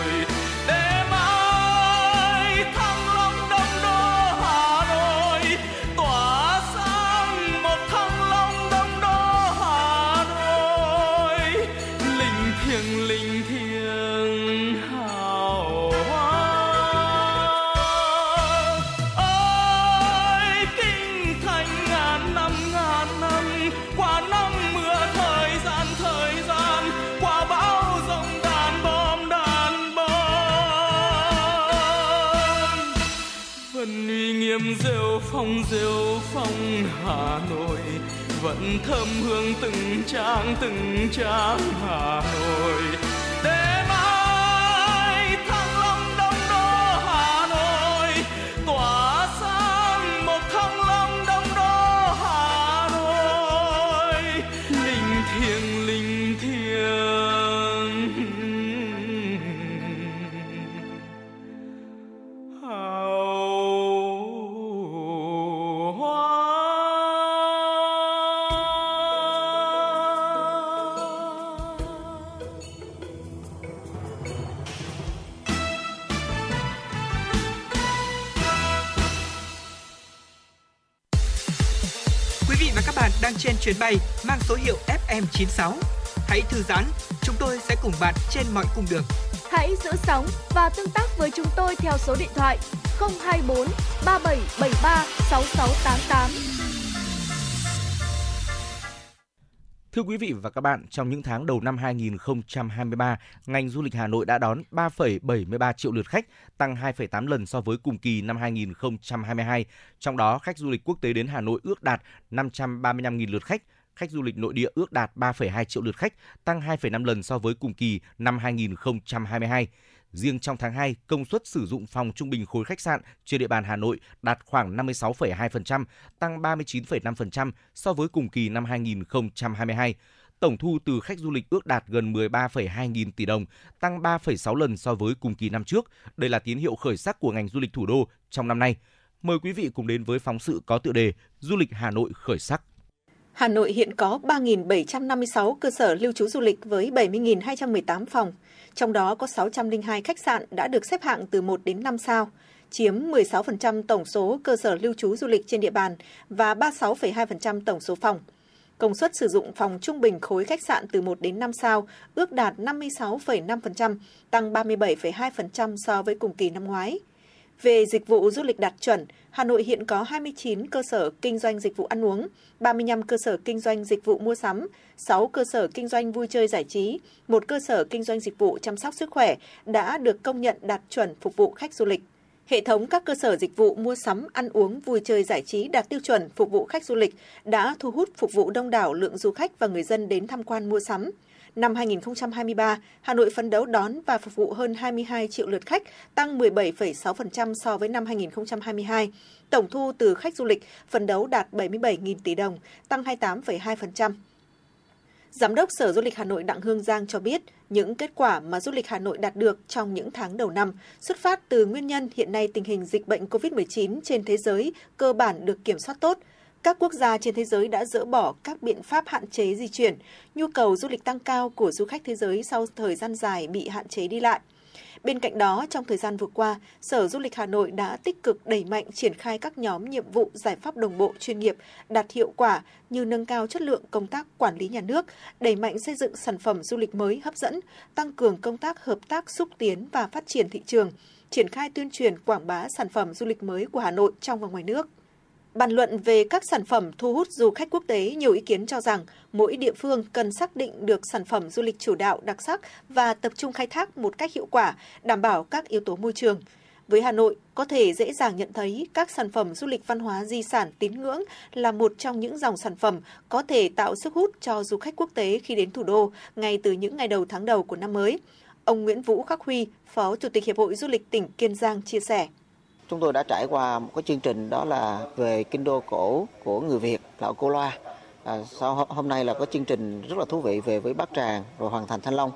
S: Phong rêu phong hà nội. Vẫn thơm hương từng trang từng trang hà nội.
H: FM96. Hãy thư giãn, chúng tôi sẽ cùng bạn trên mọi cung đường.
I: Hãy giữ sóng và tương tác với chúng tôi theo số điện thoại 024 3773 6688.
C: Thưa quý vị và các bạn, trong những tháng đầu năm 2023, ngành du lịch Hà Nội đã đón 3,73 triệu lượt khách, tăng 2,8 lần so với cùng kỳ năm 2022. Trong đó, khách du lịch quốc tế đến Hà Nội ước đạt 535.000 lượt khách, khách du lịch nội địa ước đạt 3,2 triệu lượt khách, tăng 2,5 lần so với cùng kỳ năm 2022. Riêng trong tháng 2, công suất sử dụng phòng trung bình khối khách sạn trên địa bàn Hà Nội đạt khoảng 56,2%, tăng 39,5% so với cùng kỳ năm 2022. tổng thu từ khách du lịch ước đạt gần 13,2 nghìn tỷ đồng, tăng 3,6 lần so với cùng kỳ năm trước. Đây là tín hiệu khởi sắc của ngành du lịch thủ đô trong năm nay. Mời quý vị cùng đến với phóng sự có tựa đề Du lịch Hà Nội khởi sắc.
T: Hà Nội hiện có 3.756 cơ sở lưu trú du lịch với 70.218 phòng, trong đó có 602 khách sạn đã được xếp hạng từ 1 đến 5 sao, chiếm 16% tổng số cơ sở lưu trú du lịch trên địa bàn và 36,2% tổng số phòng. Công suất sử dụng phòng trung bình khối khách sạn từ 1 đến 5 sao ước đạt 56,5%, tăng 37,2% so với cùng kỳ năm ngoái. Về dịch vụ du lịch đạt chuẩn, Hà Nội hiện có 29 cơ sở kinh doanh dịch vụ ăn uống, 35 cơ sở kinh doanh dịch vụ mua sắm, 6 cơ sở kinh doanh vui chơi giải trí, một cơ sở kinh doanh dịch vụ chăm sóc sức khỏe đã được công nhận đạt chuẩn phục vụ khách du lịch. Hệ thống các cơ sở dịch vụ mua sắm, ăn uống, vui chơi giải trí đạt tiêu chuẩn phục vụ khách du lịch đã thu hút phục vụ đông đảo lượng du khách và người dân đến tham quan mua sắm. Năm 2023, Hà Nội phấn đấu đón và phục vụ hơn 22 triệu lượt khách, tăng 17,6% so với năm 2022. Tổng thu từ khách du lịch phấn đấu đạt 77.000 tỷ đồng, tăng 28,2%. Giám đốc Sở Du lịch Hà Nội Đặng Hương Giang cho biết, những kết quả mà du lịch Hà Nội đạt được trong những tháng đầu năm xuất phát từ nguyên nhân hiện nay tình hình dịch bệnh COVID-19 trên thế giới cơ bản được kiểm soát tốt. Các quốc gia trên thế giới đã dỡ bỏ các biện pháp hạn chế di chuyển, nhu cầu du lịch tăng cao của du khách thế giới sau thời gian dài bị hạn chế đi lại. Bên cạnh đó, trong thời gian vừa qua, Sở Du lịch Hà Nội đã tích cực đẩy mạnh triển khai các nhóm nhiệm vụ giải pháp đồng bộ chuyên nghiệp đạt hiệu quả như nâng cao chất lượng công tác quản lý nhà nước, đẩy mạnh xây dựng sản phẩm du lịch mới hấp dẫn, tăng cường công tác hợp tác xúc tiến và phát triển thị trường, triển khai tuyên truyền quảng bá sản phẩm du lịch mới của Hà Nội trong và ngoài nước. Bàn luận về các sản phẩm thu hút du khách quốc tế, nhiều ý kiến cho rằng mỗi địa phương cần xác định được sản phẩm du lịch chủ đạo đặc sắc và tập trung khai thác một cách hiệu quả, đảm bảo các yếu tố môi trường. Với Hà Nội, có thể dễ dàng nhận thấy các sản phẩm du lịch văn hóa di sản tín ngưỡng là một trong những dòng sản phẩm có thể tạo sức hút cho du khách quốc tế khi đến thủ đô ngay từ những ngày đầu tháng đầu của năm mới. Ông Nguyễn Vũ Khắc Huy, Phó Chủ tịch Hiệp hội Du lịch tỉnh Kiên Giang chia sẻ
U: chúng tôi đã trải qua một cái chương trình đó là về kinh đô cổ của người Việt là Cô Loa. À, sau hôm nay là có chương trình rất là thú vị về với Bắc Tràng rồi Hoàng Thành Thanh Long.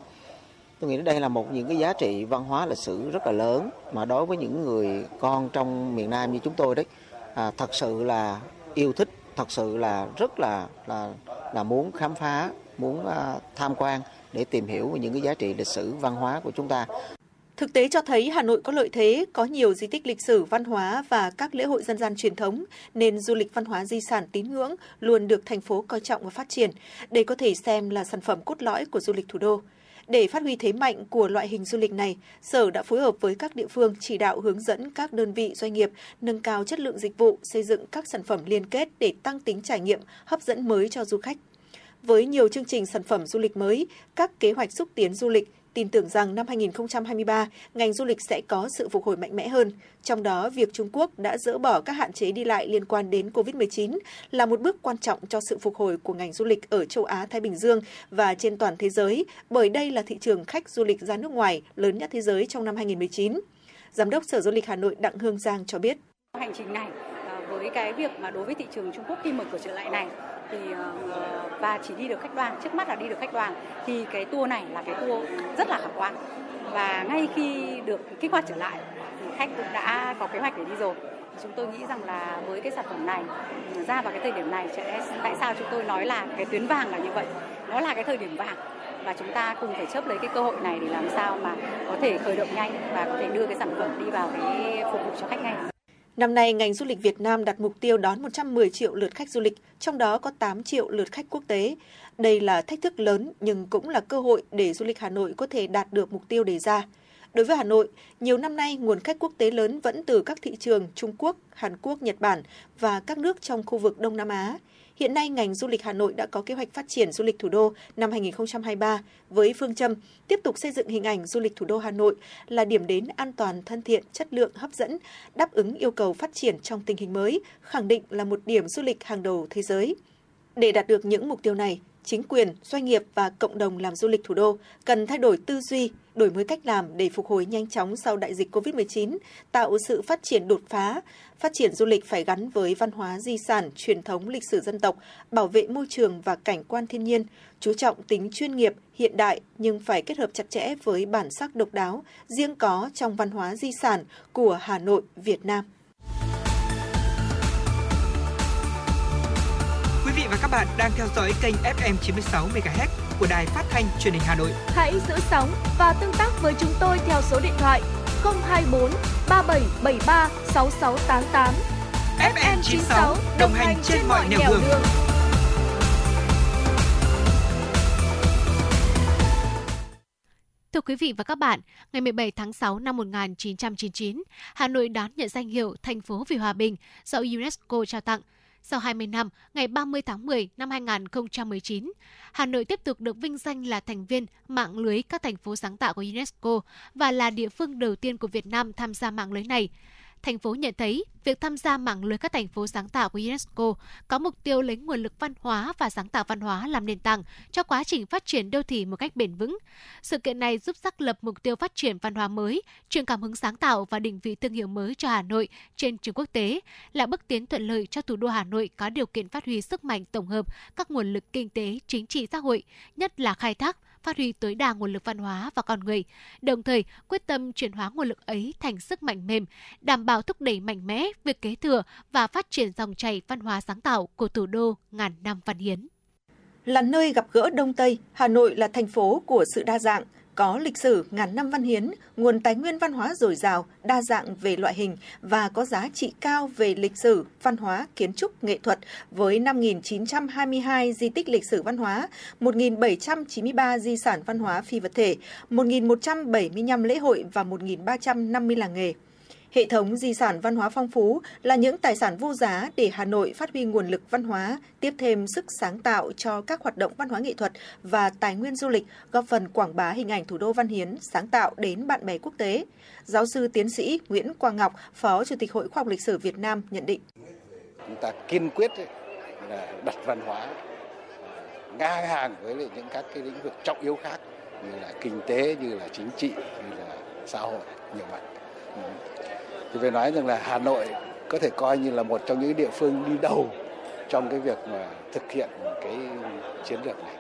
U: Tôi nghĩ đây là một những cái giá trị văn hóa lịch sử rất là lớn mà đối với những người con trong miền Nam như chúng tôi đấy à, thật sự là yêu thích, thật sự là rất là là là muốn khám phá, muốn à, tham quan để tìm hiểu về những cái giá trị lịch sử văn hóa của chúng ta.
T: Thực tế cho thấy Hà Nội có lợi thế, có nhiều di tích lịch sử, văn hóa và các lễ hội dân gian truyền thống, nên du lịch văn hóa di sản tín ngưỡng luôn được thành phố coi trọng và phát triển. Đây có thể xem là sản phẩm cốt lõi của du lịch thủ đô. Để phát huy thế mạnh của loại hình du lịch này, Sở đã phối hợp với các địa phương chỉ đạo hướng dẫn các đơn vị doanh nghiệp nâng cao chất lượng dịch vụ, xây dựng các sản phẩm liên kết để tăng tính trải nghiệm, hấp dẫn mới cho du khách. Với nhiều chương trình sản phẩm du lịch mới, các kế hoạch xúc tiến du lịch, tin tưởng rằng năm 2023, ngành du lịch sẽ có sự phục hồi mạnh mẽ hơn. Trong đó, việc Trung Quốc đã dỡ bỏ các hạn chế đi lại liên quan đến COVID-19 là một bước quan trọng cho sự phục hồi của ngành du lịch ở châu Á-Thái Bình Dương và trên toàn thế giới, bởi đây là thị trường khách du lịch ra nước ngoài lớn nhất thế giới trong năm 2019. Giám đốc Sở Du lịch Hà Nội Đặng Hương Giang cho biết.
V: Hành trình này với cái việc mà đối với thị trường Trung Quốc khi mở cửa trở lại này, thì ờ, và chỉ đi được khách đoàn, trước mắt là đi được khách đoàn, thì cái tour này là cái tour rất là khả quan. Và ngay khi được kích hoạt trở lại, thì khách cũng đã có kế hoạch để đi rồi. Chúng tôi nghĩ rằng là với cái sản phẩm này, ra vào cái thời điểm này sẽ, tại sao chúng tôi nói là cái tuyến vàng là như vậy? Nó là cái thời điểm vàng, và chúng ta cùng phải chấp lấy cái cơ hội này để làm sao mà có thể khởi động nhanh và có thể đưa cái sản phẩm đi vào cái phục vụ cho khách ngay.
T: Năm nay, ngành du lịch Việt Nam đặt mục tiêu đón 110 triệu lượt khách du lịch, trong đó có 8 triệu lượt khách quốc tế. Đây là thách thức lớn nhưng cũng là cơ hội để du lịch Hà Nội có thể đạt được mục tiêu đề ra. Đối với Hà Nội, nhiều năm nay nguồn khách quốc tế lớn vẫn từ các thị trường Trung Quốc, Hàn Quốc, Nhật Bản và các nước trong khu vực Đông Nam Á. Hiện nay, ngành du lịch Hà Nội đã có kế hoạch phát triển du lịch thủ đô năm 2023 với phương châm tiếp tục xây dựng hình ảnh du lịch thủ đô Hà Nội là điểm đến an toàn, thân thiện, chất lượng, hấp dẫn, đáp ứng yêu cầu phát triển trong tình hình mới, khẳng định là một điểm du lịch hàng đầu thế giới. Để đạt được những mục tiêu này, chính quyền, doanh nghiệp và cộng đồng làm du lịch thủ đô cần thay đổi tư duy, đổi mới cách làm để phục hồi nhanh chóng sau đại dịch COVID-19, tạo sự phát triển đột phá. Phát triển du lịch phải gắn với văn hóa di sản, truyền thống lịch sử dân tộc, bảo vệ môi trường và cảnh quan thiên nhiên, chú trọng tính chuyên nghiệp, hiện đại nhưng phải kết hợp chặt chẽ với bản sắc độc đáo, riêng có trong văn hóa di sản của Hà Nội, Việt Nam.
H: Vị và các bạn đang theo dõi kênh FM 96 MHz của đài phát thanh truyền hình Hà Nội.
I: Hãy giữ sóng và tương tác với chúng tôi theo số điện thoại 024 3773 6688. FM 96 đồng hành trên mọi nẻo đường. đường.
F: Thưa quý vị và các bạn, ngày 17 tháng 6 năm 1999, Hà Nội đón nhận danh hiệu thành phố vì hòa bình do UNESCO trao tặng – sau 20 năm, ngày 30 tháng 10 năm 2019, Hà Nội tiếp tục được vinh danh là thành viên mạng lưới các thành phố sáng tạo của UNESCO và là địa phương đầu tiên của Việt Nam tham gia mạng lưới này thành phố nhận thấy việc tham gia mạng lưới các thành phố sáng tạo của UNESCO có mục tiêu lấy nguồn lực văn hóa và sáng tạo văn hóa làm nền tảng cho quá trình phát triển đô thị một cách bền vững. Sự kiện này giúp xác lập mục tiêu phát triển văn hóa mới, truyền cảm hứng sáng tạo và định vị thương hiệu mới cho Hà Nội trên trường quốc tế, là bước tiến thuận lợi cho thủ đô Hà Nội có điều kiện phát huy sức mạnh tổng hợp các nguồn lực kinh tế, chính trị xã hội, nhất là khai thác phát huy tối đa nguồn lực văn hóa và con người, đồng thời quyết tâm chuyển hóa nguồn lực ấy thành sức mạnh mềm, đảm bảo thúc đẩy mạnh mẽ việc kế thừa và phát triển dòng chảy văn hóa sáng tạo của thủ đô ngàn năm văn hiến.
T: Là nơi gặp gỡ Đông Tây, Hà Nội là thành phố của sự đa dạng, có lịch sử ngàn năm văn hiến, nguồn tài nguyên văn hóa dồi dào, đa dạng về loại hình và có giá trị cao về lịch sử, văn hóa, kiến trúc, nghệ thuật với 5.922 di tích lịch sử văn hóa, 1.793 di sản văn hóa phi vật thể, 1.175 lễ hội và 1.350 làng nghề. Hệ thống di sản văn hóa phong phú là những tài sản vô giá để Hà Nội phát huy nguồn lực văn hóa, tiếp thêm sức sáng tạo cho các hoạt động văn hóa nghệ thuật và tài nguyên du lịch, góp phần quảng bá hình ảnh thủ đô văn hiến, sáng tạo đến bạn bè quốc tế. Giáo sư tiến sĩ Nguyễn Quang Ngọc, Phó Chủ tịch Hội Khoa học Lịch sử Việt Nam nhận định.
W: Chúng ta kiên quyết là đặt văn hóa à, ngang hàng với những các cái lĩnh vực trọng yếu khác như là kinh tế, như là chính trị, như là xã hội nhiều mặt ừ thì phải nói rằng là Hà Nội có thể coi như là một trong những địa phương đi đầu trong cái việc mà thực hiện cái chiến lược này.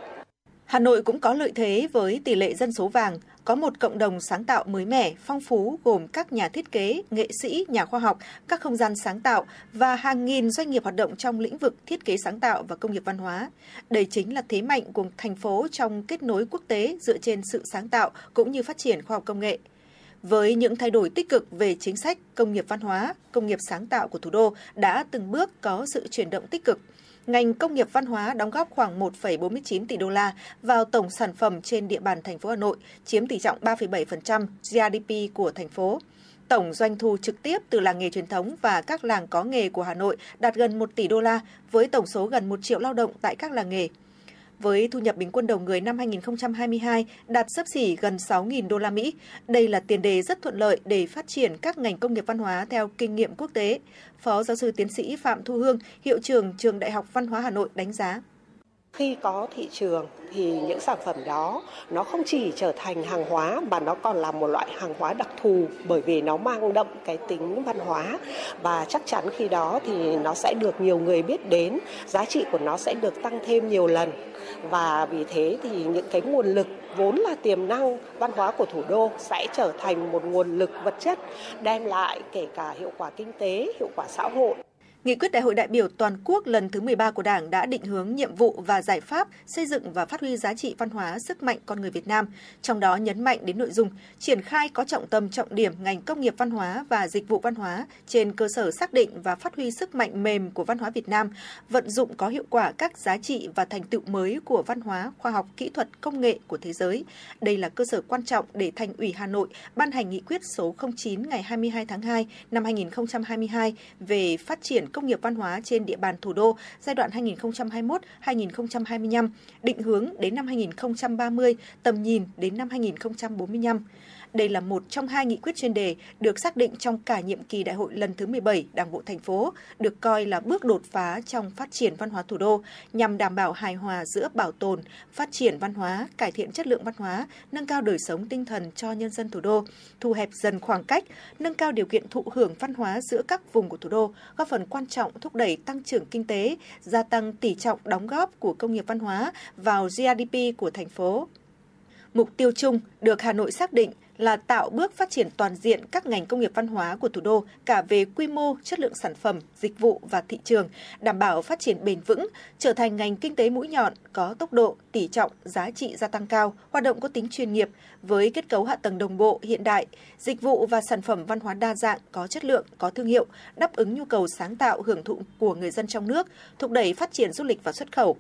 T: Hà Nội cũng có lợi thế với tỷ lệ dân số vàng, có một cộng đồng sáng tạo mới mẻ, phong phú gồm các nhà thiết kế, nghệ sĩ, nhà khoa học, các không gian sáng tạo và hàng nghìn doanh nghiệp hoạt động trong lĩnh vực thiết kế sáng tạo và công nghiệp văn hóa. Đây chính là thế mạnh của thành phố trong kết nối quốc tế dựa trên sự sáng tạo cũng như phát triển khoa học công nghệ. Với những thay đổi tích cực về chính sách, công nghiệp văn hóa, công nghiệp sáng tạo của thủ đô đã từng bước có sự chuyển động tích cực. Ngành công nghiệp văn hóa đóng góp khoảng 1,49 tỷ đô la vào tổng sản phẩm trên địa bàn thành phố Hà Nội, chiếm tỷ trọng 3,7% GDP của thành phố. Tổng doanh thu trực tiếp từ làng nghề truyền thống và các làng có nghề của Hà Nội đạt gần 1 tỷ đô la với tổng số gần 1 triệu lao động tại các làng nghề với thu nhập bình quân đầu người năm 2022 đạt sấp xỉ gần 6.000 đô la Mỹ. Đây là tiền đề rất thuận lợi để phát triển các ngành công nghiệp văn hóa theo kinh nghiệm quốc tế. Phó giáo sư tiến sĩ Phạm Thu Hương, hiệu trưởng Trường Đại học Văn hóa Hà Nội đánh giá
X: khi có thị trường thì những sản phẩm đó nó không chỉ trở thành hàng hóa mà nó còn là một loại hàng hóa đặc thù bởi vì nó mang đậm cái tính văn hóa. Và chắc chắn khi đó thì nó sẽ được nhiều người biết đến giá trị của nó sẽ được tăng thêm nhiều lần. Và vì thế thì những cái nguồn lực vốn là tiềm năng văn hóa của thủ đô sẽ trở thành một nguồn lực vật chất đem lại kể cả hiệu quả kinh tế, hiệu quả xã hội.
T: Nghị quyết Đại hội đại biểu toàn quốc lần thứ 13 của Đảng đã định hướng nhiệm vụ và giải pháp xây dựng và phát huy giá trị văn hóa sức mạnh con người Việt Nam, trong đó nhấn mạnh đến nội dung triển khai có trọng tâm trọng điểm ngành công nghiệp văn hóa và dịch vụ văn hóa trên cơ sở xác định và phát huy sức mạnh mềm của văn hóa Việt Nam, vận dụng có hiệu quả các giá trị và thành tựu mới của văn hóa, khoa học, kỹ thuật, công nghệ của thế giới. Đây là cơ sở quan trọng để Thành ủy Hà Nội ban hành nghị quyết số 09 ngày 22 tháng 2 năm 2022 về phát triển công nghiệp văn hóa trên địa bàn thủ đô giai đoạn 2021-2025, định hướng đến năm 2030, tầm nhìn đến năm 2045. Đây là một trong hai nghị quyết chuyên đề được xác định trong cả nhiệm kỳ đại hội lần thứ 17 Đảng bộ thành phố, được coi là bước đột phá trong phát triển văn hóa thủ đô nhằm đảm bảo hài hòa giữa bảo tồn, phát triển văn hóa, cải thiện chất lượng văn hóa, nâng cao đời sống tinh thần cho nhân dân thủ đô, thu hẹp dần khoảng cách, nâng cao điều kiện thụ hưởng văn hóa giữa các vùng của thủ đô, góp phần quan trọng thúc đẩy tăng trưởng kinh tế, gia tăng tỷ trọng đóng góp của công nghiệp văn hóa vào GDP của thành phố. Mục tiêu chung được Hà Nội xác định là tạo bước phát triển toàn diện các ngành công nghiệp văn hóa của thủ đô cả về quy mô, chất lượng sản phẩm, dịch vụ và thị trường, đảm bảo phát triển bền vững, trở thành ngành kinh tế mũi nhọn có tốc độ, tỷ trọng, giá trị gia tăng cao, hoạt động có tính chuyên nghiệp với kết cấu hạ tầng đồng bộ hiện đại, dịch vụ và sản phẩm văn hóa đa dạng, có chất lượng, có thương hiệu, đáp ứng nhu cầu sáng tạo hưởng thụ của người dân trong nước, thúc đẩy phát triển du lịch và xuất khẩu.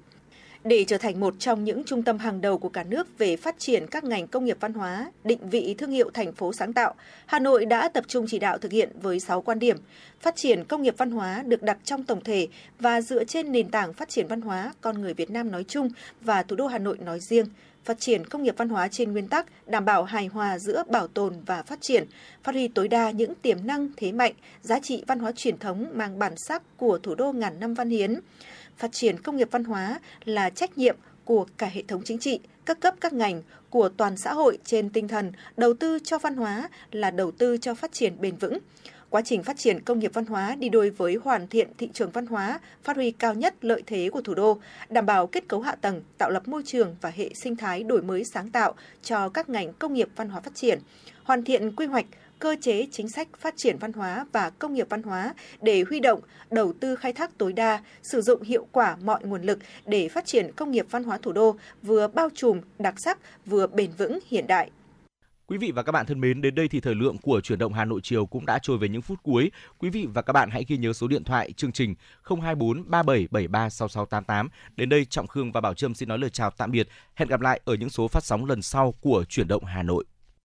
T: Để trở thành một trong những trung tâm hàng đầu của cả nước về phát triển các ngành công nghiệp văn hóa, định vị thương hiệu thành phố sáng tạo, Hà Nội đã tập trung chỉ đạo thực hiện với 6 quan điểm. Phát triển công nghiệp văn hóa được đặt trong tổng thể và dựa trên nền tảng phát triển văn hóa con người Việt Nam nói chung và thủ đô Hà Nội nói riêng, phát triển công nghiệp văn hóa trên nguyên tắc đảm bảo hài hòa giữa bảo tồn và phát triển, phát huy tối đa những tiềm năng, thế mạnh, giá trị văn hóa truyền thống mang bản sắc của thủ đô ngàn năm văn hiến phát triển công nghiệp văn hóa là trách nhiệm của cả hệ thống chính trị, các cấp các ngành, của toàn xã hội trên tinh thần đầu tư cho văn hóa là đầu tư cho phát triển bền vững. Quá trình phát triển công nghiệp văn hóa đi đôi với hoàn thiện thị trường văn hóa, phát huy cao nhất lợi thế của thủ đô, đảm bảo kết cấu hạ tầng, tạo lập môi trường và hệ sinh thái đổi mới sáng tạo cho các ngành công nghiệp văn hóa phát triển, hoàn thiện quy hoạch, cơ chế chính sách phát triển văn hóa và công nghiệp văn hóa để huy động, đầu tư khai thác tối đa, sử dụng hiệu quả mọi nguồn lực để phát triển công nghiệp văn hóa thủ đô vừa bao trùm, đặc sắc, vừa bền vững, hiện đại.
C: Quý vị và các bạn thân mến, đến đây thì thời lượng của chuyển động Hà Nội chiều cũng đã trôi về những phút cuối. Quý vị và các bạn hãy ghi nhớ số điện thoại chương trình 024 3773 6688. Đến đây Trọng Khương và Bảo Trâm xin nói lời chào tạm biệt. Hẹn gặp lại ở những số phát sóng lần sau của chuyển động Hà Nội.